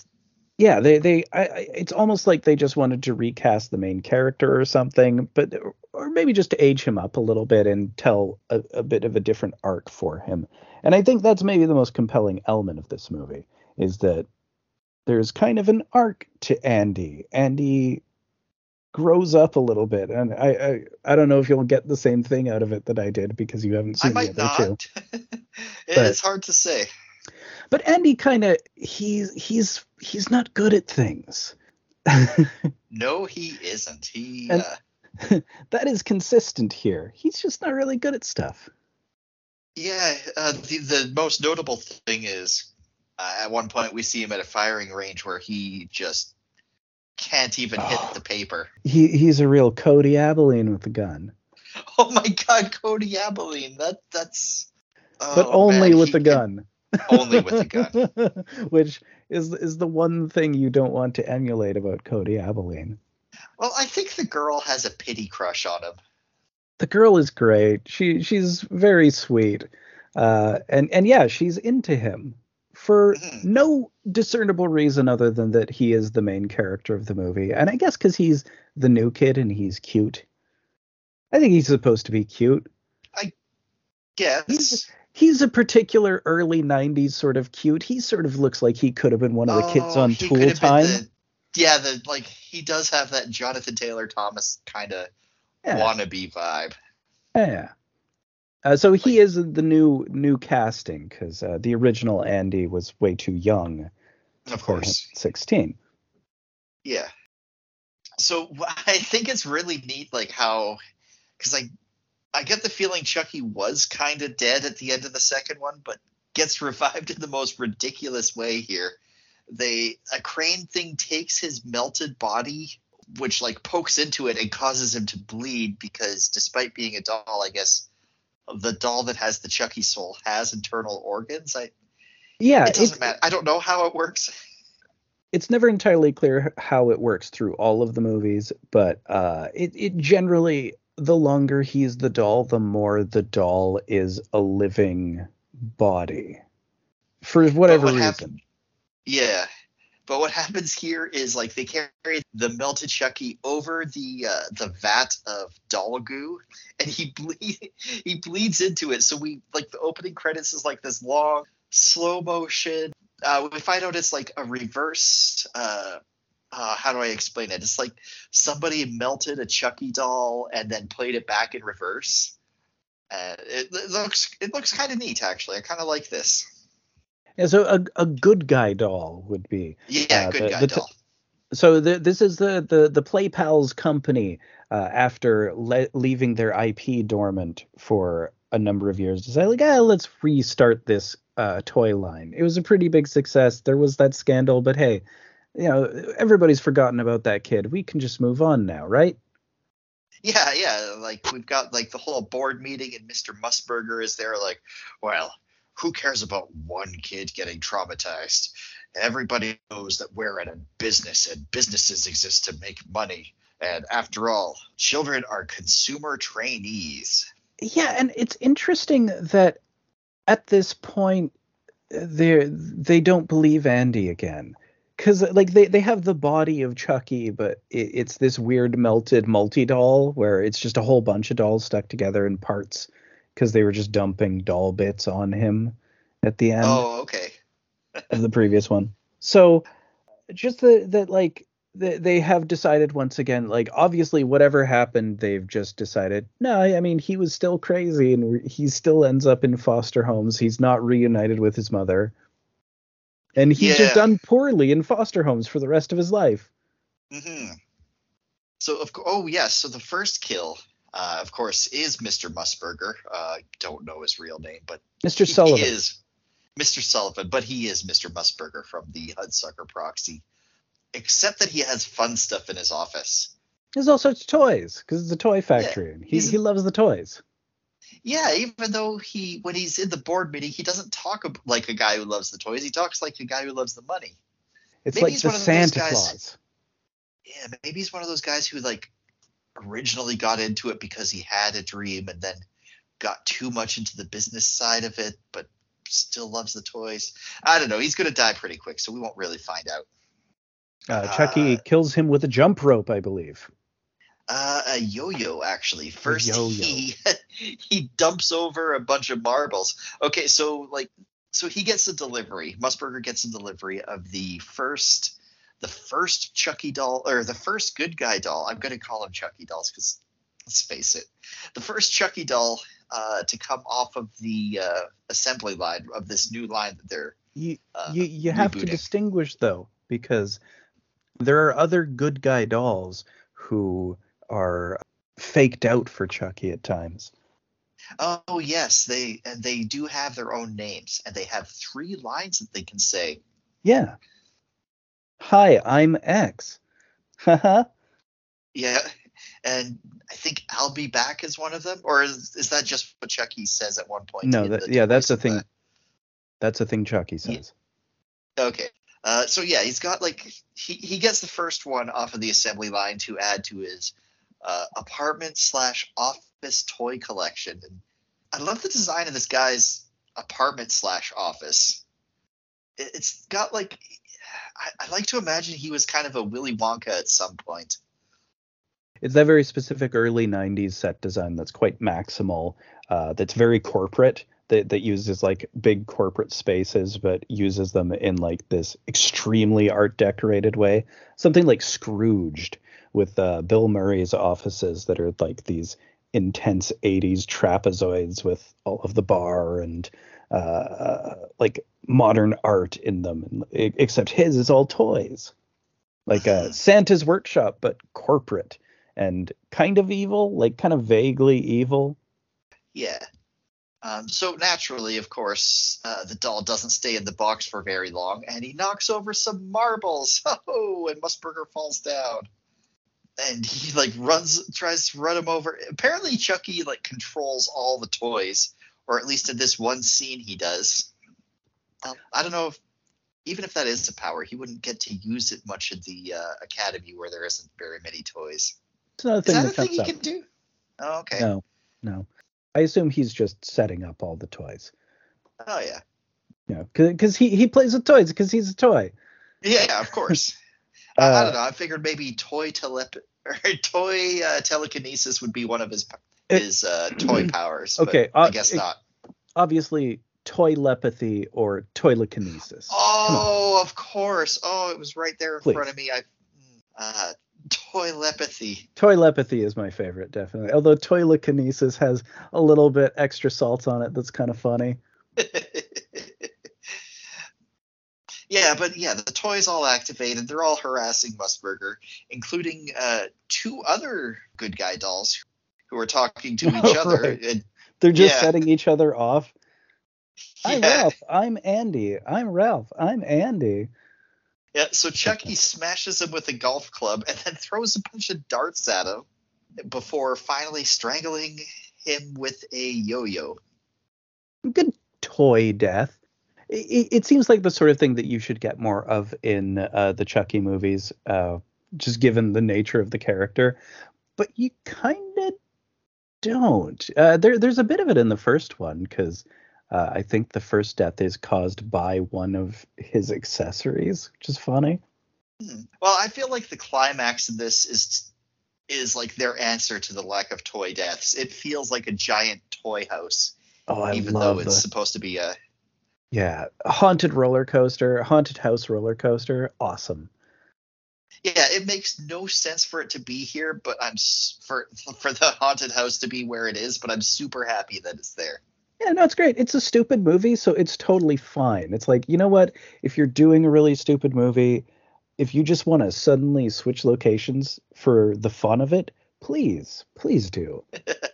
yeah. They they I, I, it's almost like they just wanted to recast the main character or something, but or maybe just to age him up a little bit and tell a, a bit of a different arc for him. And I think that's maybe the most compelling element of this movie is that there's kind of an arc to Andy. Andy grows up a little bit, and I I, I don't know if you'll get the same thing out of it that I did because you haven't I seen the might other not. *laughs* It's hard to say. But Andy kind of he's he's he's not good at things. *laughs* No, he isn't. He And- uh, *laughs* that is consistent here. He's just not really good at stuff. Yeah, uh, the the most notable thing is uh, at one point we see him at a firing range where he just can't even Oh. hit the paper. He he's a real Cody Abilene with a gun, Oh my God, Cody Abilene. That that's. but oh, only man, with he the gun. Only with the gun. *laughs* Which is is the one thing you don't want to emulate about Cody Abilene. Well, I think the girl has a pity crush on him. The girl is great. She she's very sweet. Uh and and yeah, she's into him for Mhm. no discernible reason other than that he is the main character of the movie. And I guess cuz he's the new kid and he's cute. I think he's supposed to be cute. Yes. He's- He's a particular early 90s sort of cute. He sort of looks like he could have been one of the kids Oh, on Tool could have been Time. the- yeah, the like he does have that Jonathan Taylor Thomas kind of Yeah. wannabe vibe. Yeah. Uh, so he is the new new casting because uh, the original Andy was way too young. Of course. 16. Yeah. So *laughs* I think it's really neat, like how, because I, I get the feeling Chucky was kind of dead at the end of the second one, but gets *laughs* revived in the most ridiculous way here. They a crane thing takes his melted body, which like pokes into it and causes him to bleed because despite being a doll, I guess the doll that has the Chucky soul has internal organs. I Yeah, it doesn't matter. I don't know how it works. *laughs* it's never entirely clear how it works through all of the movies, but uh, it it generally the longer he's the doll, the more the doll is a living body for whatever what reason. hap- Yeah. But what happens here is like they carry the melted Chucky over the uh, the vat of doll goo, and he ble- *laughs* he bleeds into it. So we like the opening credits is like this long slow motion. Uh, we find out it's like a reverse. Uh, uh, how do I explain it? It's like somebody melted a Chucky doll and then played it back in reverse. Uh, it, it looks it looks kind of neat actually. I kind of like this. Yeah, so a a good guy doll would be Yeah, Uh, good the- guy the t- doll. So the, this is the the the Play Pals company uh, after le- leaving their IP dormant for a number of years decided like ah let's restart this uh, toy line. It was a pretty big success. There was that scandal, but hey, you know everybody's forgotten about that kid. We can just move on now, right? Yeah, yeah. Like we've got like the whole board meeting, and Mr. Mussburger is there. Like, well, who cares about one kid getting traumatized? Everybody knows that we're in a business, and businesses exist to make money. And after all, children are consumer trainees. Yeah, and it's interesting that at this point they they don't believe Andy again because like they, they have the body of Chucky, but it, it's this weird melted multi doll where it's just a whole bunch of dolls stuck together in parts because they were just dumping doll bits on him at the end Oh, okay. of the previous one. So just the, that like they, they have decided once again like obviously whatever happened they've just decided no I mean he was still crazy and he still ends up in foster homes. He's not reunited with his mother. And he's just done poorly in foster homes for the rest of his life. hmm So of oh yes, so the first kill, uh, of course, is Mr. Mussburger. Uh, I don't know his real name, but Mr. he Sullivan. is Mr. Sullivan, but he is Mr. Mussburger from the Hudsucker Proxy. Except that he has fun stuff in his office. There's all sorts of toys because it's a toy factory. and he, he loves the toys. Yeah, even though he, when he's in the board meeting, he doesn't talk like a guy who loves the toys. He talks like a guy who loves the money. It's Maybe like he's the one of those Santa guys- Claus. Yeah, maybe he's one of those guys who like originally got into it because he had a dream and then got too much into the business side of it, but still loves the toys. I don't know. He's gonna die pretty quick, so we won't really find out. Uh, Chucky Uh, kills him with a jump rope, I believe. Uh, a yo-yo actually. First, yo-yo. he *laughs* he dumps over a bunch of marbles. Okay, so like, so he gets a delivery. Mussburger gets a delivery of the first, the first Chucky doll or the first good guy doll. I'm gonna call them Chucky dolls because let's face it, the first Chucky doll uh, to come off of the uh, assembly line of this new line that they're. You Uh, you, you have to distinguish though because there are other good guy dolls who are faked out for Chucky at times. Oh yes, they and they do have their own names and they have three lines that they can say. Yeah. Hi, I'm X. *laughs* Haha. Yeah, and I think I'll be back is one of them, or is, is that just what Chucky says at one point? no, that, yeah, that's the thing. That's the thing Chucky Yeah. says. Okay, uh, so yeah, he's got like he he gets the first one off of the assembly line to add to his uh, apartment slash office toy collection, and I love the design of this guy's apartment slash office. It, it's got like I, I like to imagine he was kind of a Willy Wonka at some point. It's that very specific early 90s set design that's quite maximal, uh, that's very corporate, that, that uses like big corporate spaces, but uses them in like this extremely art decorated way. Something like Scrooged with uh, Bill Murray's offices that are like these intense 80s trapezoids with all of the bar and uh, like modern art in them, except his is all toys. Like uh, *sighs* Santa's workshop, but corporate and kind of evil, like kind of vaguely evil. Yeah. Um, so naturally, of course, uh, the doll doesn't stay in the box for very long, and he knocks over some marbles. *laughs* Oh, and Mussburger falls down. and he like runs, tries to run him over. Apparently, Chucky like controls all the toys, or at least in this one scene he does. Um, I don't know if even if that is a power, he wouldn't get to use it much at the uh, academy where there isn't very many toys. It's another Is thing that that, a thing he up. can do? Oh, okay. No, no. I assume he's just setting up all the toys. Oh yeah. You know, because he he plays with toys because he's a toy. Yeah, of course. *laughs* I, I Uh, don't know. I figured maybe toy telep or *laughs* toy uh, telekinesis would be one of his his uh, toy *clears throat* powers. Okay, I uh, guess it- not. Obviously, toilepathy or toilekinesis. Oh, of course. Oh, it was right there in Please. front of me. I uh, toilepathy. Toilepathy is my favorite, definitely. Although toilekinesis has a little bit extra salt on it that's kind of funny. *laughs* yeah, but yeah, the toys all activated. They're all harassing Mussburger, including uh, two other good guy dolls who are talking to *laughs* each other. Right. And, They're just Yeah. setting each other off. I'm yeah, Ralph. I'm Andy. I'm Ralph. I'm Andy. yeah, so Chucky smashes him with a golf club and then throws a bunch of darts at him before finally strangling him with a yo-yo. Good toy death. It, it seems like the sort of thing that you should get more of in uh, the Chucky movies, uh, just given the nature of the character. But you kind of don't. Uh, there, there's a bit of it in the first one because uh, I think the first death is caused by one of his accessories, which is funny. Hmm. Well, I feel like the climax of this is is like their answer to the lack of toy deaths. It feels like a giant toy house, Oh, I even though it's the supposed to be a yeah haunted roller coaster, haunted house roller coaster. Awesome. Yeah. It makes no sense for it to be here, but I'm for *laughs* for the haunted house to be where it is. But I'm super happy that it's there. Yeah, no, it's great. It's a stupid movie, so it's totally fine. It's like, you know what? If you're doing a really stupid movie, if you just want to suddenly switch locations for the fun of it, please, please do. *laughs*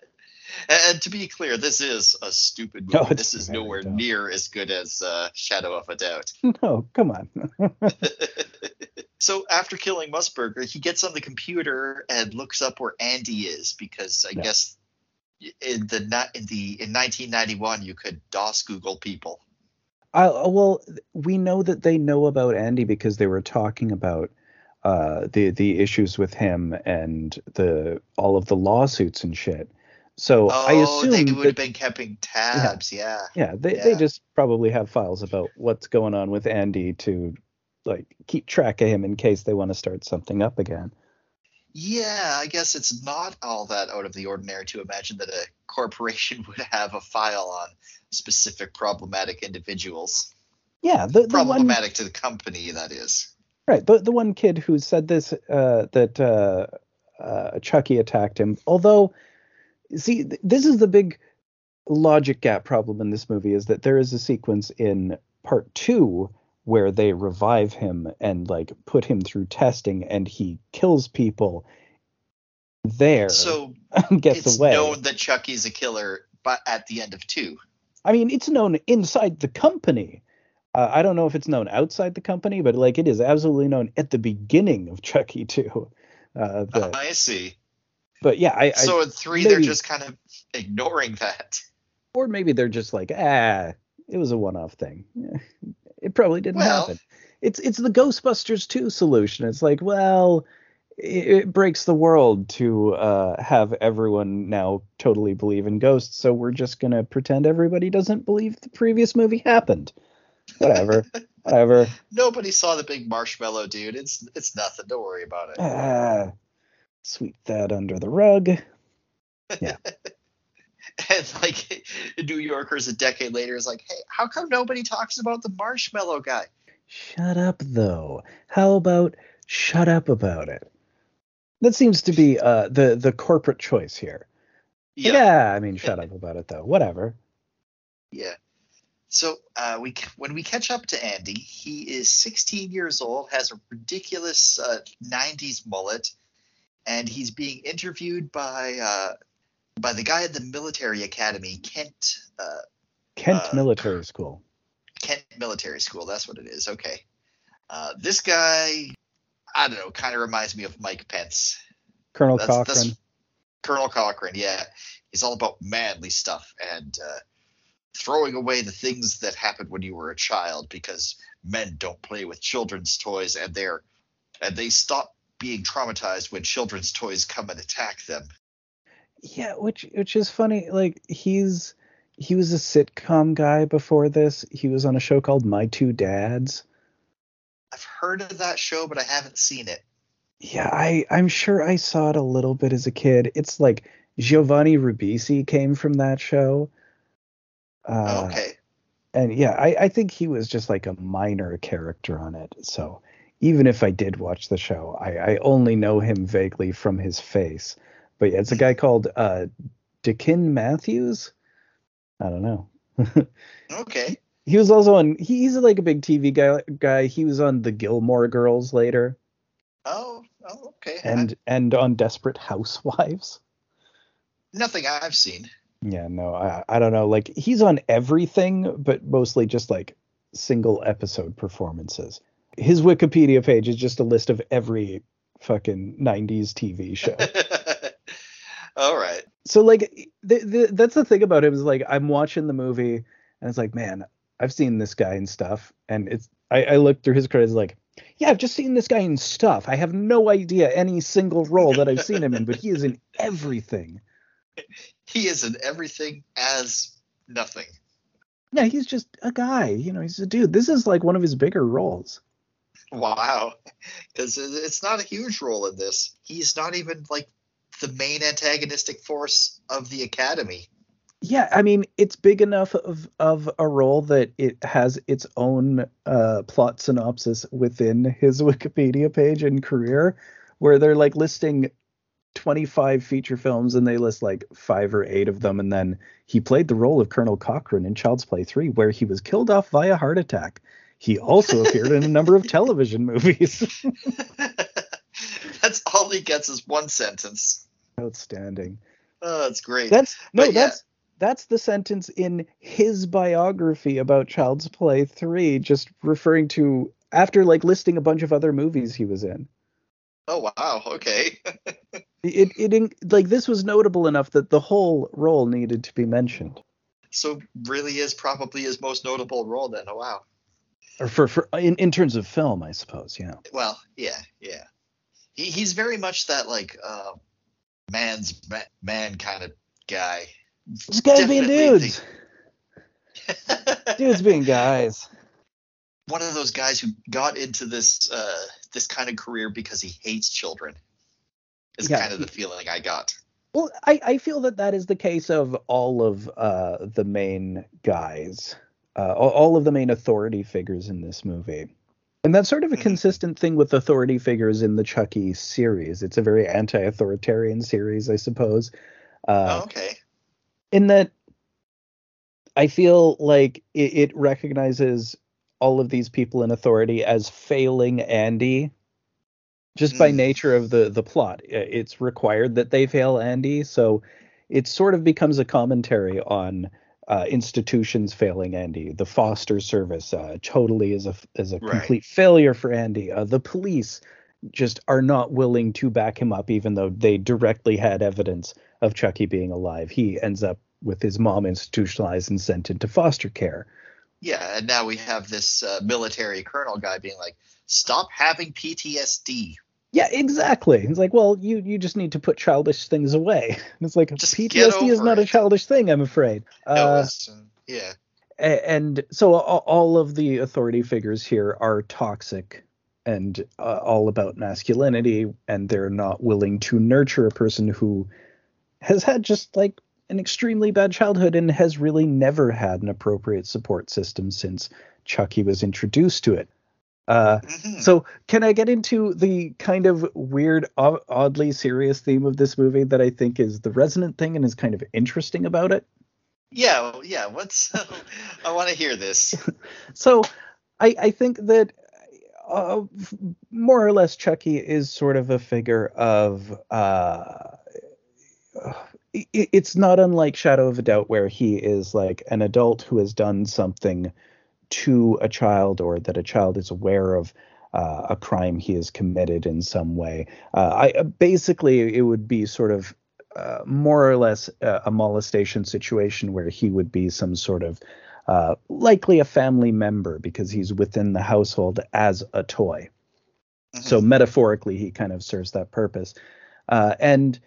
And, to be clear, this is a stupid movie. it's this is nowhere dumb. near as good as uh, Shadow of a Doubt. *laughs* No, come on. *laughs* so after killing Mussburger, he gets on the computer and looks up where Andy is because I Yeah. guess in the in the in 1991 you could DOS Google people. I, well, we know that they know about Andy because they were talking about uh, the the issues with him and the all of the lawsuits and shit. So Oh, I assume they would that have been keeping tabs. Yeah. Yeah, they, they Yeah. just probably have files about what's going on with Andy to like keep track of him in case they want to start something up again. Yeah, I guess it's not all that out of the ordinary to imagine that a corporation *laughs* would have a file on specific problematic individuals. Yeah, the, the one Problematic to the company, that is. right, the the one kid who said this uh, that uh, uh, Chucky attacked him. Although, see, th- this is the big logic gap problem in this movie is that there is a sequence in part two where they revive him and like put him through testing and he kills people there So *laughs* gets it's away known that Chucky's a killer, but at the end of two. I mean, it's known inside the company. Uh, I don't know if it's known outside the company, but like it is absolutely known at the beginning of Chucky too. Uh, that- I see. But yeah, I, I So in three, they're just kind of ignoring that. or maybe they're just like, ah, it was a one-off thing. *laughs* It probably didn't Well- happen. It's it's the Ghostbusters 2 solution. It's like, well, it, breaks the world to uh, have everyone now totally believe in ghosts, so we're just gonna pretend everybody doesn't believe the previous movie happened. Whatever, *laughs* whatever. Nobody saw the big marshmallow dude. It's it's nothing. Don't worry about it. Ah, sweep that under the rug. Yeah. *laughs* and like New Yorkers a decade later is like, hey, how come nobody talks about the marshmallow guy? Shut up, though. How about shut up about it? That seems to be uh, the the corporate choice here. Yeah. I mean, shut up about it, though. Whatever. Yeah. So uh, we when we catch up to Andy, he is 16 years old, has a ridiculous uh, 90s mullet, and he's being interviewed by uh, by the guy at the military academy, Kent uh, Kent Uh, Military School. Kent Military School. That's what it is. Okay. Uh, this guy, I don't know, kind of reminds me of Mike Pence. Colonel That's- Cochran. that's- Colonel Cochran, yeah, he's all about manly stuff and uh, throwing away the things that happened when you were a child because men don't play with children's toys and they're and they stop being traumatized when children's toys come and attack them. Yeah, which which is funny. Like he's he was a sitcom guy before this. He was on a show called My Two Dads. I've heard of that show, but I haven't seen it. Yeah, I I'm sure I saw it a little bit as a kid. It's like Giovanni Ribisi came from that show. Uh, okay. and yeah, I, I think he was just like a minor character on it. So even if I did watch the show, I, I only know him vaguely from his face. But yeah, it's a guy called uh, Dakin Matthews. I don't know. *laughs* Okay. he was also on. He's like a big TV guy. Guy. He was on the Gilmore Girls later, Oh, oh okay. and and on Desperate Housewives. nothing I've seen. Yeah, no, I, I don't know. Like he's on everything, but mostly just like single episode performances. His Wikipedia page is just a list of every fucking 90s TV show. *laughs* all right. so like the, the, that's the thing about him is like I'm watching the movie and it's like, man, I've seen this guy and stuff. And it's I, I look through his credits like, yeah, I've just seen this guy in stuff. I have no idea any single role that I've seen him in, but he is in everything. He is in everything as nothing. Yeah, he's just a guy. You know, he's a dude. This is like one of his bigger roles. Wow. Because it's not a huge role in this. He's not even like the main antagonistic force of the Academy. Yeah, I mean, it's big enough of of a role that it has its own uh, plot synopsis within his *laughs* Wikipedia page and career, where they're like listing 25 feature films and they list like five or eight of them, and then he played the role of Colonel Cochran in Child's Play 3, where he was killed off via heart attack. He also appeared in a number of television movies. *laughs* That's all he gets is one sentence. Outstanding. Oh, that's great. That's no, But yeah. that's that's the sentence in his biography about Child's Play 3, just referring to after like listing a bunch of other movies he was in. oh wow. Okay. *laughs* It it like this was notable enough that the whole role needed to be mentioned. so really is probably his most notable role then. Oh wow. Or for for in, in terms of film, I suppose, yeah. Well, yeah, yeah. He he's very much that like uh, man's ma- man kind of guy. Just guys being dudes. *laughs* Dudes being guys. One of those guys who got into this uh, this kind of career because he hates children. Is Yeah, kind of the feeling I got. Well, I, I feel that that is the case of all of uh, the main guys, uh, all, of the main authority figures in this movie. And that's sort of a Mhm. consistent thing with authority figures in the Chucky series. It's a very anti authoritarian series, I suppose. Uh, oh, okay. in that I feel like it, it recognizes all of these people in authority as failing Andy. Just by Mm. nature of the the plot, it's required that they fail Andy, so it sort of becomes a commentary on uh, institutions failing Andy. The foster service uh, totally is a is a Right. complete failure for Andy. Uh, the police just are not willing to back him up, even though they directly had evidence of Chucky being alive. He ends up with his mom institutionalized and sent into foster care. Yeah, and now we have this uh, military colonel guy being like, "Stop having PTSD." Yeah, exactly. It's like, well, you you just need to put childish things away. *laughs* And it's like Just PTSD is not a childish thing, I'm afraid. No, Uh, uh, yeah. and so all of the authority figures here are toxic and uh, all about masculinity and they're not willing to nurture a person who has had just like an extremely bad childhood and has really never had an appropriate support system since Chucky was introduced to it. Uh, Mhm. so can I get into the kind of weird, o- oddly serious theme of this movie that I think is the resonant thing and is kind of interesting about it? yeah, yeah. What's? *laughs* I want to hear this. *laughs* So I, I think that uh, more or less Chucky is sort of a figure of uh, it, it's not unlike Shadow of a Doubt where he is like an adult who has done something to a child or that a child is aware of uh, a crime he has committed in some way. Uh, I uh, basically it would be sort of uh, more or less a, a, molestation situation where he would be some sort of uh, likely a family member because he's within the household as a toy. Mm-hmm. So metaphorically, he kind of serves that purpose. Uh, and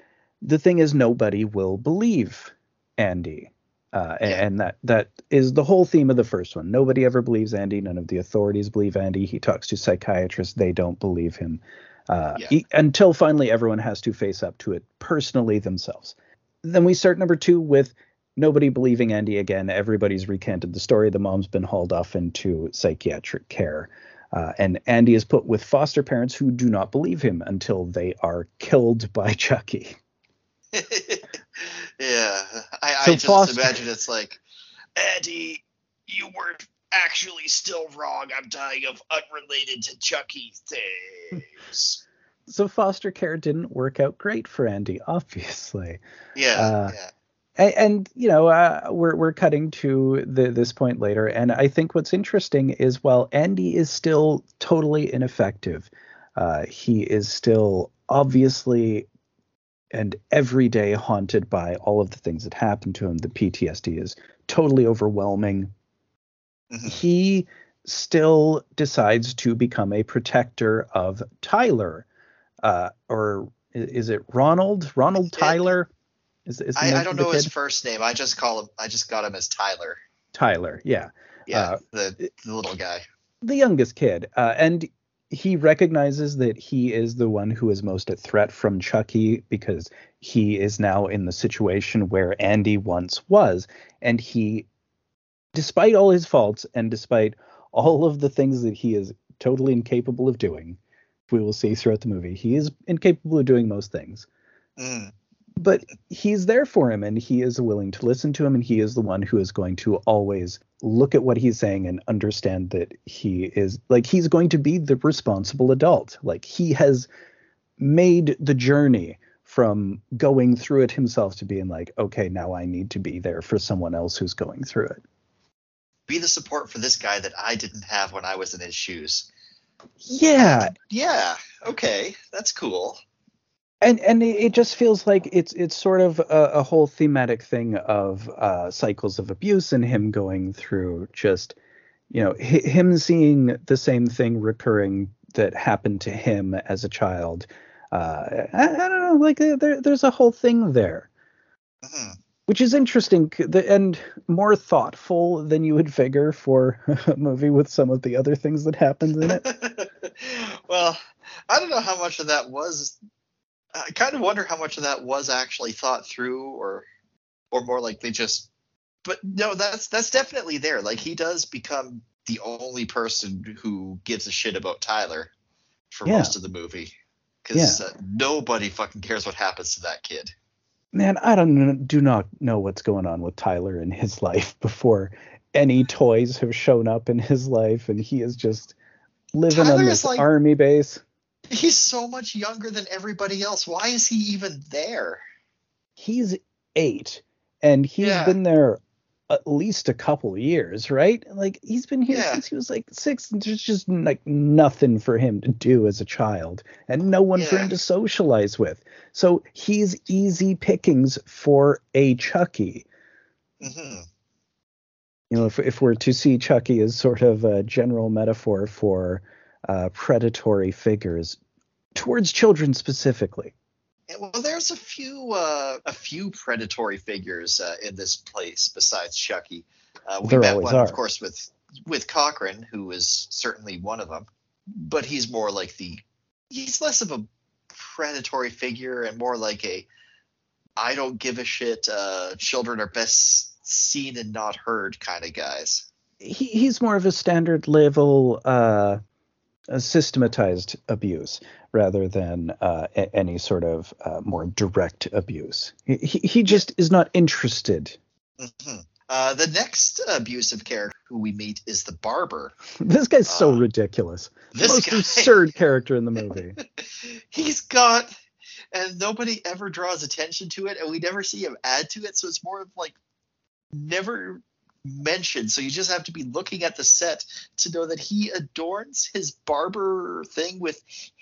the thing is, nobody will believe Andy. Uh, and that that is the whole theme of the first one. Nobody ever believes Andy. None of the authorities believe Andy. He talks to psychiatrists; they don't believe him. Uh, yeah. he, until finally, everyone has to face up to it personally themselves. Then we start number two with nobody believing Andy again. Everybody's recanted the story. The mom's been hauled off into psychiatric care. Uh, and Andy is put with foster parents who do not believe him until they are killed by Chucky. *laughs* yeah, I, so I just foster- imagine it's like, Andy, you weren't actually still wrong. I'm dying of unrelated to Chucky things. *laughs* so foster care didn't work out great for Andy, obviously. Yeah, uh, yeah and, and you know uh, we're we're cutting to the, this point later, and I think what's interesting is while Andy is still totally ineffective, uh, he is still obviously and every day haunted by all of the things that happened to him. The PTSD is totally overwhelming. Mm-hmm. He still decides to become a protector of Tyler, uh, or is it Ronald? Ronald Tyler? Is, is I, I, don't know his first name. I just call him. I just got him as Tyler. Tyler, yeah. Yeah, uh, the, the little guy. The youngest kid, uh, and he recognizes that he is the one who is most at threat from Chucky because he is now in the situation where Andy once was, and he, despite all his faults and despite all of the things that he is totally incapable of doing, we will see throughout the movie, he is incapable of doing most things. Mm but he's there for him and he is willing to listen to him and he is the one who is going to always look at what he's saying and understand that he is like he's going to be the responsible adult. Like he has made the journey from going through it himself to being like okay now i need to be there for someone else who's going through it. Be the support for this guy that i didn't have when i was in his shoes. Yeah. Yeah. Okay. That's cool and and it just feels like it's it's sort of a, a whole thematic thing of uh, cycles of abuse and him going through just you know h- him seeing the same thing recurring that happened to him as a child. Uh, I, I, don't know, like uh, there, there's a whole thing there, mm-hmm. which is interesting and more thoughtful than you would figure for a movie with some of the other things that happens in it. *laughs* well, I don't know how much of that was I kind of wonder how much of that was actually thought through, or or more like they just. But no, that's that's definitely there. Like he does become the only person who gives a shit about Tyler for yeah. most of the movie because yeah. uh, nobody fucking cares what happens to that kid. Man, I don't do not know what's going on with Tyler in his life before any toys have shown up in his life, and he is just living Tyler on this like, army base. He's so much younger than everybody else. Why is he even there? He's eight, and he's yeah. been there at least a couple years, right? Like he's been here yeah. since he was like six. And there's just like nothing for him to do as a child, and no one yeah. for him to socialize with. So he's easy pickings for a Chucky. Mm-hmm. You know, if if we're to see Chucky as sort of a general metaphor for uh, predatory figures towards children specifically. Well, there's a few uh, a few predatory figures uh, in this place besides Chucky. Uh, we there met one, are. of course, with with Cochran, who is certainly one of them, but he's more like the he's less of a predatory figure and more like a I don't give a shit. Uh, children are best seen and not heard kind of guys. He, he's more of a standard level uh, systematized abuse rather than uh, a- any sort of uh, more direct abuse. He, he just is not interested. Mm-hmm. Uh, the next abusive character who we meet is the barber. This guy's so uh, ridiculous. This most guy, absurd character in the movie. *laughs* he's got, and nobody ever draws attention to it, and we never see him add to it. So it's more of like never mentioned. So you just have to be looking at the set to know that he adorns his barber thing with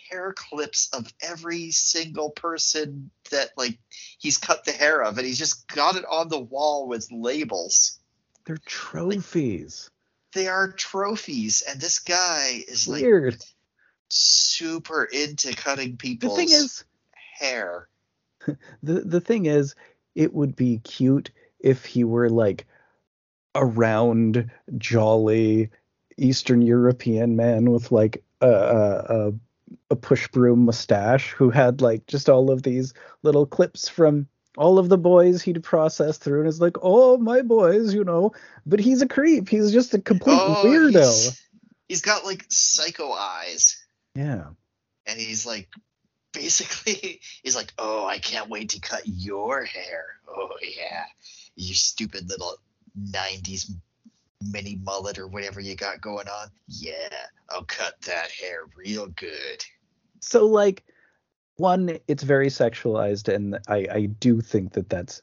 hair clips of every single person that like he's cut the hair of, and he's just got it on the wall with labels. They're trophies. Like, they are trophies, and this guy is Weird. like super into cutting people's the thing is, hair. *laughs* the the thing is, it would be cute if he were like a round, jolly Eastern European man with like a, a, a push broom mustache who had like just all of these little clips from all of the boys he'd process through and is like, oh my boys, you know. But he's a creep. He's just a complete oh, weirdo. He's, he's got like psycho eyes. Yeah. And he's like basically *laughs* he's like, Oh, I can't wait to cut your hair. Oh yeah. You stupid little 90s mini mullet or whatever you got going on. Yeah, I'll cut that hair real good. So, like, one, it's very sexualized, and I, I do think that that's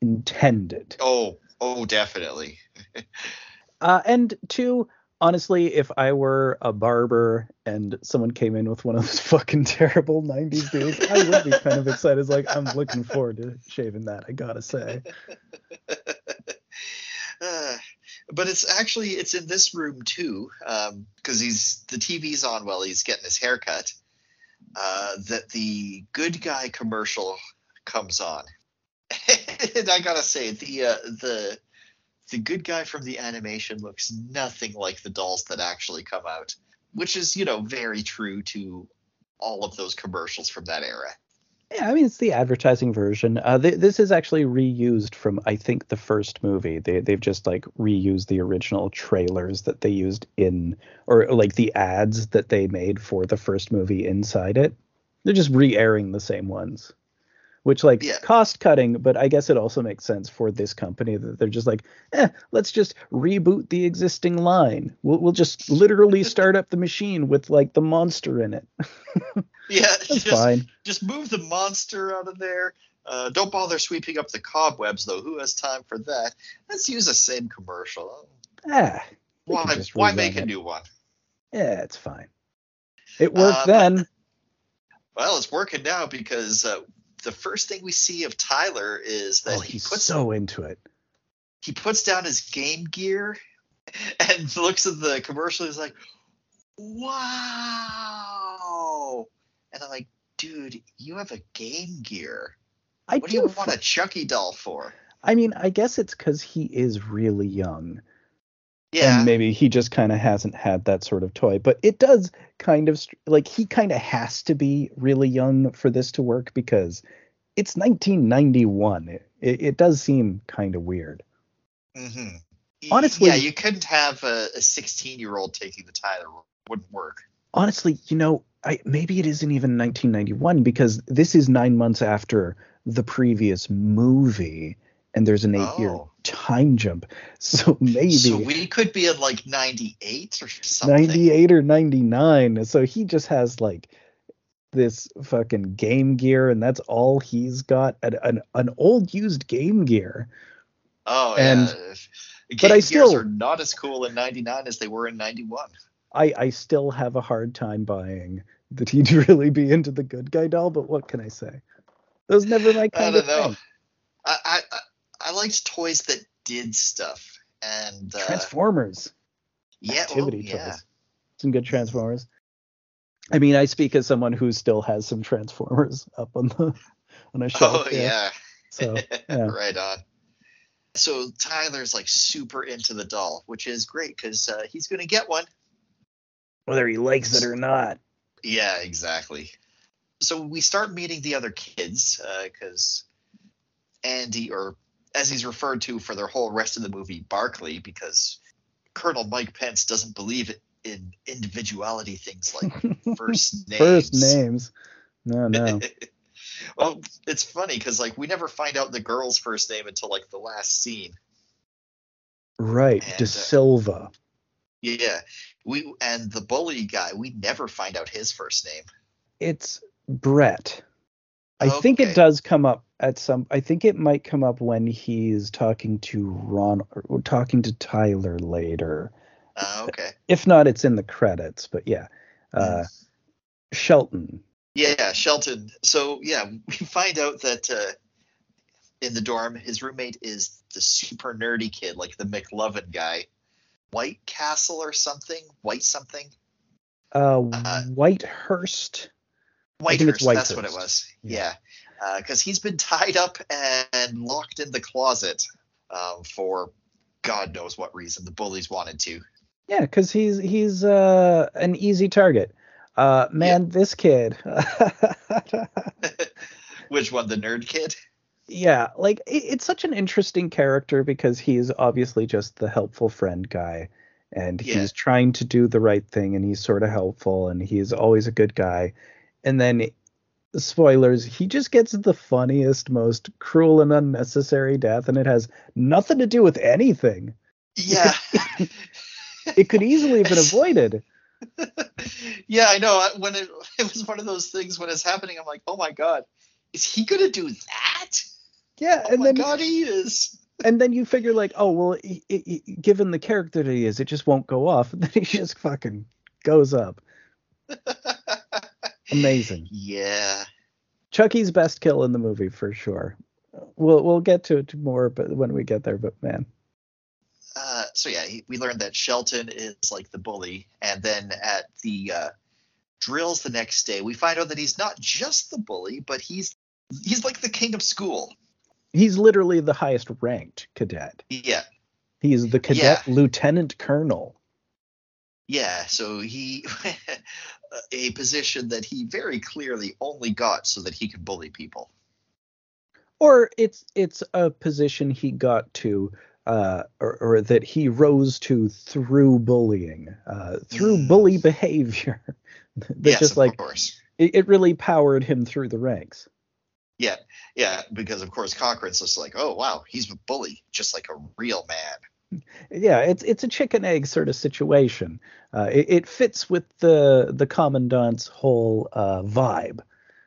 intended. Oh, oh, definitely. *laughs* uh, and two, honestly, if I were a barber and someone came in with one of those *laughs* fucking terrible 90s dudes, I would be kind of *laughs* excited. It's like, I'm looking forward to shaving that, I gotta say. Uh, but it's actually it's in this room too, because um, he's the TV's on while he's getting his haircut. Uh, that the good guy commercial comes on, *laughs* and I gotta say the uh, the the good guy from the animation looks nothing like the dolls that actually come out, which is you know very true to all of those commercials from that era. Yeah, I mean it's the advertising version. Uh, th- this is actually reused from I think the first movie. They they've just like reused the original trailers that they used in or like the ads that they made for the first movie inside it. They're just re-airing the same ones which like yeah. cost cutting, but I guess it also makes sense for this company that they're just like, eh, let's just reboot the existing line. We'll we'll just literally *laughs* start up the machine with like the monster in it. *laughs* yeah, that's just, fine. Just move the monster out of there. Uh, don't bother sweeping up the cobwebs though. Who has time for that? Let's use the same commercial. Ah, why why make it. a new one? Yeah, it's fine. It worked uh, then. But, well, it's working now because uh, the first thing we see of Tyler is that oh, he's he puts so into it. He puts down his game gear *laughs* and looks at the commercial. He's like, "Wow!" And I'm like, "Dude, you have a Game Gear. I what do, do you want a Chucky doll for?" I mean, I guess it's because he is really young. Yeah. And maybe he just kind of hasn't had that sort of toy. But it does kind of like he kind of has to be really young for this to work because it's 1991. It, it, it does seem kind of weird. Mm-hmm. Honestly, yeah, you couldn't have a 16 year old taking the Tyler. Wouldn't work. Honestly, you know, I, maybe it isn't even 1991 because this is nine months after the previous movie and there's an eight year oh. time jump. *laughs* So maybe so we could be at like 98 or something. 98 or 99. So he just has like this fucking Game Gear, and that's all he's got. An an, an old used Game Gear. Oh, and, yeah. Game but I still are not as cool in 99 as they were in 91. I, I still have a hard time buying that he'd *laughs* really be into the good guy doll, but what can I say? Those never my kind I don't of know. thing. I, I I liked toys that did stuff and uh, Transformers. Yeah, activity well, yeah. toys. Some good Transformers. I mean, I speak as someone who still has some Transformers *laughs* up on the on a shelf. Oh yeah. So *laughs* yeah. right on. So Tyler's like super into the doll, which is great because uh, he's gonna get one, whether he likes it or not. Yeah, exactly. So we start meeting the other kids because uh, Andy, or as he's referred to for their whole rest of the movie, Barkley, because Colonel Mike Pence doesn't believe in individuality things like *laughs* first names. First names. No, no. *laughs* well, it's funny because like we never find out the girl's first name until like the last scene. Right, and, De uh, Silva. Uh, yeah, we and the bully guy, we never find out his first name. It's Brett. I okay. think it does come up at some. I think it might come up when he's talking to Ron or talking to Tyler later. Uh, okay. If not, it's in the credits. But yeah, uh, Shelton. Yeah, Shelton. So yeah, we find out that uh, in the dorm, his roommate is the super nerdy kid, like the McLovin guy, White Castle or something, White something. Uh, Uh, Whitehurst. Whitehurst, that's what it was. Yeah. Yeah, because he's been tied up and locked in the closet um, for God knows what reason. The bullies wanted to. Yeah, because he's he's uh, an easy target. Uh, man, this kid. *laughs* *laughs* Which one, the nerd kid? yeah, like it, it's such an interesting character because he's obviously just the helpful friend guy, and Yeah. he's trying to do the right thing, and he's sort of helpful, and he's always a good guy, and then. Spoilers, he just gets the funniest, most cruel and unnecessary death, and it has nothing to do with anything. Yeah. It could easily have been avoided. *laughs* yeah, I know. When it, *laughs* it was one of those things when it's happening, I'm like, oh my God, is he going to do that? Yeah, Oh and my then God, he is. and then you figure like, oh well, he- he- given the character that he is, it just won't go off. And *laughs* then he just fucking goes up. Amazing. yeah. Chucky's best kill in the movie for sure. We'll we'll get to it more, but when we get there. But man, Uh, so yeah, he, we learned that Shelton is like the bully, and then at the uh, drills the next day, we find out that he's not just the bully, but he's he's like the king of school. he's literally the highest ranked cadet. Yeah, He's the cadet lieutenant colonel. yeah. So he *laughs* a position that he very clearly only got so that he could bully people. or it's it's a position he got to uh, or, or that he rose to through bullying uh, through Mm. bully behavior *laughs* that yes, just of like course. it, it really powered him through the ranks Yeah, yeah, because of course Cochrane's just like, oh wow, he's a bully, just like a real man. Yeah it's it's a chicken egg sort of situation uh, it, it fits with the the commandant's whole uh, vibe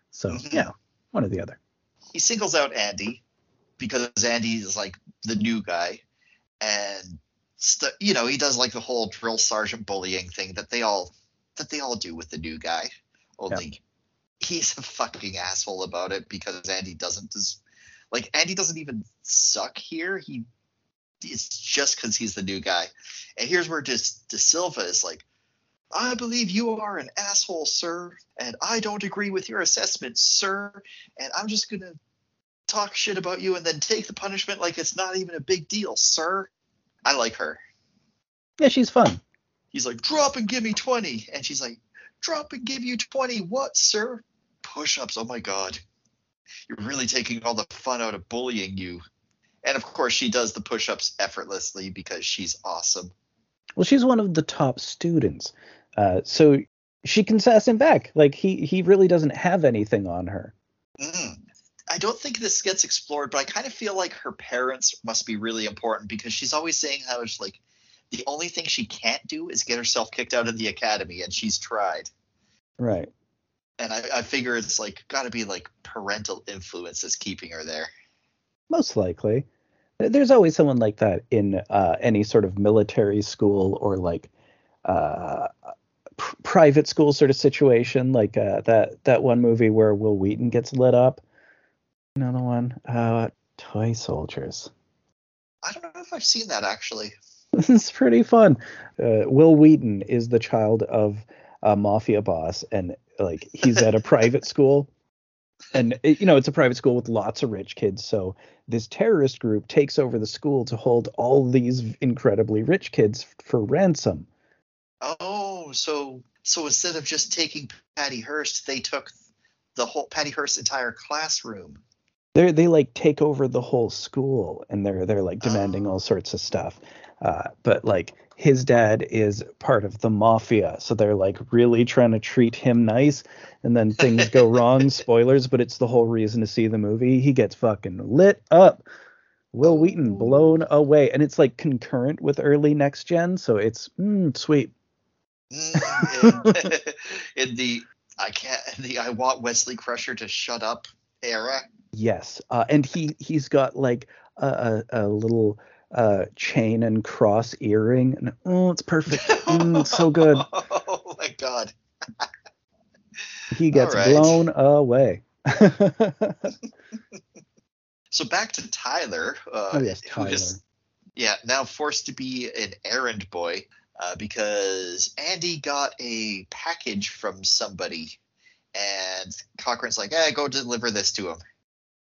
so Mhm. yeah one or the other He singles out Andy because Andy is like the new guy, and st- you know he does like the whole drill sergeant bullying thing that they all that they all do with the new guy. Only he's a fucking asshole about it because Andy doesn't des- like Andy doesn't even suck here. He it's just because he's the new guy. And here's where De, De Silva is like, I believe you are an asshole, sir, and I don't agree with your assessment, sir, and I'm just gonna talk shit about you and then take the punishment like it's not even a big deal, sir. I like her. yeah she's fun He's like, drop and give me 20. And she's like, drop and give you 20. What, sir? Push ups. Oh my God. You're really taking all the fun out of bullying you. And of course, she does the push ups effortlessly because she's awesome. Well, she's one of the top students, uh, so she can sass him back. Like he he really doesn't have anything on her. Mm. I don't think this gets explored, but I kind of feel like her parents must be really important because she's always saying how it's like the only thing she can't do is get herself kicked out of the academy, and she's tried. Right. And I, I figure it's like got to be like parental influence is keeping her there. Most likely. There's always someone like that in uh, any sort of military school or like uh, pr- private school sort of situation, like uh, that that one movie where Wil Wheaton gets lit up. Another one, uh, Toy Soldiers. I don't know if I've seen that actually. *laughs* it's pretty fun. Uh, Wil Wheaton is the child of a mafia boss, and like he's at a private *laughs* school, and it- you know it's a private school with lots of rich kids. So this terrorist group takes over the school to hold all these incredibly rich kids for ransom. Oh, so so instead of just taking Patty Hearst, they took the whole Patty Hearst's entire classroom. They they like take over the whole school, and they're they're like demanding Oh. all sorts of stuff. Uh, but like his dad is part of the mafia, so they're like really trying to treat him nice, and then things go wrong. *laughs* Spoilers, but it's the whole reason to see the movie. He gets fucking lit up. Wil Wheaton blown away, and it's like concurrent with early next gen, so it's mm, sweet. Mm, in, in *laughs* *laughs* the I can't in the I want Wesley Crusher to shut up era. Yes, uh, and he he's got like a, a, a little uh, chain and cross earring, and oh, it's perfect. Mm, it's so good. *laughs* oh my god. *laughs* He gets right. blown away. *laughs* So back to Tyler. Uh, oh yes, Tyler. is- yeah, now forced to be an errand boy uh, because Andy got a package from somebody, and Cochrane's like, "Eh, go deliver this to him."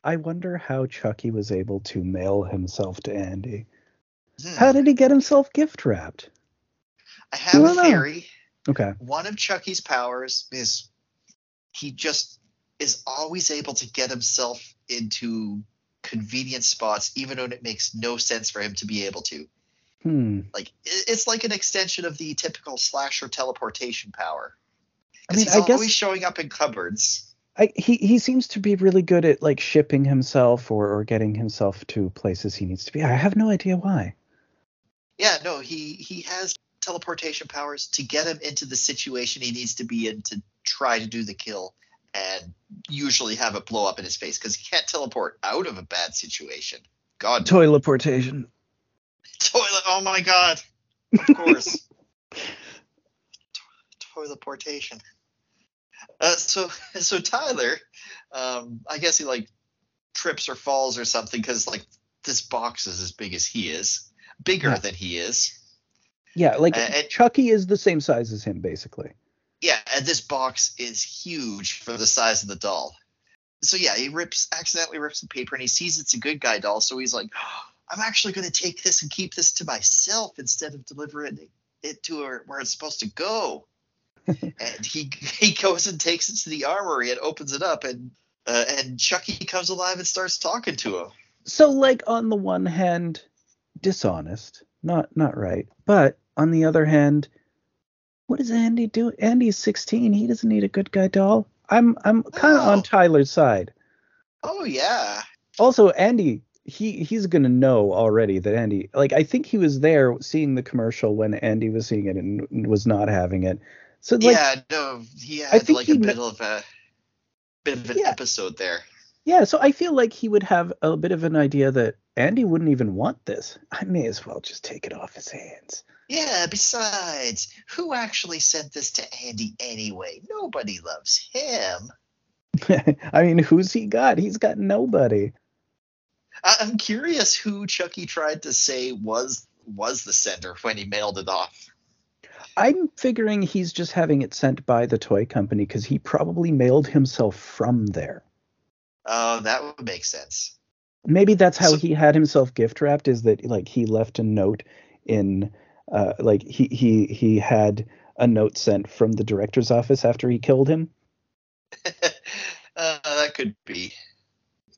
I wonder how Chucky was able to mail himself to Andy. Hmm. How did he get himself gift wrapped? I have I a don't know. theory. Okay. One of Chucky's powers is he just is always able to get himself into convenient spots, even when it makes no sense for him to be able to. Hmm. Like it's like an extension of the typical slasher teleportation power. I mean, he's I guess- always showing up in cupboards. I, he he seems to be really good at like shipping himself or, or getting himself to places he needs to be. I have no idea why. Yeah, no, he he has teleportation powers to get him into the situation he needs to be in to try to do the kill and usually have it blow up in his face because he can't teleport out of a bad situation. God, Toileportation. toilet. Oh my god. Of course. To- *laughs* Toileportation. Uh, so *laughs* so Tyler, um, I guess he like trips or falls or something because like this box is as big as he is, bigger Yeah. than he is. Yeah, like Uh, and- Chucky is the same size as him, basically. Yeah, and this box is huge for the size of the doll. So yeah, he rips accidentally rips the paper and he sees it's a good guy doll, so he's like, I'm actually going to take this and keep this to myself instead of delivering it, it to her where it's supposed to go. And he *laughs* he goes and takes it to the armory and opens it up and uh, and Chucky comes alive and starts talking to him. So, like on the one hand, dishonest, not not right, but on the other hand, what does Andy do? Andy's 16. He doesn't need a good guy doll. I'm I'm kind of No. on Tyler's side. Oh yeah. Also, Andy, he he's gonna know already that Andy, like I think he was there seeing the commercial when Andy was seeing it and was not having it. So like yeah, no, he had think like he a bit of a bit of an Yeah. episode there. Yeah, so I feel like he would have a bit of an idea that Andy wouldn't even want this. I may as well just take it off his hands. Yeah, besides, who actually sent this to Andy anyway? Nobody loves him. *laughs* I mean, who's he got? He's got nobody. I- I'm curious who Chucky tried to say was was the sender when he mailed it off. I'm figuring he's just having it sent by the toy company because he probably mailed himself from there. Oh, that would make sense. Maybe that's how So- he had himself gift wrapped. Is that like he left a note in, uh, like he he he had a note sent from the director's office after he killed him. *laughs* uh, that could be.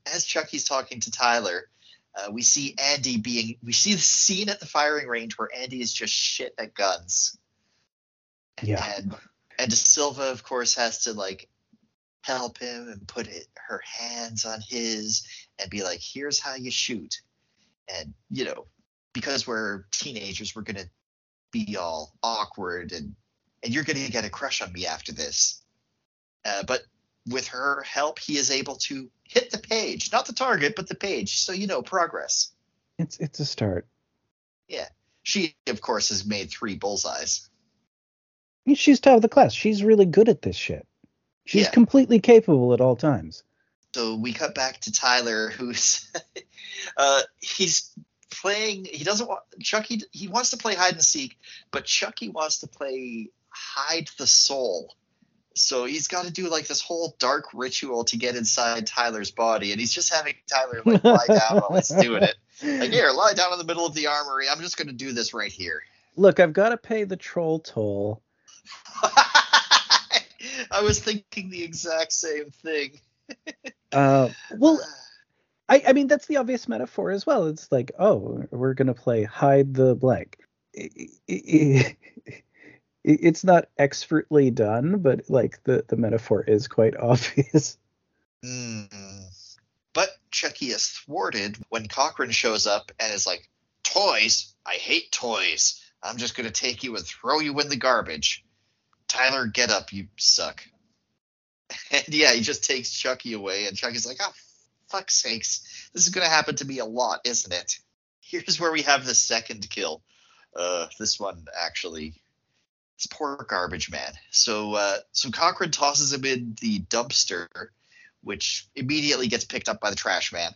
As Chucky's talking to Tyler, uh, we see Andy being. We see the scene at the firing range where Andy is just shit at guns. Yeah. And and De Silva, of course, has to like help him and put it, her hands on his and be like, "Here's how you shoot." And you know, because we're teenagers, we're gonna be all awkward and and you're gonna get a crush on me after this. Uh, but with her help, he is able to hit the page, not the target, but the page. So you know, progress. It's it's a start. Yeah, she, of course, has made three bullseyes. She's top of the class. She's really good at this shit. She's Yeah. completely capable at all times. So we cut back to Tyler, who's *laughs* uh, he's playing. He doesn't want Chucky. He wants to play hide and seek, but Chucky wants to play hide the soul. So he's got to do like this whole dark ritual to get inside Tyler's body, and he's just having Tyler like lie down while he's doing it. *laughs* Like here, lie down in the middle of the armory. I'm just going to do this right here. Look, I've got to pay the troll toll. *laughs* I was thinking the exact same thing. *laughs* Uh, well, *sighs* I, I mean that's the obvious metaphor as well. It's like, oh, we're gonna play hide the blank. *laughs* It's not expertly done, but like the the metaphor is quite obvious. Mm. But Chucky is thwarted when Cochrane shows up and is like, Toys? I hate toys. I'm just going to take you and throw you in the garbage. Tyler, get up, you suck. *laughs* And yeah, he just takes Chucky away, and Chucky's like, oh, fuck's sakes, this is gonna happen to me a lot, isn't it? *laughs* Here's where we have the second kill. Uh, this one actually it's poor garbage man. So uh, so Cochran tosses him in the dumpster, which immediately gets picked up by the trash man.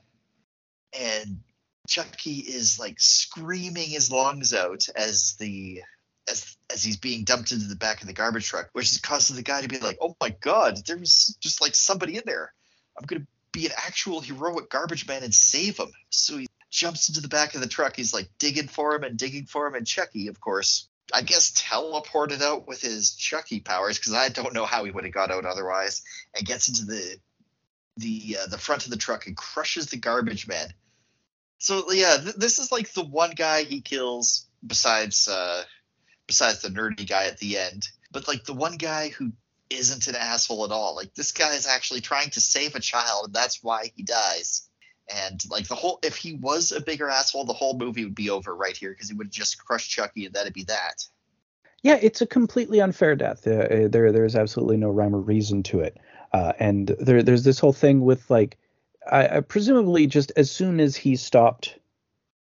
And Chucky is like screaming his lungs out as the as as he's being dumped into the back of the garbage truck, which causes the guy to be like, "Oh my god, there was just like somebody in there. I'm gonna be an actual heroic garbage man and save him." So he jumps into the back of the truck. He's like digging for him and digging for him, and Chucky, of course, I guess teleported out with his Chucky powers because I don't know how he would have got out otherwise, and gets into the the uh, the front of the truck and crushes the garbage man. So yeah, th- this is like the one guy he kills besides uh, besides the nerdy guy at the end, but like the one guy who isn't an asshole at all. Like this guy is actually trying to save a child, and that's why he dies. And like the whole, if he was a bigger asshole, the whole movie would be over right here because he would just crushed Chucky, and that'd be that. Yeah, it's a completely unfair death. Uh, uh, there, there's absolutely no rhyme or reason to it. Uh, and there, there's this whole thing with like, I, I presumably just as soon as he stopped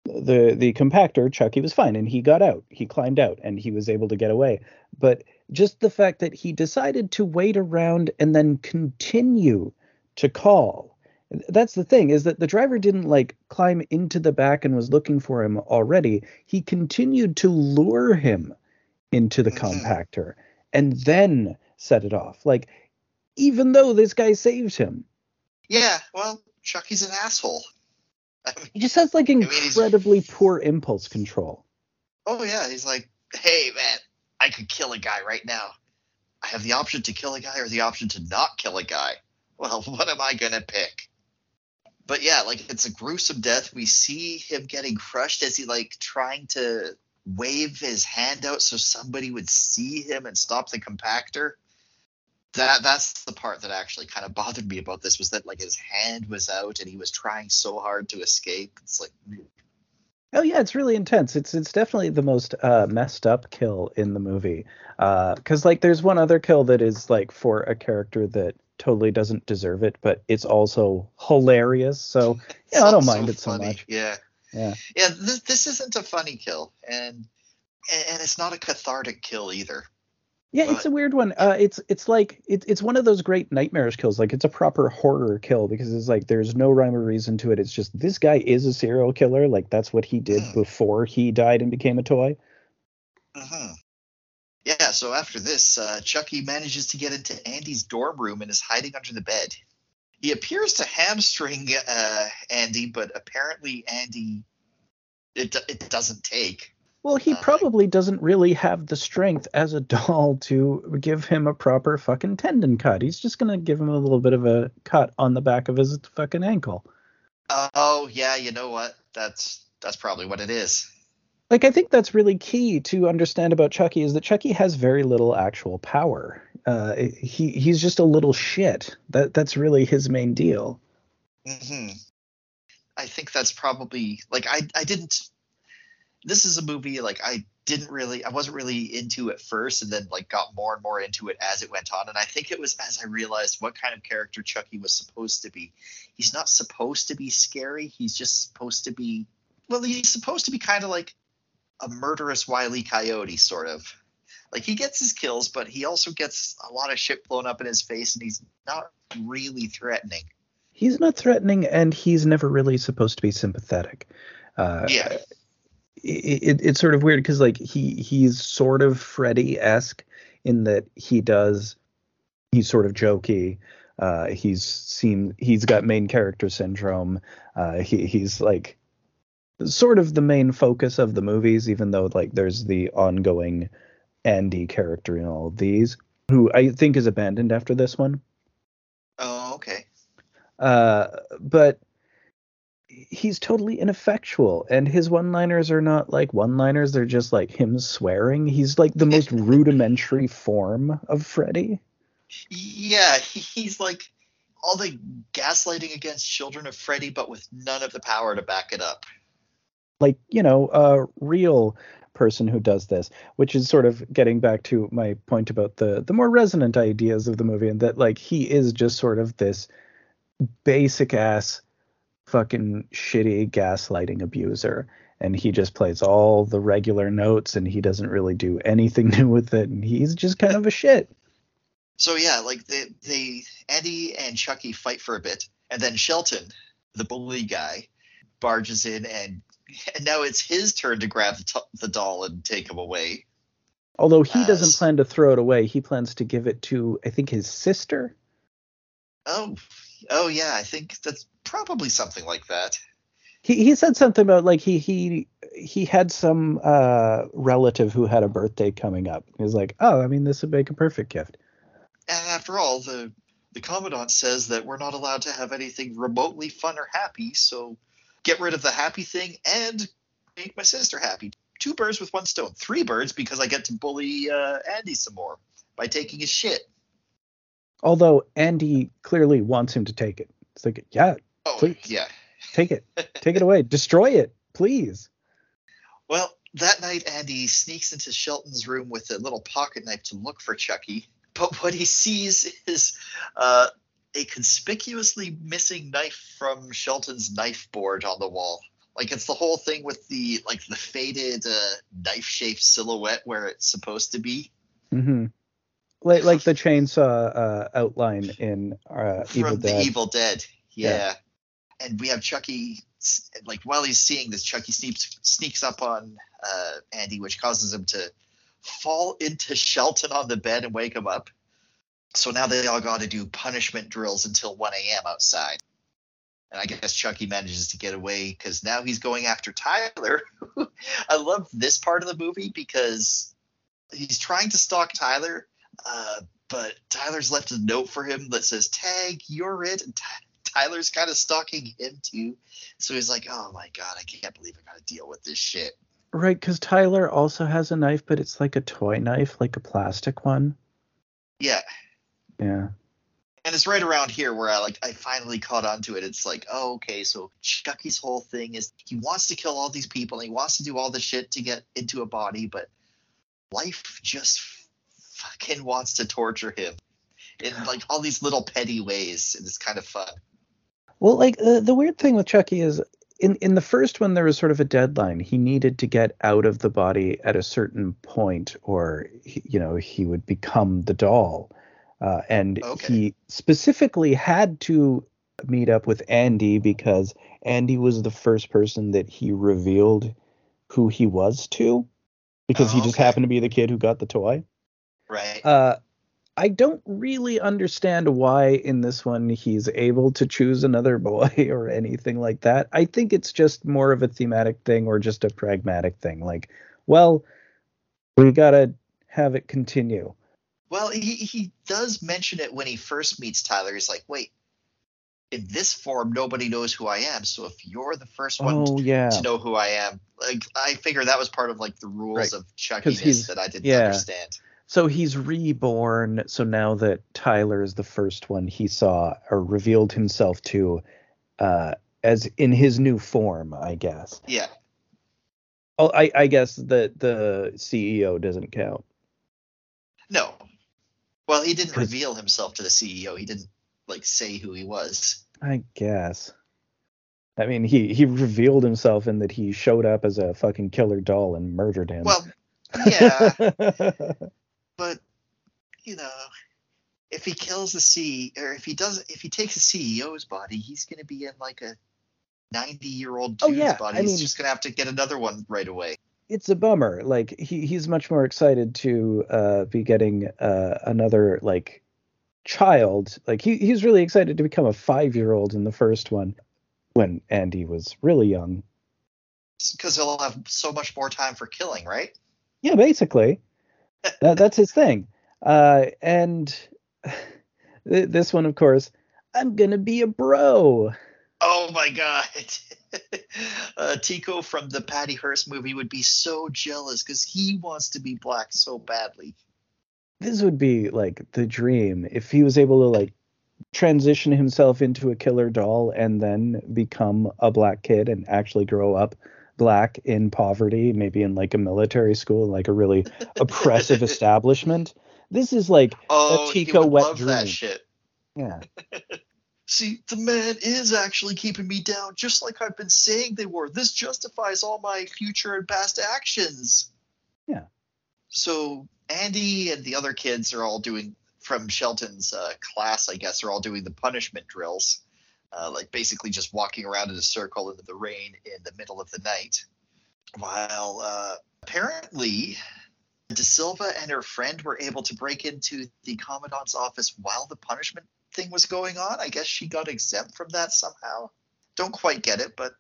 the the compactor, Chucky was fine, and he got out. He climbed out, and he was able to get away. But just the fact that he decided to wait around and then continue to call that's the thing is that the driver didn't like climb into the back and was looking for him already. He continued to lure him into the mm-hmm. compactor and then set it off. Like even though this guy saved him. Yeah, well, Chucky's an asshole. I mean, he just has like incredibly I mean, poor impulse control. Oh yeah, he's like, "Hey man, I could kill a guy right now. I have the option to kill a guy or the option to not kill a guy. *laughs* Well, what am I gonna pick?" but yeah, like it's a gruesome death. We see him getting crushed as he like trying to wave his hand out so somebody would see him and stop the compactor. That that's the part that actually kind of bothered me about this was that like his hand was out and he was trying so hard to escape. It's like Oh yeah, it's really intense. It's it's definitely the most uh, messed up kill in the movie. Because uh, like there's one other kill that is like for a character that totally doesn't deserve it, but it's also hilarious. So *laughs* yeah, I don't mind it so much. Yeah. Yeah. Yeah. This, this isn't a funny kill, and and it's not a cathartic kill either. Yeah, but, it's a weird one. Uh, it's it's like it, it's one of those great nightmares kills. Like it's a proper horror kill because it's like there's no rhyme or reason to it. It's just this guy is a serial killer. Like that's what he did mm. before he died and became a toy. Mm-hmm. Yeah, so after this, uh, Chucky manages to get into Andy's dorm room and is hiding under the bed. He appears to hamstring uh, Andy, but apparently Andy it it doesn't take. Well, he uh, probably doesn't really have the strength as a *laughs* doll to give him a proper fucking tendon cut. He's just gonna give him a little bit of a cut on the back of his fucking ankle. oh yeah, you know what? That's that's probably what it is like I think that's really key to understand about Chucky is that Chucky has very little actual power. Uh, he he's just a little shit. That that's really his main deal. hmm I think that's probably like I I didn't. This is a movie like I didn't really I wasn't really into at first and then like got more and more into it as it went on. And I think it was as I realized what kind of character Chucky was supposed to be. He's not supposed to be scary. He's just supposed to be well he's supposed to be kind of like a murderous wily coyote sort of. Like he gets his kills but he also gets a lot of shit blown up in his face and he's not really threatening. He's not threatening and he's never really supposed to be sympathetic. Uh, yeah it, it, it's sort of weird because like he he's sort of freddy-esque in that he does he's sort of jokey uh, he's seen he's got main character syndrome uh, he, he's like sort of the main focus of the movies, even though like there's the ongoing Andy character in all of these, who I think is abandoned after this one. Oh, okay. Uh, but he's totally ineffectual, and his one-liners are not like one-liners; they're just like him swearing. He's like the most *laughs* rudimentary form of Freddy. Yeah, he's like all the gaslighting against children of Freddy, but with none of the power to back it up like you know a real person who does this which is sort of getting back to my point about the the more resonant ideas of the movie and that like he is just sort of this basic ass fucking shitty gaslighting abuser and he just plays all the regular notes and he doesn't really do anything *laughs* new with it and he's just kind of a shit. So yeah, like they, they Andy and Chucky fight for a bit, and then Shelton, the bully guy, barges in, and, *laughs* and now it's his turn to grab the, t- the doll and take him away. Although he doesn't plan to throw it away, he plans to give it to I think his sister. Oh, oh yeah, I think that's probably something like that. He he said something about like he he he had some uh relative who had a birthday coming up. He was like, "Oh, I mean this would make a perfect gift." And after all, the the commandant says that we're not allowed to have anything remotely fun or happy, so get rid of the happy thing and make my sister happy. Two birds with one stone. Three birds because I get to bully uh, Andy some more by taking his shit. Although Andy clearly wants him to take it. It's like, "Yeah, Oh Please. yeah. take it. *laughs* Take it away. Destroy it, please." Well, that night Andy sneaks into Shelton's room with a little pocket knife to look for Chucky, but what he sees is uh, a conspicuously missing knife from Shelton's knife board on the wall. Like it's the whole thing with the like the faded uh, knife-shaped silhouette where it's supposed to be hmm Like like the chainsaw uh, outline in uh, from Evil the Dead. Evil Dead. Yeah. Yeah. And we have Chucky, like while he's seeing this, Chucky sneaks sneaks up on uh, Andy, which causes him to fall into Shelton on the bed and wake him up. So now they all got to do punishment drills until 1 a.m. outside. And I guess Chucky manages to get away because now he's going after Tyler. *laughs* I love this part of the movie because he's trying to stalk Tyler, uh, but Tyler's left a note for him that says, Tag, you're it. And Ty- Tyler's kind of stalking him too. So he's like, oh my God, I can't believe I got to deal with this shit. Right, because Tyler also has a knife, but it's like a toy knife, like a plastic one. Yeah. Yeah. And it's right around here where I like I finally caught on to it. It's like, oh, okay, so Chucky's whole thing is he wants to kill all these people and he wants to do all the shit to get into a body, but life just fucking wants to torture him in like all these little petty ways, and it's kind of fun. Well, like uh, the weird thing with Chucky is in in the first one there was sort of a deadline. He needed to get out of the body at a certain point, or he, you know he would become the doll. Uh, and Okay. he specifically had to meet up with Andy because Andy was the first person that he revealed who he was to, because he Oh, just okay. happened to be the kid who got the toy. Right. Uh, I don't really understand why in this one he's able to choose another *laughs* boy or anything like that. I think it's just more of a thematic thing or just a pragmatic thing. Like, well, we gotta have it continue. Well, he, he does mention it when he first meets Tyler. He's like, wait, in this form, nobody knows who I am. So if you're the first one Oh yeah, to know who I am, like I figure that was part of like the rules Right. of Chuckiness that I didn't yeah. understand. So he's reborn. So now that Tyler is the first one he saw or revealed himself to, uh, as in his new form, I guess. Yeah. Oh, I, I guess that the CEO doesn't count. No. Well, he didn't reveal himself to the CEO. He didn't like say who he was. I guess. I mean, he he revealed himself in that he showed up as a fucking killer doll and murdered him. Well, *laughs* yeah, *laughs* you know, if he kills the C or if he does if he takes the CEO's body, he's going to be in like a 90-year-old Oh, dude's yeah, body. I he's mean- just going to have to get another one right away. it's a bummer. Like he he's much more excited to uh, be getting uh, another like child. Like he he's really excited to become a five year old in the first one, when Andy was really young. Because he'll have so much more time for killing, right? Yeah, basically, that that's his thing. Uh, and *laughs* th- this one, of course, I'm gonna be a bro. Oh my god. *laughs* uh, Teko from the Patty Hearst movie would be so jealous because he wants to be black so badly. this would be like the dream if he was able to like transition himself into a killer doll and then become a black kid and actually grow up black in poverty maybe in like a military school like a really oppressive *laughs* establishment this is like Oh, he Teko would wet love that shit. yeah *laughs* See, the man is actually keeping me down, just like I've been saying they were. This justifies all my future and past actions. Yeah. So Andy and the other kids are all doing from Shelton's uh, class, I guess, are all doing the punishment drills, uh, like basically just walking around in a circle in the rain in the middle of the night. While uh, apparently De Silva and her friend were able to break into the commandant's office while the punishment thing was going on. I guess she got exempt from that somehow. Don't quite get it, but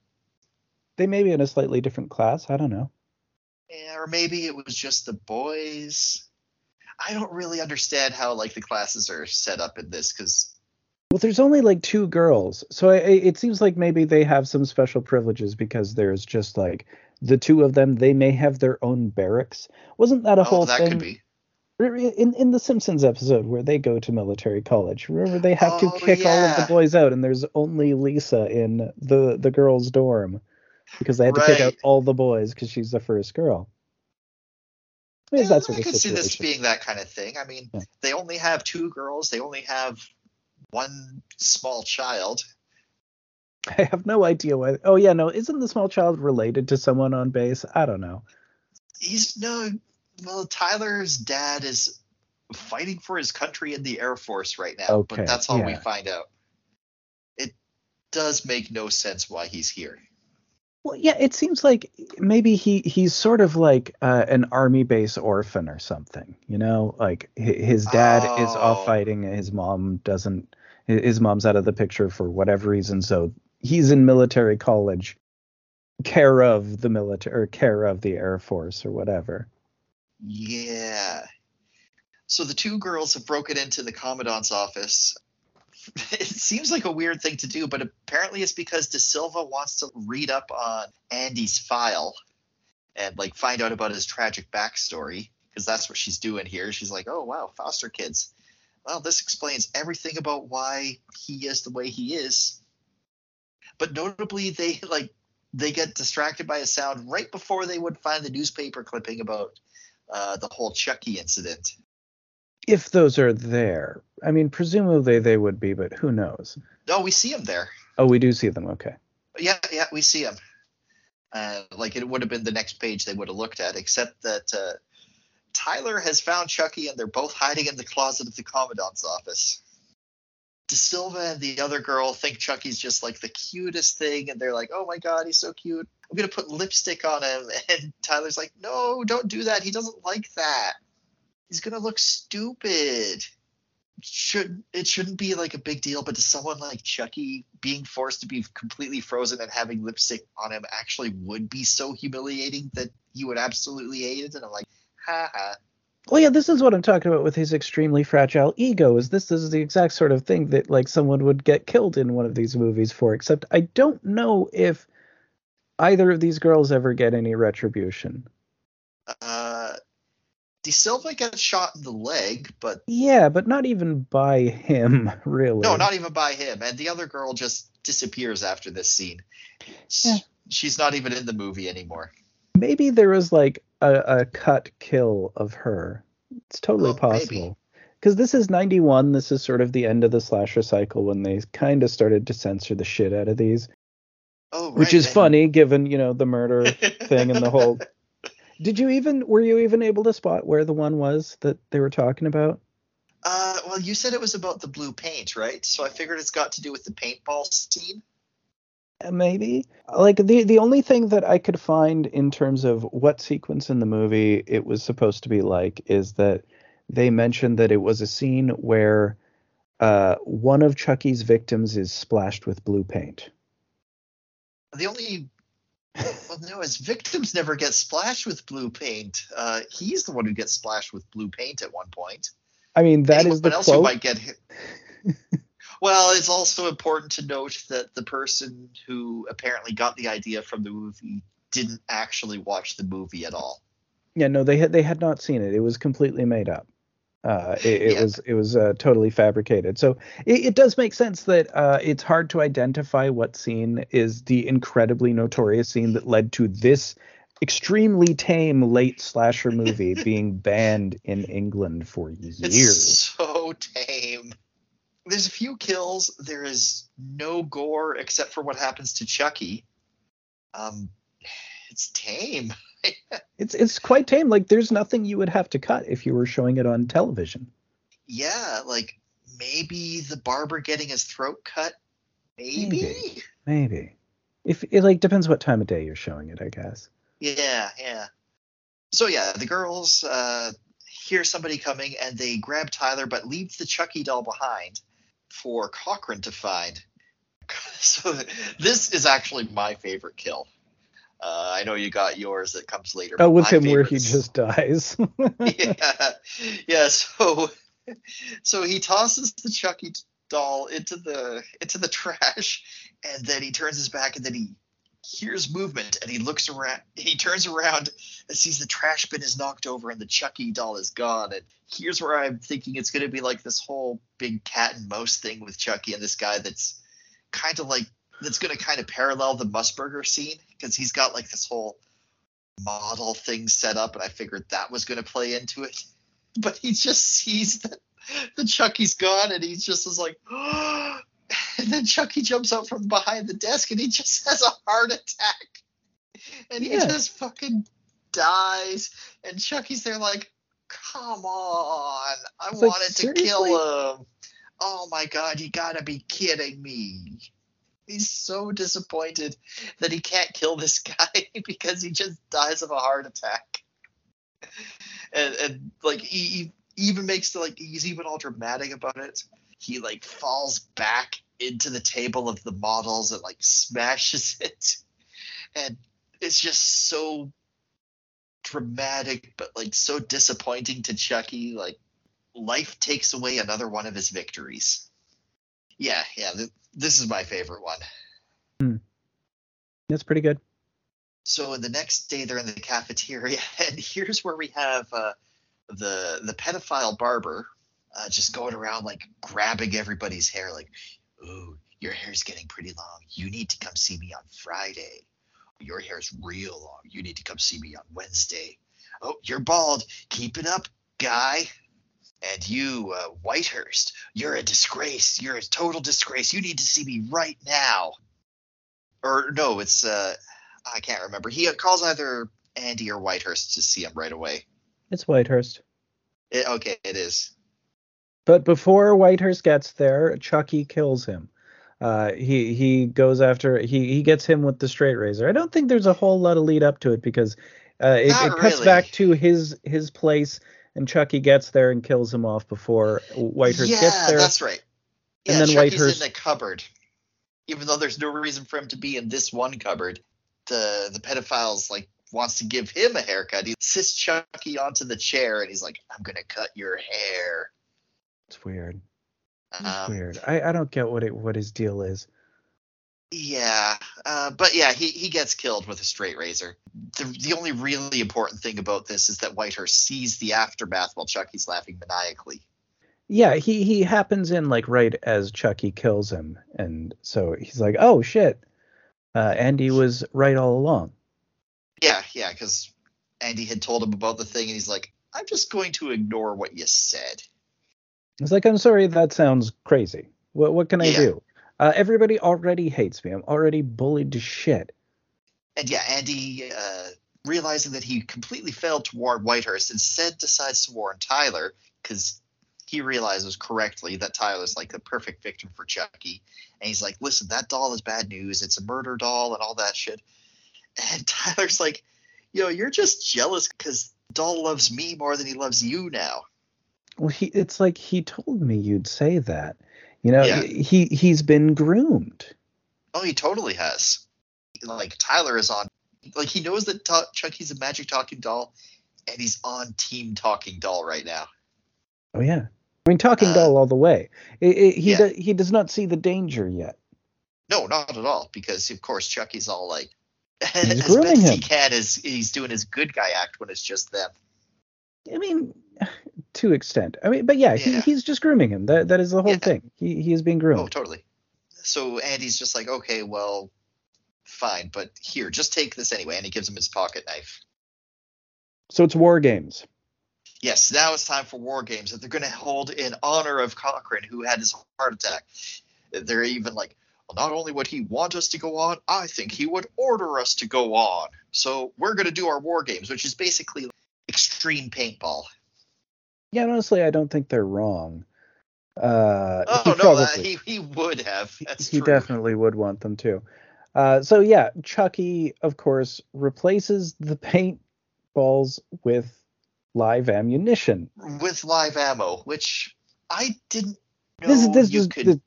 They may be in a slightly different class. I don't know. yeah, or maybe it was just the boys. I don't really understand how like the classes are set up in this because Well, there's only like two girls, so I, I- it seems like maybe they have some special privileges because there's just like the two of them. They may have their own barracks. Wasn't that a oh, whole that thing could be. in in the Simpsons episode where they go to military college? Remember they have to Oh, kick all of the boys out, and there's only Lisa in the the girls' dorm because they had to kick out all the boys because she's the first girl. I mean, Yeah, I could see this being that kind of thing. I mean, Yeah. they only have two girls. They only have one small child. *laughs* I have no idea why. Oh yeah, no, isn't the small child related to someone on base? I don't know. He's no. Well, Tyler's dad is fighting for his country in the Air Force right now, Okay, but that's all we find out. It does make no sense why he's here. Well, yeah, it seems like maybe he he's sort of like uh, an army base orphan or something. You know, like his dad is off Oh. fighting, his mom doesn't. His mom's out of the picture for whatever reason, so he's in military college, care of the military or care of the Air Force or whatever. Yeah. So the two girls have broken into the commandant's office. *laughs* It seems like a weird thing to do, but apparently it's because De Silva wants to read up on Andy's file and like find out about his tragic backstory because that's what she's doing here. She's like, "Oh wow, foster kids. Well, this explains everything about why he is the way he is." But notably, they *laughs* like they get distracted by a sound right before they would find the newspaper clipping about uh, the whole Chucky incident. If those are there, I mean, presumably they would be, but who knows? No, we see them there. Oh, we do see them. Okay. Yeah, yeah, we see them. Uh, like it would have been the next page they would have looked at, except that uh, Tyler has found Chucky and they're both hiding in the closet of the commandant's office. De Silva and the other girl think Chucky's just like the cutest thing, and they're like, "Oh my god, he's so cute! I'm gonna put lipstick on him." *laughs* And Tyler's like, "No, don't do that. He doesn't like that. He's gonna look stupid." should it shouldn't be like a big deal, but to someone like Chucky, being forced to be completely frozen and having lipstick on him actually would be so humiliating that he would absolutely hate it. And I'm like, ha ha. Well, yeah, this is what I'm talking about with his extremely fragile ego. Is this is the exact sort of thing that like someone would get killed in one of these movies for? Except I don't know if either of these girls ever get any retribution. Uh, De Silva gets shot in the leg, but Yeah, but not even by him, *laughs* really. no, not even by him. And the other girl just disappears after this scene. Yeah. She's not even in the movie anymore. Maybe there was like a, a cut kill of her. It's totally Oh, maybe. possible. Because this is 91. This is sort of the end of the slasher cycle when they kind of started to censor the shit out of these, Oh, right. which is and- funny given, you know, the murder *laughs* thing and the whole. *laughs* Did you even, were you even able to spot where the one was that they were talking about? Uh, well, you said it was about the blue paint, right? So I figured it's got to do with the paintball scene. Uh, maybe like the the only thing that i could find in terms of what sequence in the movie it was supposed to be like is that they mentioned that it was a scene where uh, one of chucky's victims is splashed with blue paint The only well, no, his victims never get splashed with blue paint. Uh, he's the one who gets splashed with blue paint at one point. i mean that is Anyone the else who quote might get hit. *laughs* well, it's also important to note that the person who apparently got the idea from the movie didn't actually watch the movie at all. yeah no they had they had not seen it it was completely made up uh, it, it Yeah. was it was uh, totally fabricated. So it, it does make sense that uh, it's hard to identify what scene is the incredibly notorious scene that led to this extremely tame late slasher movie *laughs* being banned in England for It's years. so tame. There's a few kills. There is no gore except for what happens to Chucky. Um, it's tame. *laughs* it's it's quite tame. Like there's nothing you would have to cut if you were showing it on television. Yeah, like maybe the barber getting his throat cut. Maybe. Maybe. maybe. If it like depends what time of day you're showing it, I guess. Yeah, yeah. So yeah, the girls uh, hear somebody coming and they grab Tyler, but leave the Chucky doll behind for Cochrane to find. *laughs* So this is actually my favorite kill. Uh, I know you got yours that comes later. Oh, with him where he just dies. *laughs* *laughs* yeah, yeah. So, so he tosses the Chucky doll into the into the trash, and then he turns his back, and then he hears movement, and he looks around. He turns around and sees the trash bin is knocked over, and the Chucky doll is gone. And here's where I'm thinking it's going to be like this whole big cat and mouse thing with Chucky and this guy that's kind of like that's going to kind of parallel the Mussburger scene because he's got like this whole model thing set up, and I figured that was going to play into it. *laughs* But he just sees that the Chucky's gone, and he just is like, *gasps* oh, and then Chucky jumps out from behind the desk, and he just has a heart attack, and he yeah. just fucking dies. And Chucky's there like, come on, I it's wanted like, to kill him. Oh my god, you gotta be kidding me he's so disappointed that he can't kill this *laughs* guy because he just dies of a heart attack. And, and like he, he even makes the like he's even all dramatic about it. He like falls back into the table of the models and like smashes *laughs* it. And it's just so dramatic but like so disappointing to Chucky. Like life takes away another one of his victories. Yeah, yeah, this is my favorite one. Hmm. That's pretty good. So the next day they're in the cafeteria, *laughs* and here's where we have uh, the the pedophile barber uh, just going around like grabbing everybody's hair, like, "Ooh, your hair's getting pretty long. You need to come see me on Friday. Your hair's real long. You need to come see me on Wednesday. Oh, you're bald. Keep it up, guy." And you, uh, Whitehurst, you're a disgrace. You're a total disgrace. You need to see me right now. Or no, it's uh, I can't remember. He calls either Andy or Whitehurst to see him right away. It's Whitehurst. It, okay, it is. But before Whitehurst gets there, Chucky kills him. Uh, he he goes after he he gets him with the straight razor. I don't think there's a whole lot of lead up to it because uh, it, it cuts really. back to his his place and Chucky gets there and kills him off before Whitehurst yeah, gets there. that's right. Yeah, and then Chucky's Whitehurst in the cupboard, even though there's no reason for him to be in this one cupboard. The the pedophile's like wants to give him a haircut. He sits Chucky onto the chair and he's like, "I'm gonna cut your hair." It's weird. It's um, weird. I, I don't get what it what his deal is. Yeah, uh, but yeah, he, he gets killed with a straight razor. The, the only really important thing about this is that Whitehurst sees the aftermath while Chucky's laughing maniacally. Yeah, he he happens in like right as Chucky kills him, and so he's like, "Oh shit, uh, Andy was right all along." Yeah, yeah, because Andy had told him about the thing, and he's like, "I'm just going to ignore what you said." It's like, "I'm sorry, that sounds crazy. What what can I do?" Uh, everybody already hates me. I'm already bullied to shit. And yeah, Andy, uh, realizing that he completely failed to warn Whitehurst, instead decides to warn Tyler because he realizes correctly that Tyler's like the perfect victim for Chucky. And he's like, listen, that doll is bad news. It's a murder doll and all that shit. And *laughs* Tyler's like, yo, you're just jealous because doll loves me more than he loves you now. Well, he it's like he told me you'd say that. You know, yeah. he he's been groomed. Oh, he totally has. Like Tyler is on, like he knows that ta- Chucky's a magic talking doll, and he's on Team Talking Doll right now. Oh yeah, I mean Talking uh, Doll all the way. It, it, he yeah. do, he does not see the danger yet. No, not at all. Because of course Chucky's all like, *laughs* he's as best him. he can is he's doing his good guy act when it's just them. I mean, to extent. I mean, but yeah, yeah. He, he's just grooming him. That that is the whole yeah. thing. He he is being groomed. Oh, totally. So Andy's just like, okay, well, fine, but here, just take this anyway, and he gives him his pocket knife. So it's war games. Yes, now it's time for war games that they're going to hold in honor of Cochrane, who had his heart attack. They're even like, well, not only would he want us to go on, I think he would order us to go on. So we're going to do our war games, which is basically extreme paintball. Yeah, honestly, I don't think they're wrong. Uh, oh he no, probably, that, he he would have. That's he true. definitely would want them to. Uh, so yeah, Chucky, of course, replaces the paint balls with live ammunition. with live ammo, which I didn't know This this you does, could this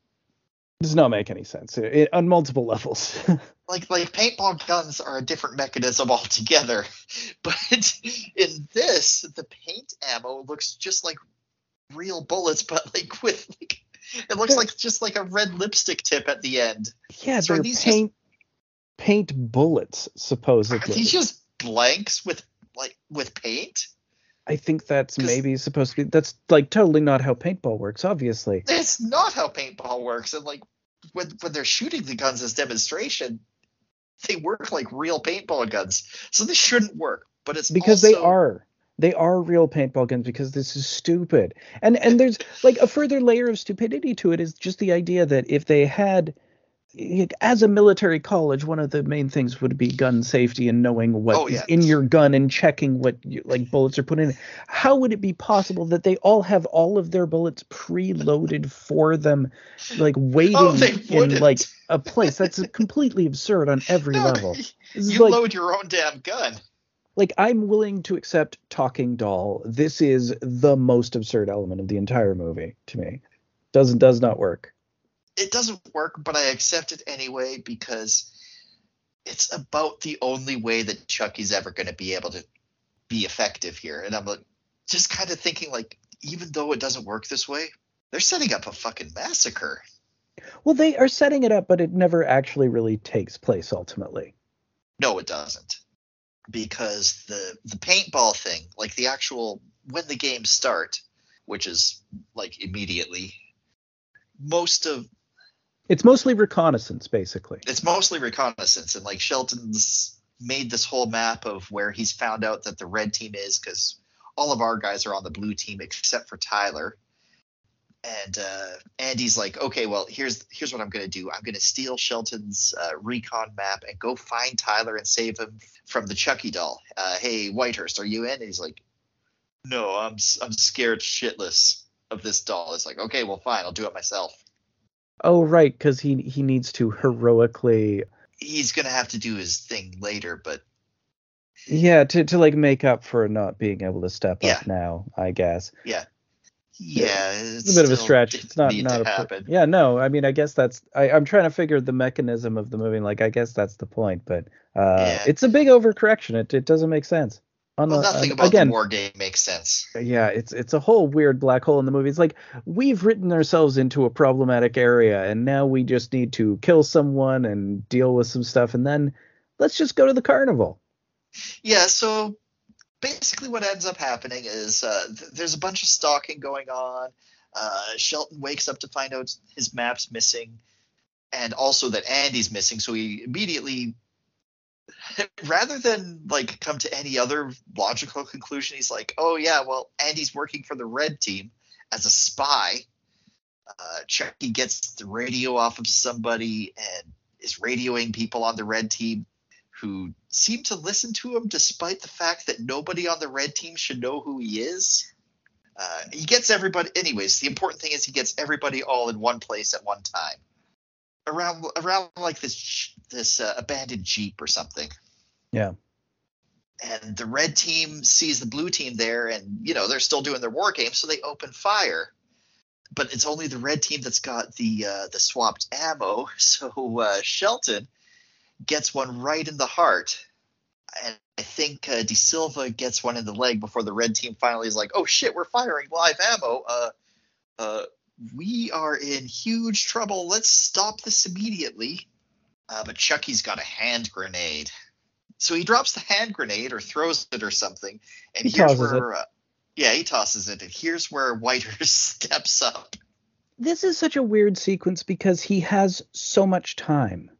does not make any sense uh, it, on multiple levels. *laughs* like like paintball guns are a different mechanism *laughs* altogether. But in this, the paint ammo looks just like real bullets, but like with like it looks like just like a red lipstick tip at the end. yeah, So are they're these just- paint paint bullets Are supposedly. these just blanks with like with paint? I think that's maybe supposed to be. That's like totally not how paintball works. Obviously, It's not how paintball works. And like when when they're shooting the guns as demonstration, they work like real paintball guns. So this shouldn't work. But it's because they are they are real paintball guns because this is stupid and and there's like a further layer of stupidity to it is just the idea that if they had as a military college one of the main things would be gun safety and knowing what Oh, is in your gun and checking what you, like bullets are put in how would it be possible that they all have all of their bullets preloaded for them like *laughs* oh, waiting Oh, in like a place that's completely absurd on every No, level *laughs* is You like- load your own damn gun. like I'm willing to accept talking doll. This is the most absurd element of the entire movie to me. Doesn't does not work. It doesn't work, but I accept it anyway because it's about the only way that Chucky's ever going to be able to be effective here. And I'm like, just kind of thinking like, even though it doesn't work this way, they're setting up a fucking massacre. Well, they are setting it up, but it never actually really takes place ultimately. No, it doesn't. Because the the paintball thing, like the actual when the games start, which is like immediately, most of It's mostly reconnaissance, basically. it's mostly reconnaissance and like Shelton's made this whole map of where he's found out that the red team is because all of our guys are on the blue team except for Tyler. And uh, Andy's like, okay, well, here's here's what I'm gonna do. I'm gonna steal Shelton's uh, recon map and go find Tyler and save him from the Chucky doll. Uh, hey, Whitehurst, are you in? And he's like, no, I'm I'm scared shitless of this doll. It's like, okay, well, fine, I'll do it myself. Oh, right, because he he needs to heroically, He's gonna have to do his thing later, but yeah, to to like make up for not being able to step Yeah. up now. I guess yeah, it's, it's a bit of a stretch. It's not not a happen. yeah. No, I mean, I guess that's I, I'm trying to figure the mechanism of the movie. Like, I guess that's the point, but uh, Yeah. it's a big overcorrection. It it doesn't make sense. On Well, the- nothing about again, the war game makes sense. yeah, it's it's a whole weird black hole in the movie. It's like we've written ourselves into a problematic area, and now we just need to kill someone and deal with some stuff, and then let's just go to the carnival. Yeah, so basically what ends up happening is uh, th- there's a bunch of stalking going on. Uh, Shelton wakes up to find out his map's missing, and also that Andy's missing. So he immediately, *laughs* rather than like come to any other logical conclusion, he's like, "Oh yeah, well Andy's working for the red team as a spy." Uh, Chucky gets the radio off of somebody and is radioing people on the red team who seem to listen to him despite the fact that nobody on the red team should know who he is. Uh, he gets everybody. Anyways, the important thing is he gets everybody all in one place at one time, around around like this this uh, abandoned jeep or something. Yeah. And the red team sees the blue team there, and you know they're still doing their war game, so they open fire. But it's only the red team that's got the uh, the swapped ammo. *laughs* So uh, Shelton gets one right in the heart. And I think uh, De Silva gets one in the leg before the red team finally is like, "Oh shit, we're firing live ammo. Uh, uh, we are in huge trouble. Let's stop this immediately." Uh, but Chucky's got a hand grenade, so he drops the hand grenade or throws it or something. And He here's where, uh, yeah, he tosses it, and here's where Whiter *laughs* steps up. This is such a weird sequence because he has so much time.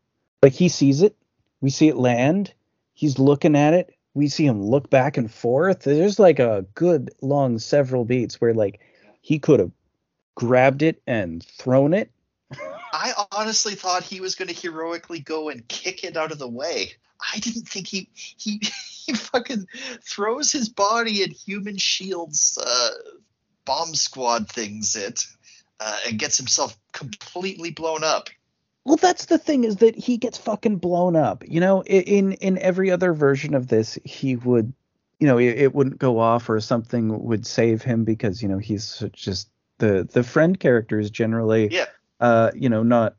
Like he sees it, we see it land, he's looking at it, we see him look back and forth. There's like a good long several beats where like he could have grabbed it and thrown it. I honestly thought he was going to heroically go and kick it out of the way. I didn't think he he *laughs* he fucking throws his body at human shields uh, bomb squad things it uh, and gets himself completely blown up. Well, that's the thing is that he gets fucking blown up. You know, in in every other version of this, he would, you know, it, it wouldn't go off or something would save him because you know he's just the the friend character is generally, Yeah. uh, you know, not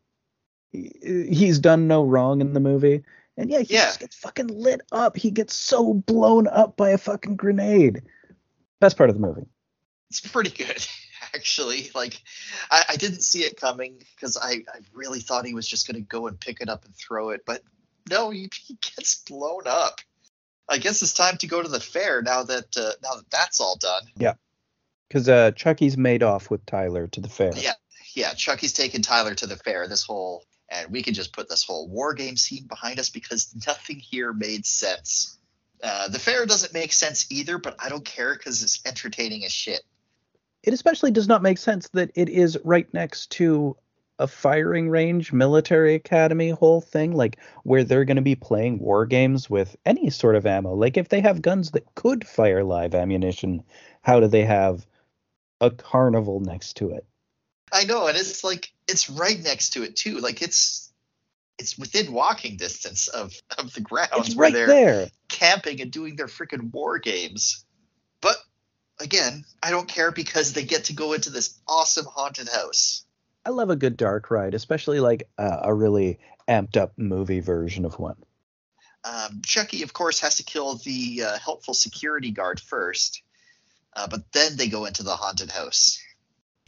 he's done no wrong in the movie, and yeah, he Yeah. just gets fucking lit up. He gets so blown up by a fucking grenade. Best part of the movie. It's pretty good, *laughs* actually. Like, I, I didn't see it coming because I, I really thought he was just going to go and pick it up and throw it, but no, he, he gets blown up. I guess it's time to go to the fair now that uh, now that that's all done. Because uh, Chucky's made off with Tyler to the fair. Yeah, yeah. Chucky's taken Tyler to the fair. This whole and we can just put this whole war game scene behind us because *laughs* nothing here made sense. Uh, the fair doesn't make sense either, but I don't care because it's entertaining as shit. It especially does not make sense that it is right next to a firing range, military academy whole thing, like where they're going to be playing war games with any sort of ammo. Like if they have guns that could fire live ammunition, how do they have a carnival next to it? I know, and it's like it's right next to it too. Like it's it's within walking distance of of the grounds It's where right they're there. camping and doing their freaking war games. But again, I don't care because they get to go into this awesome haunted house. I love a good dark ride, especially like uh, a really amped up movie version of one. Um, Chucky, of course, has to kill the uh, helpful security guard first, uh, but then they go into the haunted house.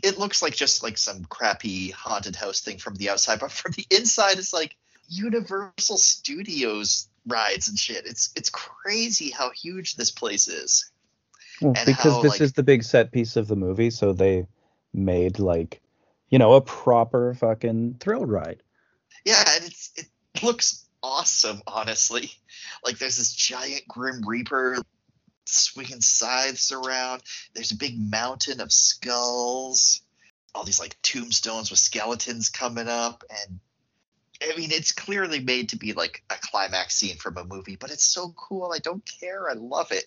It looks like just like some crappy haunted house thing from the outside, *laughs* but from the inside, it's like Universal Studios rides and shit. It's it's crazy how huge this place is. Well, because how, this like- is the big set piece of the movie, so they made like, you know, a proper fucking thrill ride. Yeah, and it's it looks awesome, honestly. Like there's this giant Grim Reaper swinging scythes around. There's a big mountain of skulls. All these like tombstones with skeletons coming up, and I mean it's clearly made to be like a climax scene from a movie, but it's so cool. I don't care. I love it.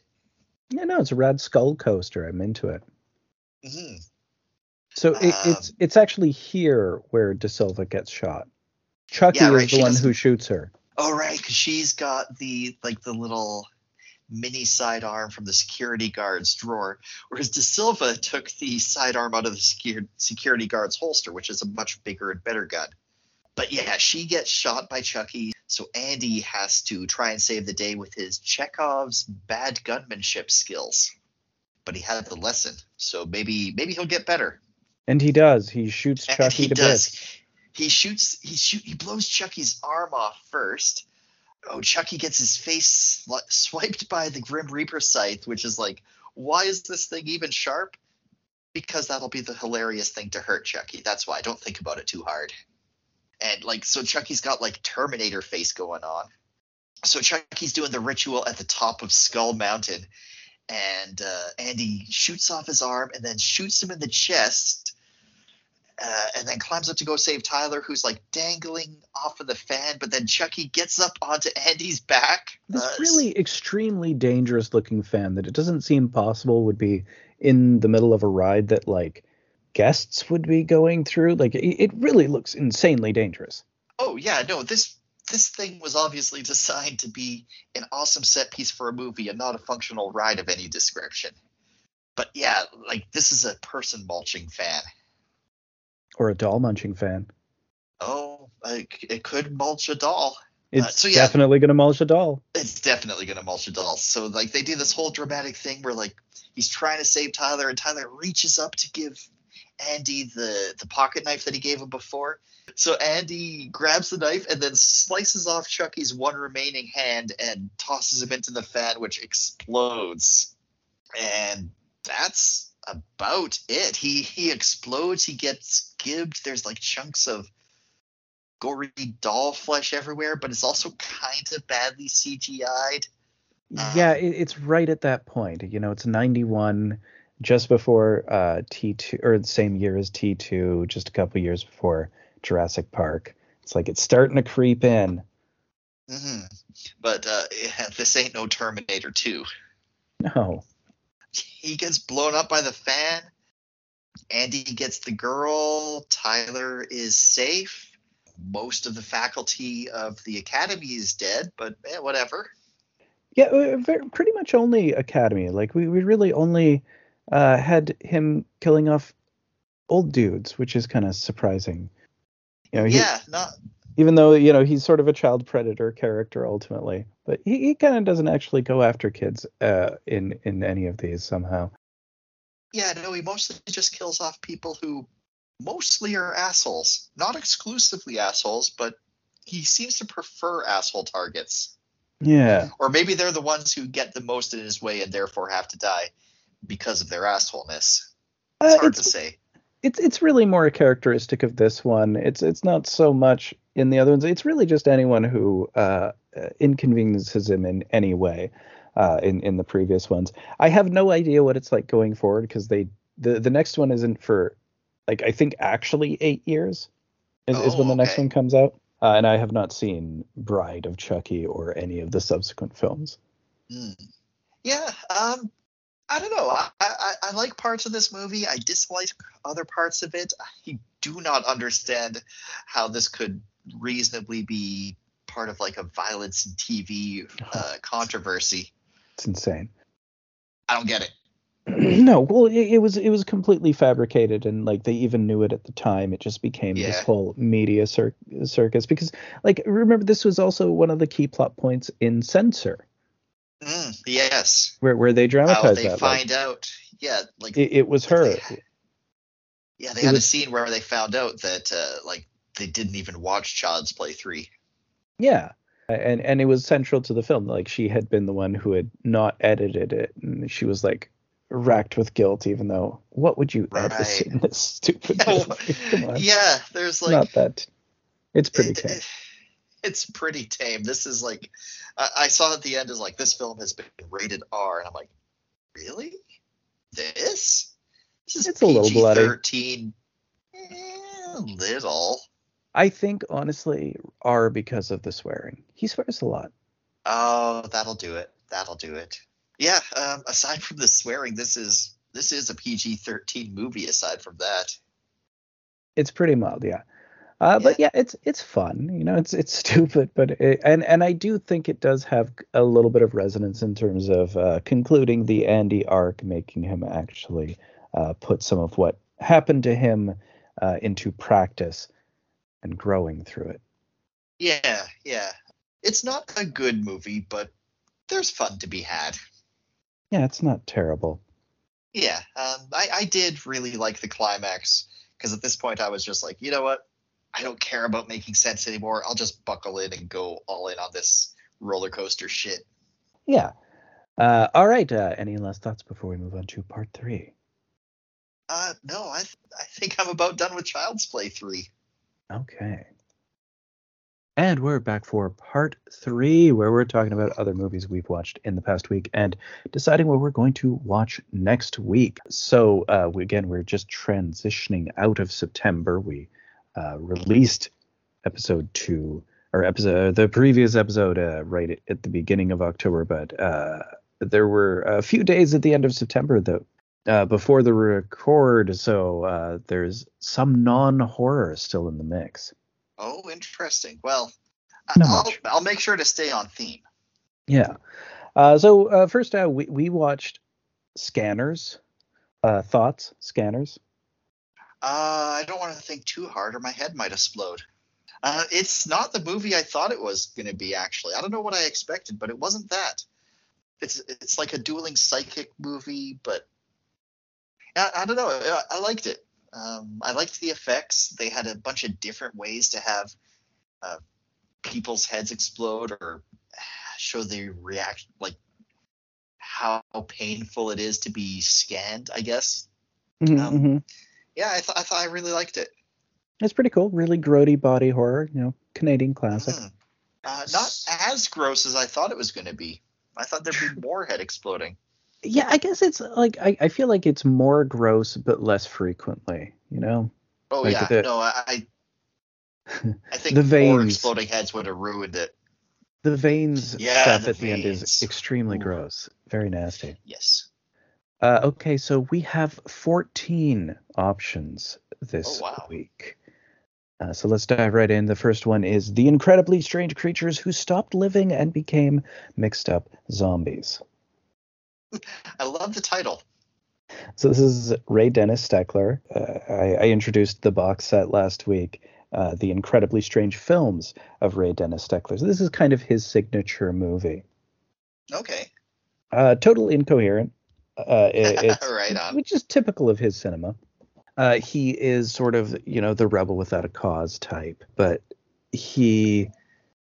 Yeah, no, it's a rad skull coaster. I'm into it. hmm So it, Um, it's it's actually here where De Silva gets shot. Chucky Yeah, right, is the one doesn't- who shoots her. Oh right, because she's got the like the little mini sidearm from the security guard's drawer, whereas De Silva took the sidearm out of the security guard's holster, which is a much bigger and better gun. But yeah, she gets shot by Chucky, so Andy has to try and save the day with his Chekhov's bad gunmanship skills. But he had the lesson, so maybe maybe he'll get better. And he does. He shoots Chucky he to does. bits. He shoots. He shoot. He blows Chucky's arm off first. Oh, Chucky gets his face swiped by the Grim Reaper scythe, which is like, why is this thing even sharp? Because that'll be the hilarious thing to hurt Chucky. That's why. I Don't think about it too hard. And like, so Chucky's got like Terminator face going on. So Chucky's doing the ritual at the top of Skull Mountain, and uh, Andy shoots off his arm and then shoots him in the chest uh, and then climbs up to go save Tyler, who's like dangling off of the fan. But then Chucky gets up onto Andy's back. This uh, really extremely dangerous looking fan that it doesn't seem possible would be in the middle of a ride that like guests would be going through. Like it, it really looks insanely dangerous. Oh yeah, no this this thing was obviously designed to be an awesome set piece for a movie and not a functional ride of any description. But yeah, like this is a person mulching fan. Or a doll munching fan. Oh, like, it could mulch a doll. Uh, it's so yeah. definitely gonna mulch a doll. it's definitely gonna mulch a doll. So like they do this whole dramatic thing where like he's trying to save Tyler and Tyler reaches up to give Andy the the pocket knife that he gave him before. So Andy grabs the knife and then slices off Chucky's one remaining hand and tosses him into the fan, which explodes. And that's about it. He he explodes. He gets gibbed. There's like chunks of gory doll flesh everywhere, but it's also kind of badly CGI'd. yeah, it, it's right at that point. You know, it's 91, just before uh, T2, or the same year as T2, just a couple years before Jurassic Park. It's like it's starting to creep in. hmm But uh, *laughs* this ain't no Terminator 2. No. He gets blown up by the fan. Andy gets the girl. Tyler is safe. Most of the faculty of the academy is dead, but eh, whatever. Yeah, pretty much only Academy. Like we, we really only uh, had him killing off old dudes, which is kind of surprising. You know, he, yeah, not even though you know he's sort of a child predator character ultimately, but he, he kind of doesn't actually go after kids uh, in in any of these somehow. Yeah, no, he mostly just kills off people who mostly are assholes. Not exclusively assholes, but he seems to prefer asshole targets. Yeah, Or maybe they're the ones who get the most in his way and therefore have to die because of their assholeness. It's Uh, hard to say. It's it's really more a characteristic of this one. It's it's not so much in the other ones. It's really just anyone who uh, inconveniences him in any way. Uh, in in the previous ones, I have no idea what it's like going forward because they the the next one isn't for like I think actually eight years is, is when Oh, the next one comes out. Uh, and I have not seen Bride of Chucky or any of the subsequent films. Hmm. Yeah, um, I don't know. I, I, I like parts of this movie. I dislike other parts of it. I do not understand how this could reasonably be part of like a violence TV uh, *sighs* controversy. It's insane. I don't get it. *clears throat* no, well, it, it was it was completely fabricated, and like they even knew it at the time. It just became this whole media cir- circus because, like, remember this was also one of the key plot points in Censor, Mm, yes. where where they How dramatized they that. like, find out. Yeah, like it, it was her. Like yeah, they it had a scene where they found out that uh, like they didn't even watch Child's Play three. Yeah. And and it was central to the film. Like she had been the one who had not edited it, and she was like racked with guilt, even though what would you edit Right. in this stupid? *laughs* Yeah, there's like not that. It's pretty it- it's pretty tame. This is like I, I saw at the end is like this film has been rated R, and I'm like, really? This? This is It's a little bloody. thirteen. Eh, little. I think honestly R because of the swearing. He swears a lot. Oh, that'll do it. That'll do it. Yeah. Um, aside from the swearing, this is this is a PG-13 movie. Aside from that, It's pretty mild, yeah. Uh, But yeah, it's it's fun. You know, it's it's *laughs* stupid, but it, and and I do think it does have a little bit of resonance in terms of uh, concluding the Andy arc, making him actually uh, put some of what happened to him uh, into practice and growing through it. yeah, yeah. It's not a good movie, but there's fun to be had. Yeah, it's not terrible. Yeah, um, I, I did really like the climax because at this point I was just like, you know what? I don't care about making sense anymore. I'll just buckle in and go all in on this roller coaster shit. Yeah. Uh, all right. Uh, any last thoughts before we move on to part three? Uh, no, I th- I think I'm about done with Child's Play three. Okay. And we're back for part three, where we're talking about other movies we've watched in the past week and deciding what we're going to watch next week. So, uh, we, again, we're just transitioning out of September. We uh, released episode two, or episode the previous episode, uh, right at, the beginning of October, but uh, there were a few days at the end of September that uh, before the record, so uh, there's some non-horror still in the mix. Oh, interesting. Well, Not I'll much. I'll make sure to stay on theme. Yeah. Uh, so uh, first, uh, we we watched Scanners. Uh, thoughts? Scanners. Uh, I don't want to think too hard, or my head might explode. Uh, it's not the movie I thought it was going to be. Actually, I don't know what I expected, but it wasn't that. It's it's like a dueling psychic movie, but I, I don't know. I, I liked it. Um, I liked the effects. They had a bunch of different ways to have uh, people's heads explode or show the reaction, like how painful it is to be scanned. I guess. Mhm, Um, mhm. Yeah, I, th- I thought I really liked it. It's pretty cool. Really grody body horror. You know, Canadian classic. Mm. Uh, not as gross as I thought it was going to be. I thought there'd be *laughs* more head exploding. Yeah, I guess it's like I, I feel like it's more gross but less frequently, you know? Oh Like yeah, the- no, I I *laughs* think The more veins. exploding heads would have ruined it. The veins Yeah, stuff the at the end is extremely Ooh. gross. Very nasty. Yes. Uh, okay, so we have 14 options this Oh, wow. week. Uh, so let's dive right in. The first one is The Incredibly Strange Creatures Who Stopped Living and Became Mixed Up Zombies. *laughs* I love the title. So this is Ray Dennis Steckler. Uh, I, I introduced the box set last week, uh, The Incredibly Strange Films of Ray Dennis Steckler. So this is kind of his signature movie. Okay. Uh, totally incoherent. Uh, it- *laughs* it's, Right on. Which is typical of his cinema. Uh, he is sort of, you know, the rebel without a cause type, but he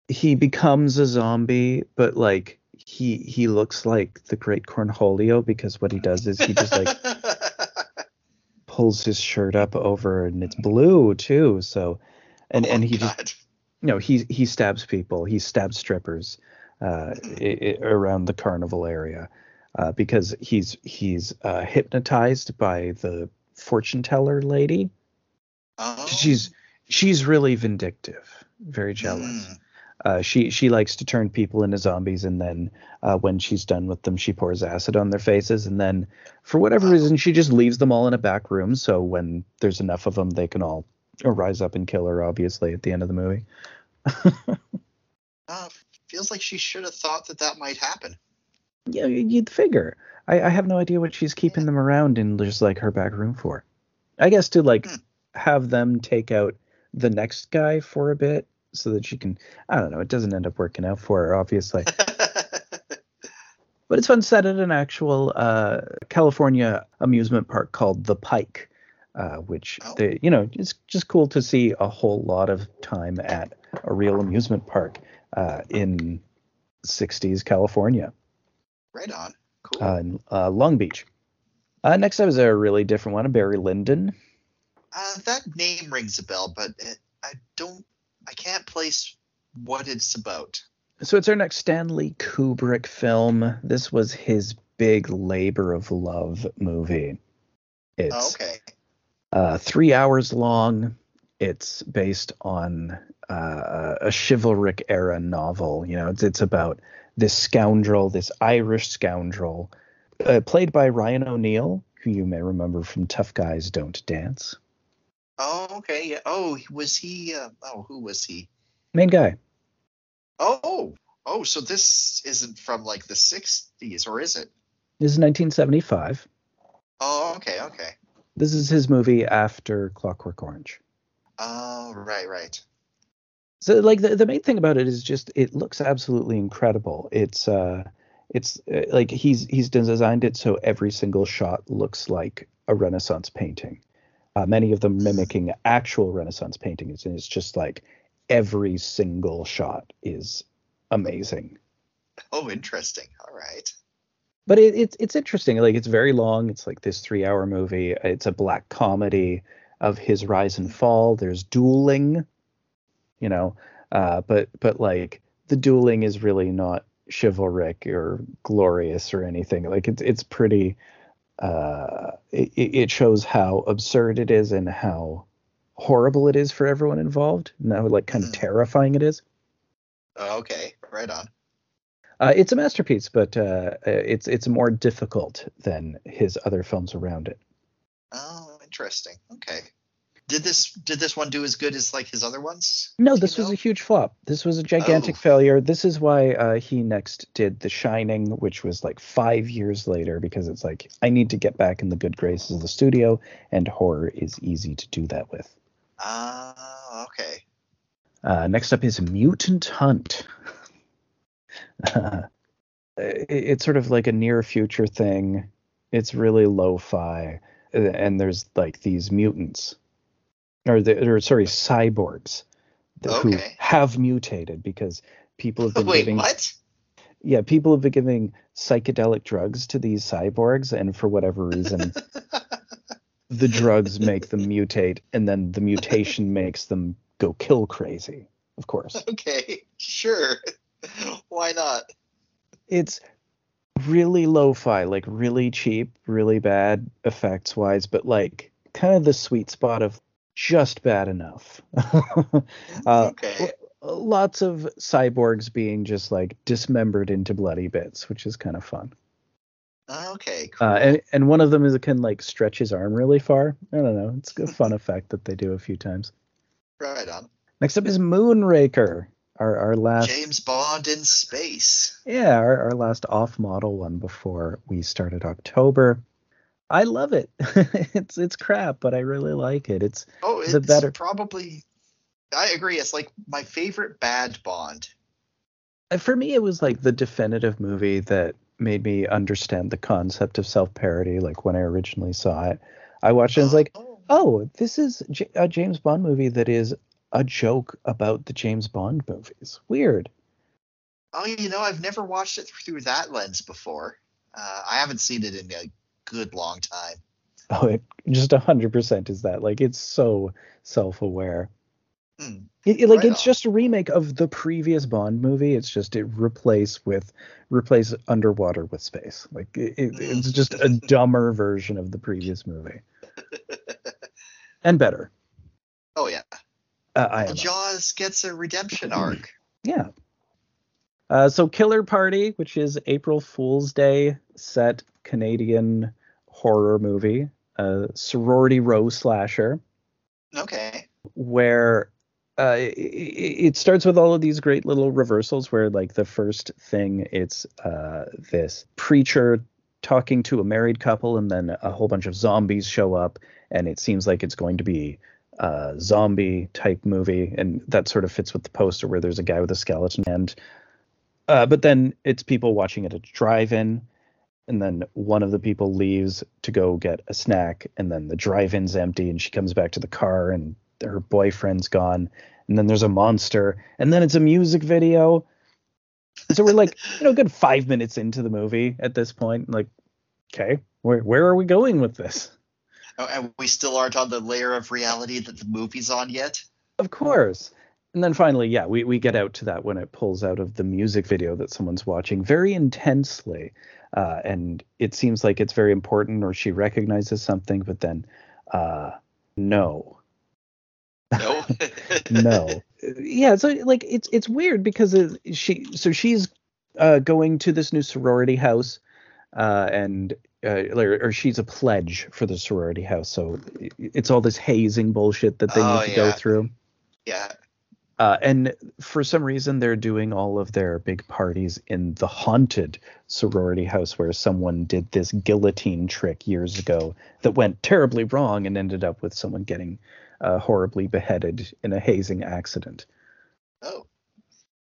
he becomes a zombie, but like he he looks like the great Cornholio because what he does is he just like *laughs* pulls his shirt up over and it's blue too. So and Oh, and he just God. you know he he stabs people he stabs strippers uh, *laughs* i- i- around the carnival area uh, because he's he's uh, hypnotized by the fortune teller lady Oh. she's she's really vindictive very jealous Mm. uh, she she likes to turn people into zombies and then uh, when she's done with them she pours acid on their faces and then for whatever reason she just leaves them all in a back room so when there's enough of them they can all rise up and kill her obviously at the end of the movie *laughs* Uh, feels like she should have thought that that might happen. Yeah, you'd figure. I, I have no idea what she's keeping them around in just like her back room for. I guess to like Hmm. have them take out the next guy for a bit so that she can. I don't know. It doesn't end up working out for her, obviously. *laughs* but it's fun set at an actual uh, California amusement park called the Pike, uh, which Oh. they, you know, it's just cool to see a whole lot of time at a real amusement park uh, in 60s California right on. Cool. uh, in uh, Long Beach. Uh, next up is a really different one, Barry Lyndon. Uh, that name rings a bell, but it, I don't. I can't place what it's about. So it's our next Stanley Kubrick film. This was his big labor of love movie. It's Oh, okay. uh, three hours long. It's based on uh, a chivalric era novel. You know, it's, it's about this scoundrel, this Irish scoundrel, uh, played by Ryan O'Neal, who you may remember from Tough Guys Don't Dance. Oh, okay. Yeah. Oh, was he? Uh, oh, who was he? Main guy. Oh, oh. So this isn't from like the '60s, or is it? This is 1975. Oh, okay, okay. This is his movie after Clockwork Orange. Oh, right, right. So like the, the main thing about it is just it looks absolutely incredible. It's uh it's uh, like he's he's designed it so every single shot looks like a Renaissance painting. Uh, many of them mimicking actual Renaissance paintings, and it's just like every single shot is amazing. Oh, interesting. All right. But it, it's it's interesting. Like it's very long. It's like this three hour movie. It's a black comedy of his rise and fall. There's dueling, you know, uh, but but like the dueling is really not chivalric or glorious or anything. Like it's it's pretty. Uh, it, it shows how absurd it is and how horrible it is for everyone involved, and how like kind of Mhm. terrifying it is. Oh, okay. Right on. Uh, it's a masterpiece, but uh, it's it's more difficult than his other films around it. Oh, interesting. Okay. Did this did this one do as good as like his other ones? No, this was know? a huge flop. This was a gigantic Oh. failure. This is why uh, he next did The Shining, which was like five years later, because it's like I need to get back in the good graces of the studio, and horror is easy to do that with. Ah, okay. Uh, next up is Mutant Hunt. *laughs* it- it's sort of like a near future thing. It's really lo-fi, uh, and there's like these mutants, or the, or sorry, cyborgs, th- who have mutated because people have *laughs* been Wait, giving what? yeah people have been giving psychedelic drugs to these cyborgs, and for whatever reason, *laughs* the drugs make them mutate, and then the mutation *laughs* makes them go kill crazy. Of course. okay, sure. Why not? it's really lo-fi, like really cheap, really bad effects wise, but like kind of the sweet spot of just bad enough. *laughs* uh, okay. Lots of cyborgs being just like dismembered into bloody bits, which is kind of fun. Okay. Cool. Uh, and and one of them is can like stretch his arm really far. I don't know. It's a fun *laughs* effect that they do a few times. right on. Next up is Moonraker, our our last James Bond in space. yeah our, our last off model one before we started October. I love it. *laughs* it's it's crap, but I really like it. It's Oh, it's The better- probably. I agree. It's like my favorite bad Bond. uh, for me it was like the definitive movie that made me understand the concept of self-parody like when I originally saw it. I watched it and was like, Oh. "Oh, this is a James Bond movie that is a joke about the James Bond movies." Weird. Oh, you know, I've never watched it through that lens before. Uh, I haven't seen it in a good long time. Oh, it just 100% is that. Like it's so self-aware. Hmm. It, it- like Right it's on. just a remake of the previous Bond movie. It's just it replace with replace underwater with space. Like it, it- it's just a *laughs* dumber version of the previous movie, *laughs* and better. Oh yeah. Uh, I Well. Jaws gets a redemption arc. *clears throat* Yeah. Uh, so Killer Party, which is April Fool's Day set Canadian horror movie, uh, sorority row slasher. Okay. where uh, it, it starts with all of these great little reversals where like the first thing it's uh, this preacher talking to a married couple and then a whole bunch of zombies show up and it seems like it's going to be a zombie type movie and that sort of fits with the poster where there's a guy with a skeleton and uh, but then it's people watching at a drive-in and then one of the people leaves to go get a snack and then the drive-in's empty and she comes back to the car and her boyfriend's gone and then there's a monster and then it's a music video. So we're like *laughs* you know a good five minutes into the movie at this point like okay where, where are we going with this? Oh, and we still aren't on the layer of reality that the movie's on yet. of course. And then finally yeah we, we get out to that when it pulls out of the music video that someone's watching very intensely uh, and it seems like it's very important or she recognizes something but then uh, no. No. *laughs* no. *laughs* Yeah so like it's it's weird because it, she so she's uh going to this new sorority house uh and uh, or, or she's a pledge for the sorority house. So it's all this hazing bullshit that they Oh, need to go through. Yeah. Uh, and for some reason, they're doing all of their big parties in the haunted sorority house where someone did this guillotine trick years ago that went terribly wrong and ended up with someone getting uh, horribly beheaded in a hazing accident. Oh.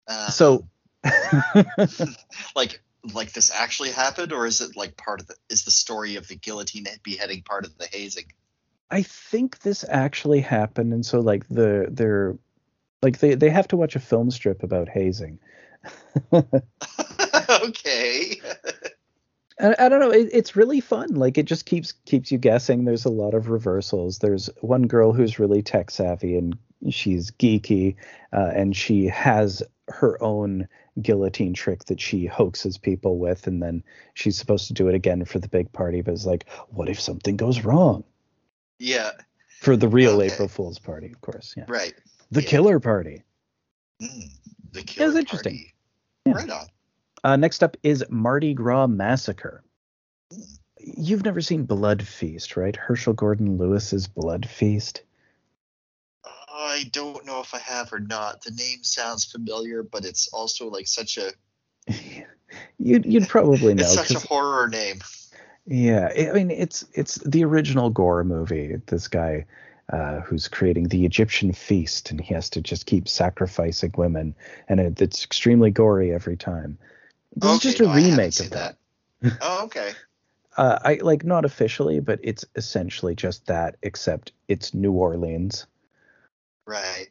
Uh, So, *laughs* like like this actually happened, or is it like part of the is the story of the guillotine beheading part of the hazing? I think this actually happened, and so like the they're like they they have to watch a film strip about hazing. *laughs* okay. I, I don't know. It, it's really fun. Like it just keeps keeps you guessing. There's a lot of reversals. There's one girl who's really tech savvy and she's geeky, uh, and she has her own guillotine trick that she hoaxes people with, and then she's supposed to do it again for the big party. But it's like, what if something goes wrong Yeah. for the real Okay. April Fool's party? Of course, yeah. Right. The Yeah. killer party. Mm, the killer interesting. Yeah. Right on. Uh, next up is Mardi Gras Massacre. You've never seen Blood Feast, right? Herschell Gordon Lewis's Blood Feast. I don't know if I have or not. The name sounds familiar, but it's also like such a *laughs* you'd you'd probably *laughs* know. it's such a horror name. yeah, I I mean it's it's the original gore movie. This guy uh, who's creating the Egyptian feast, and he has to just keep sacrificing women, and it, it's extremely gory every time. This is just a no, remake of that. Oh, okay. *laughs* Uh, I like not officially, but it's essentially just that, except it's New Orleans, Right.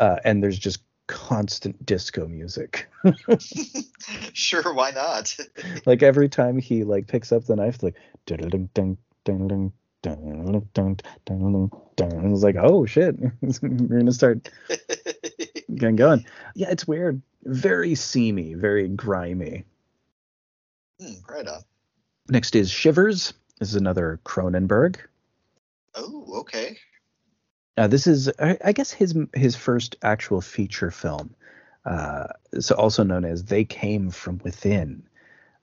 uh, and there's just constant disco music. *laughs* *laughs* sure, why not? like every time he like picks up the knife, like dun dun dun dun dun dun dun dun. It's like, oh shit, *laughs* we're gonna start *laughs* getting going. Yeah, it's weird. Very seamy, very grimy. Hmm, right on. Next is Shivers. This is another Cronenberg. Oh, okay. Uh, this is, I, I guess, his his first actual feature film. Uh, so also known as They Came from Within,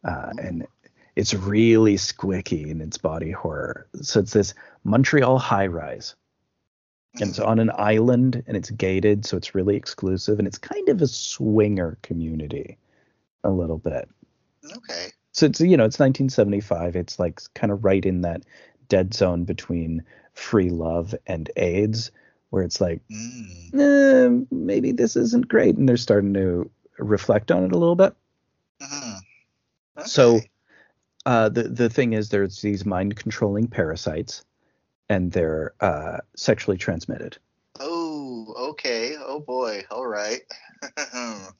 uh, and it's really squicky in its body horror. So it's this Montreal high rise, and it's on an island, and it's gated, so it's really exclusive, and it's kind of a swinger community, a little bit. Okay. So it's you know it's 1975. It's like kind of right in that dead zone between free love and AIDS, where it's like Mm. eh, maybe this isn't great, and they're starting to reflect on it a little bit. Mhm. So Okay. Uh, the the thing is, there's these mind controlling parasites, and they're uh, sexually transmitted, Oh, okay. Oh boy. All right. *laughs*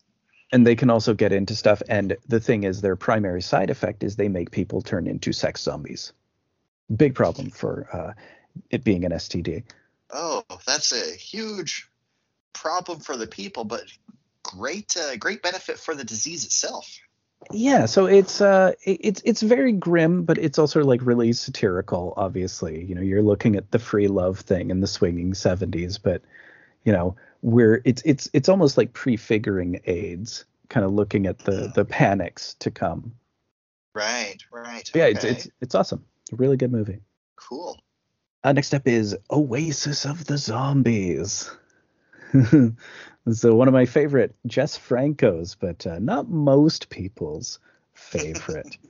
and they can also get into stuff. And the thing is, their primary side effect is they make people turn into sex zombies. Big problem for uh, it being an STD. oh, that's a huge problem for the people, but great, uh, great benefit for the disease itself. Yeah, so it's uh it's it's very grim, but it's also like really satirical. Obviously, you know, you're looking at the free love thing in the swinging '70s, but you know, where it's it's it's almost like prefiguring AIDS, kind of looking at the the panics to come. Right. Right. Yeah, it's okay. it's it's awesome. A really good movie. cool. Uh, next up is Oasis of the Zombies. *laughs* so one of my favorite Jess Franco's, but uh, not most people's favorite. *laughs*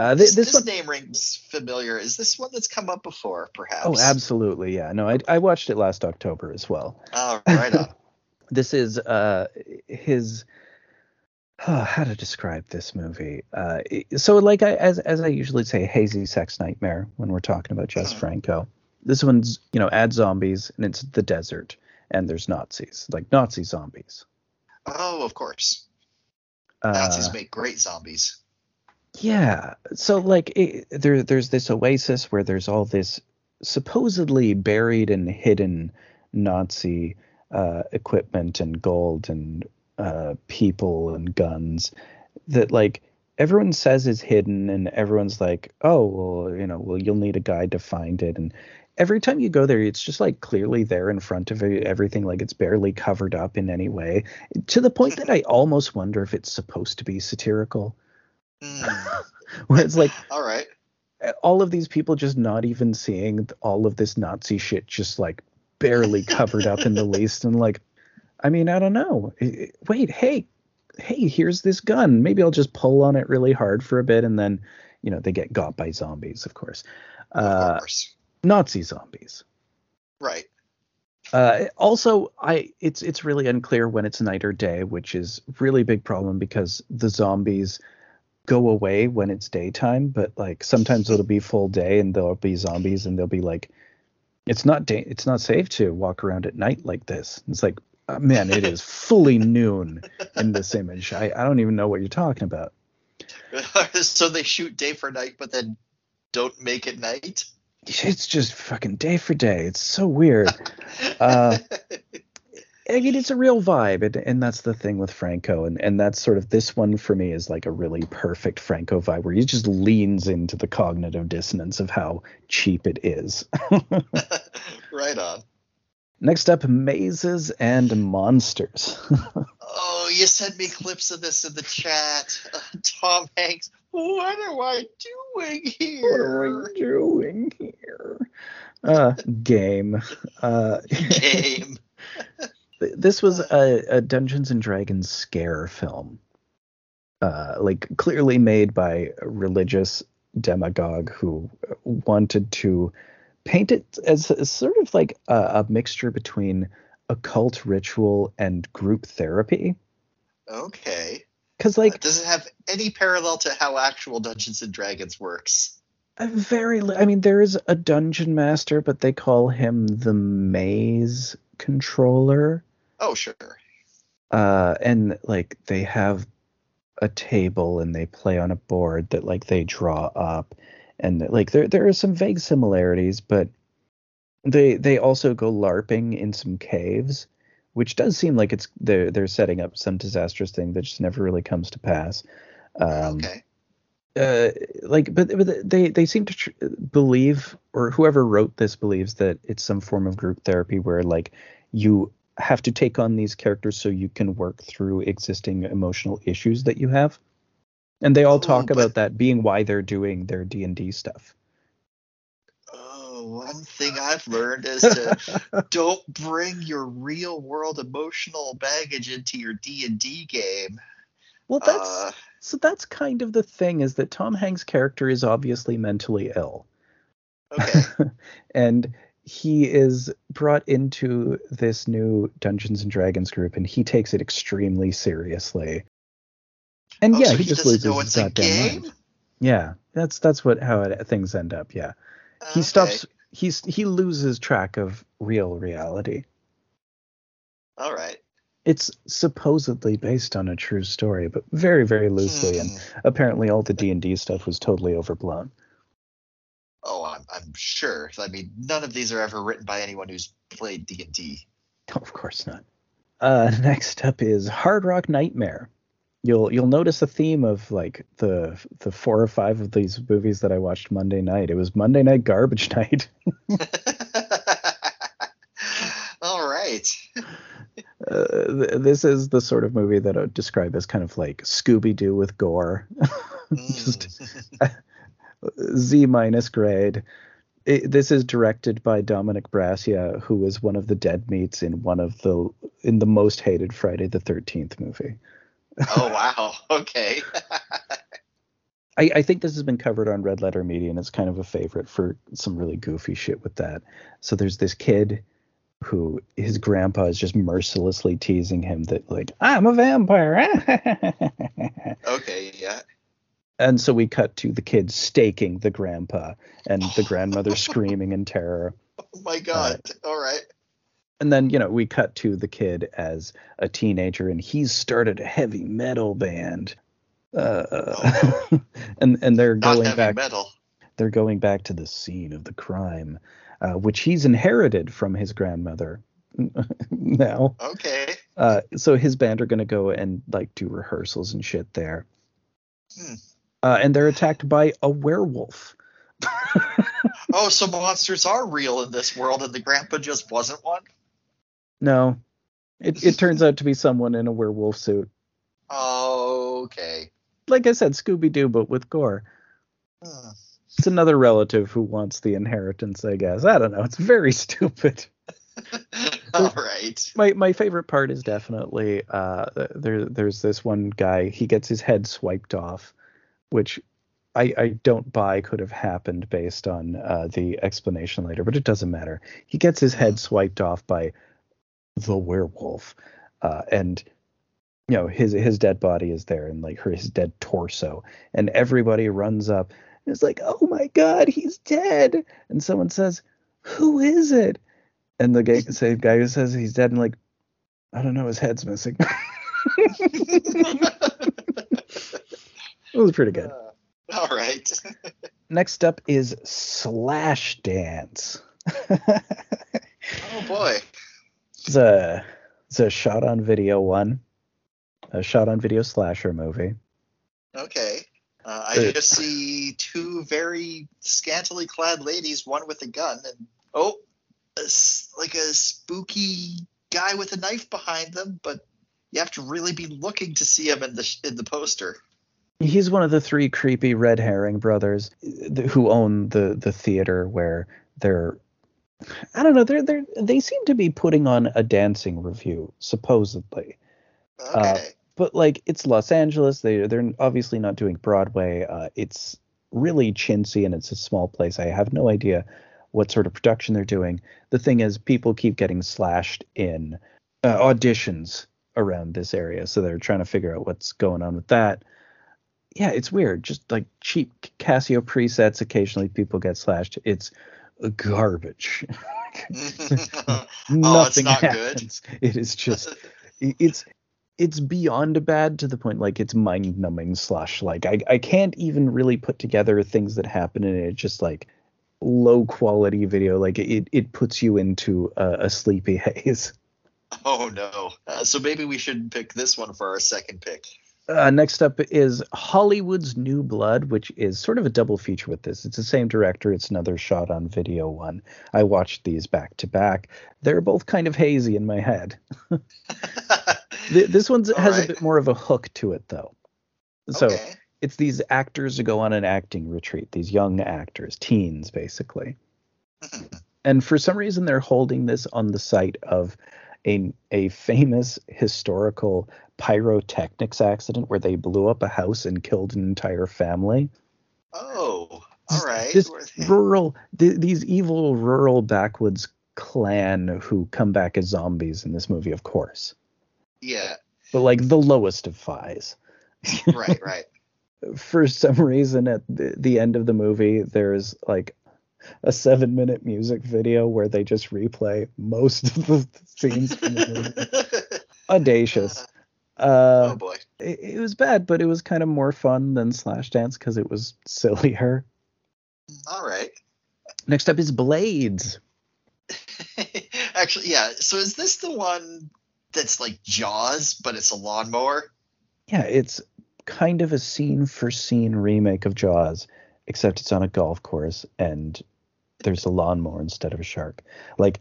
Uh, thi- This, this this one, name rings familiar. Is this one that's come up before, perhaps? oh, absolutely, yeah. No, I, I watched it last October as well. Oh, right on. *laughs* This is uh, his. Oh, how to describe this movie? Uh, so, like I, as as I usually say, hazy sex nightmare when we're talking about Jess Mhm. Franco. This one's you know add zombies and it's the desert and there's Nazis like Nazi zombies. Oh, of course. Uh, Nazis make great zombies. Yeah. So like it, there there's this oasis where there's all this supposedly buried and hidden Nazi uh, equipment and gold and uh, people and guns that like everyone says is hidden and everyone's like, "Oh, well, you know, well you'll need a guide to find it." And every time you go there, it's just like clearly there in front of everything like it's barely covered up in any way to the point that I *laughs* almost wonder if it's supposed to be satirical Hmm. *laughs* where it's like All right. all of these people just not even seeing all of this Nazi shit just like barely covered up in the *laughs* least and like I mean I don't know wait hey hey here's this gun maybe I'll just pull on it really hard for a bit and then you know they get got by zombies of course Of uh course. Nazi zombies Right. uh, also, I it's it's really unclear when it's night or day, which is really big problem because the zombies go away when it's daytime, but like sometimes it'll be full day and there'll be zombies and they'll be like, it's not day, it's not safe to walk around at night like this. It's like, uh, man, it is fully noon in this image. I I don't even know what you're talking about. *laughs* so they shoot day for night, but then don't make it night. It's just fucking day for day. It's so weird. Uh, *laughs* I mean, it's a real vibe, and, and that's the thing with Franco, and and that's sort of this one for me is like a really perfect Franco vibe, where he just leans into the cognitive dissonance of how cheap it is. *laughs* *laughs* right on. Next up, mazes and monsters. *laughs* Oh, you sent me clips of this in the chat. Uh, *laughs* Tom Hanks. What am I doing here? What are we doing here? Uh, game. Uh, *laughs* Game. This was a, a Dungeons and Dragons scare film, uh, like clearly made by a religious demagogue who wanted to paint it as, as sort of like a, a mixture between occult ritual and group therapy. Okay. Because like Does it have any parallel to how actual Dungeons and Dragons works? very, li- I mean, there is a dungeon master, but they call him the maze controller. Oh, sure. uh and like they have a table and they play on a board that like they draw up and like there there are some vague similarities but they they also go larping in some caves which does seem like it's they're they're setting up some disastrous thing that just never really comes to pass um okay. uh, like, but, but they they seem to tr- believe, or whoever wrote this believes that it's some form of group therapy where like you have to take on these characters so you can work through existing emotional issues that you have, and they all talk but- about that being why they're doing their D and D stuff. Oh, one thing I've learned is to *laughs* don't bring your real world emotional baggage into your D and D game. Well, that's Uh, so that's kind of the thing is that Tom Hanks' character is obviously mentally ill. okay. *laughs* and he is brought into this new Dungeons and Dragons group, and he takes it extremely seriously. And Oh, yeah, so he, he just loses his goddamn game? mind. Yeah, that's that's what how it, things end up. Yeah, he stops. He's he loses track of real reality. All right. It's supposedly based on a true story, but very very loosely, and Hmm. apparently all the D and D stuff was totally overblown. Oh, I'm, I'm sure. I mean, none of these are ever written by anyone who's played D and D. Of course not. Uh, *laughs* next up is Hard Rock Nightmare. You'll you'll notice a theme of like the the four or five of these movies that I watched Monday night. It was Monday night garbage *laughs* night. *laughs* All right. Uh, th- this is the sort of movie that I would describe as kind of like Scooby Doo with gore, *laughs* Just- Mm. Z minus grade. It, this is directed by Dominick Brascia, who was one of the dead meats in one of the in the most hated Friday the Thirteenth movie. Oh wow. *laughs* Okay. I, I think this has been covered on Red Letter Media, and it's kind of a favorite for some really goofy shit with that. So there's this kid who his grandpa is just mercilessly teasing him that like I'm a vampire, *laughs* Okay. Yeah. and so we cut to the kid staking the grandpa and the grandmother *laughs* screaming in terror. Oh my God. Uh, All right. And then you know we cut to the kid as a teenager, and he's started a heavy metal band. Uh, *laughs* and and they're Not going heavy back. metal. they're going back to the scene of the crime, uh, which he's inherited from his grandmother. *laughs* now, Okay. uh, so his band are gonna go and like do rehearsals and shit there, Hmm. uh, and they're attacked by a werewolf. *laughs* Oh, so monsters are real in this world, and the grandpa just wasn't one. No, it it turns out to be someone in a werewolf suit. Oh, Okay. Like I said, Scooby Doo, but with gore. Hmm. It's another relative who wants the inheritance, I guess. I don't know. It's very *laughs* stupid. *laughs* All right. my my favorite part is definitely uh there there's this one guy he gets his head swiped off which I, I don't buy could have happened based on uh, the explanation later, but it doesn't matter. He gets his head swiped off by the werewolf, uh, and you know his his dead body is there, and like her his dead torso, and everybody runs up and is like, "Oh my god, he's dead!" And someone says, "Who is it?" And the guy, same guy who says he's dead, and like, I don't know, his head's missing. *laughs* It was pretty good. All right. *laughs* Next up is Slash Dance. *laughs* Oh boy. It's a it's a shot on video one, a shot on video slasher movie. Okay. Uh, I Uh, just see two very scantily clad ladies, one with a gun, and oh, a s like a spooky guy with a knife behind them. But you have to really be looking to see him in the in the poster. He's one of the three creepy red herring brothers who own the the theater where they're I don't know they're they they seem to be putting on a dancing review supposedly. Okay. but like it's Los Angeles. They they're obviously not doing Broadway. Uh, it's really chintzy and it's a small place. I have no idea what sort of production they're doing. The thing is, people keep getting slashed in uh, auditions around this area, so they're trying to figure out what's going on with that. Yeah, it's weird. Just like cheap Casio presets. Occasionally, people get slashed. It's garbage. *laughs* *laughs* oh, it's Nothing not good. happens. It is just it's it's beyond bad to the point like it's mind numbing slush like I, I can't even really put together things that happen in it just like low quality video like it it puts you into a, a sleepy *laughs* haze oh no. Uh, so maybe we should pick this one for our second pick. Uh, next up is Hollywood's New Blood, which is sort of a double feature with this. It's the same director. It's another shot on video one. I watched these back to back. They're both kind of hazy in my head. *laughs* this one has right. a bit more of a hook to it, though. So okay. it's these actors who go on an acting retreat, these young actors, teens, basically. and for some reason, they're holding this on the site of a, a famous historical pyrotechnics accident where they blew up a house and killed an entire family. Oh, all right. This rural, th- these evil rural backwoods clan who come back as zombies in this movie, of course. Yeah. But like the lowest of fies. right, right. *laughs* For some reason, at the, the end of the movie, there's like a seven minute music video where they just replay most of the scenes from the movie. *laughs* Audacious. Uh, oh boy. It, it, was bad, but it was kind of more fun than Slash Dance because it was sillier. All right. Next up is Blades. *laughs* Actually, yeah. So is this the one that's like Jaws, but it's a lawnmower? Yeah, it's kind of a scene for scene remake of Jaws, except it's on a golf course and there's a lawnmower instead of a shark. Like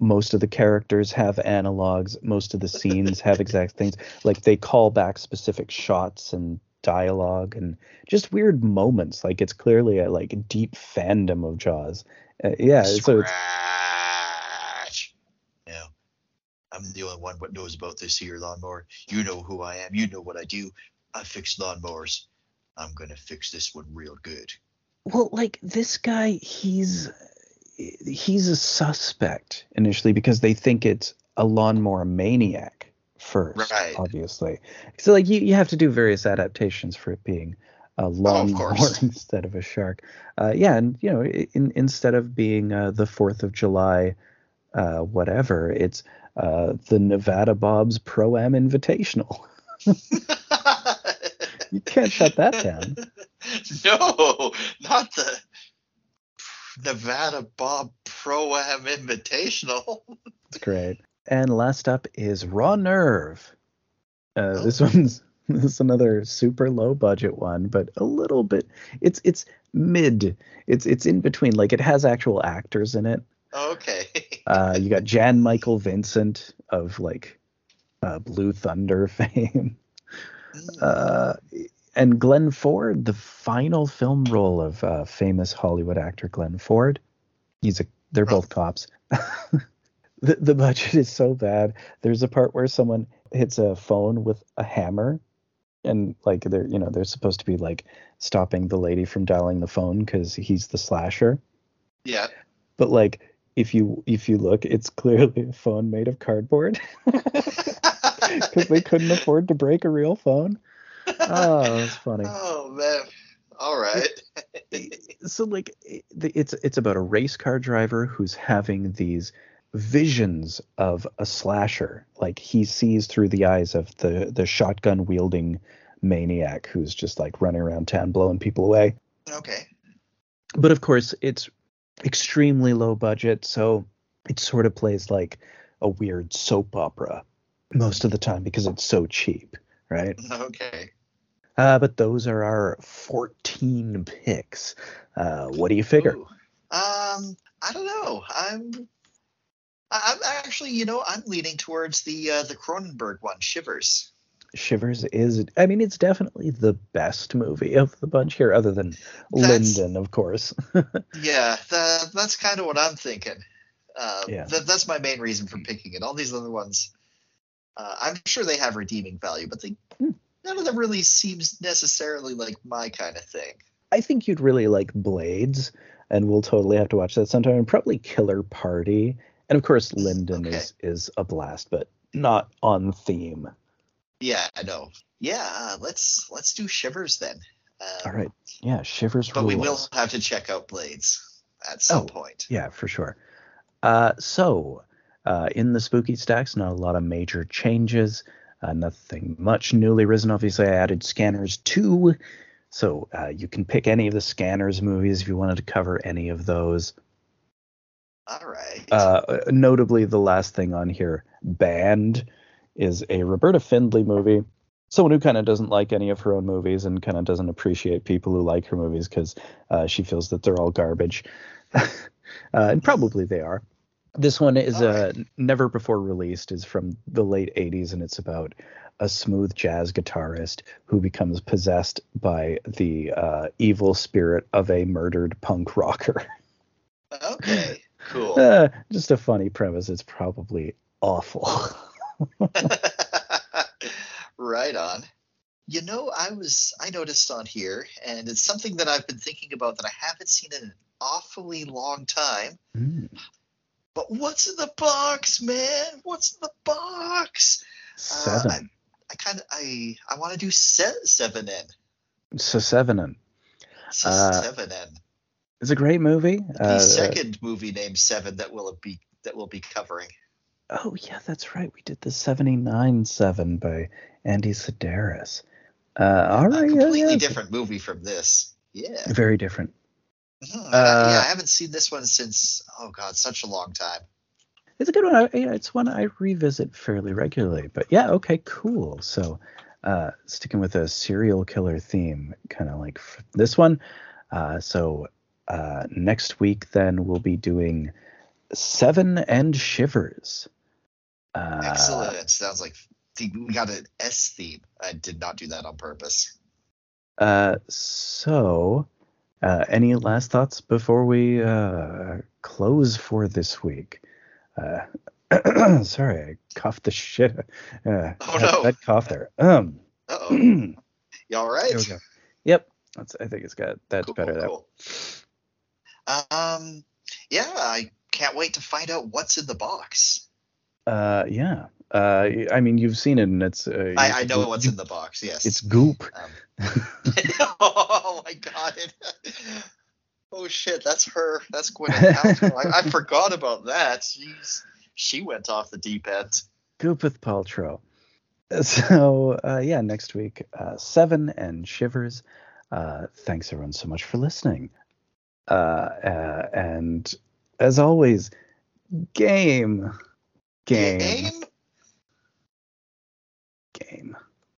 most of the characters have analogs, most of the scenes have *laughs* exact things. Like they call back specific shots and dialogue and just weird moments. Like it's clearly a like deep fandom of Jaws. Uh, yeah, Scratch. so it's yeah. I'm the only one what knows about this here lawnmower. You know who I am. You know what I do. I fix lawnmowers. I'm gonna fix this one real good. Well, like this guy, he's he's a suspect initially because they think it's a lawnmower maniac first, right. obviously. So like you, you have to do various adaptations for it being a lawnmower oh, *laughs* instead of a shark. Uh, yeah, and you know, in, instead of being uh, the Fourth of July, uh, whatever, it's uh, the Nevada Bob's Pro Am Invitational. *laughs* *laughs* you can't shut that down. *laughs* No, not the Nevada Bob Pro Am Invitational. That's great. And last up is Raw Nerve. Uh, oh. This one's *laughs* this is another super low budget one, but a little bit. It's it's mid. It's it's in between. Like it has actual actors in it. Okay. *laughs* uh, you got Jan Michael Vincent of like uh, Blue Thunder fame. Uh, and Glenn Ford, the final film role of uh, famous Hollywood actor Glenn Ford. He's a they're both cops. *laughs* the the budget is so bad. There's a part where someone hits a phone with a hammer and like they're you know they're supposed to be like stopping the lady from dialing the phone because he's the slasher yeah but like if you if you look it's clearly a phone made of cardboard *laughs* because they couldn't afford to break a real phone oh that's funny *laughs* oh man all right so like it's it's about a race car driver who's having these visions of a slasher. Like he sees through the eyes of the the shotgun wielding maniac who's just like running around town blowing people away. Okay. But of course, it's extremely low budget, so it sort of plays like a weird soap opera most of the time because it's so cheap, right? *laughs* Okay. Uh, but those are our 14 picks. Uh, what do you figure? Ooh. Um, I don't know. I'm I'm actually, you know, I'm leaning towards the uh, the Cronenberg one, Shivers. Shivers is, I mean, it's definitely the best movie of the bunch here, other than that's, Lyndon, of course. *laughs* yeah, that's kind of what I'm thinking. Uh, yeah. Th- that's my main reason for picking it. All these other ones, uh, I'm sure they have redeeming value, but they hmm. none of them really seems necessarily like my kind of thing. I think you'd really like Blades, and we'll totally have to watch that sometime. And probably Killer Party and of course, Lyndon okay. is is a blast, but not on theme. Yeah, I know. Yeah, let's let's do Shivers then. Um, All right. Yeah, Shivers. But rules. we will have to check out Blades at some oh, point. Yeah, for sure. Uh, so, uh, in the spooky stacks, not a lot of major changes. Uh, nothing much newly risen. Obviously, I added Scanners 2. So uh, you can pick any of the Scanners movies if you wanted to cover any of those. All right. Uh, notably, the last thing on here, Banned, is a Roberta Findlay movie. someone who kind of doesn't like any of her own movies and kind of doesn't appreciate people who like her movies because uh, she feels that they're all garbage, *laughs* uh, and probably they are. This one is uh, never before released, is from the late '80s, and it's about a smooth jazz guitarist who becomes possessed by the uh, evil spirit of a murdered punk rocker. *laughs* Okay, cool. Uh, just a funny premise. It's probably awful. *laughs* *laughs* right on. You know, I was I noticed on here, and it's something that I've been thinking about that I haven't seen in an awfully long time. Mm. But what's in the box, man? What's in the box? Seven. Uh, I, I kind of I I want to do se- seven N. So seven N. Uh, seven N. It's a great movie. The Uh, second movie named Seven that we'll be that we'll be covering. Oh yeah, that's right. We did the '79 Seven by Andy Sidaris. Uh, all A right, yeah, completely yeah. different movie from this. Yeah. Very different. Mhm. Uh, yeah, I haven't seen this one since oh god, such a long time. It's a good one. I, yeah, it's one I revisit fairly regularly. But yeah, okay, cool. So, uh, sticking with a serial killer theme, kind of like f- this one. Uh, so uh, next week, then we'll be doing Seven and Shivers. Uh, Excellent. Sounds like we got an S theme. I did not do that on purpose. Uh, so, uh, any last thoughts before we uh, close for this week? Uh, *clears throat* sorry, I coughed the shit. Uh, Oh, had- no. had cough there. Um, oh. *clears throat* you all right? we go. Yep, that's. I think it's got. That's Cool, better. cool, cool. Um, yeah, I can't wait to find out what's in the box. Uh, yeah. Uh, I mean, you've seen it, and it's. Uh, I, I know you- what's you- in the box. Yes. It's goop. Um, *laughs* oh my god. *laughs* oh shit, that's her. That's Gwyneth Paltrow. I, I forgot about that. Jeez. She went off the deep end. Goopeth Paltrow. *laughs* So uh, yeah, next week, uh, Seven and Shivers. Uh, thanks everyone so much for listening. Uh, uh, and as always, Game. Game.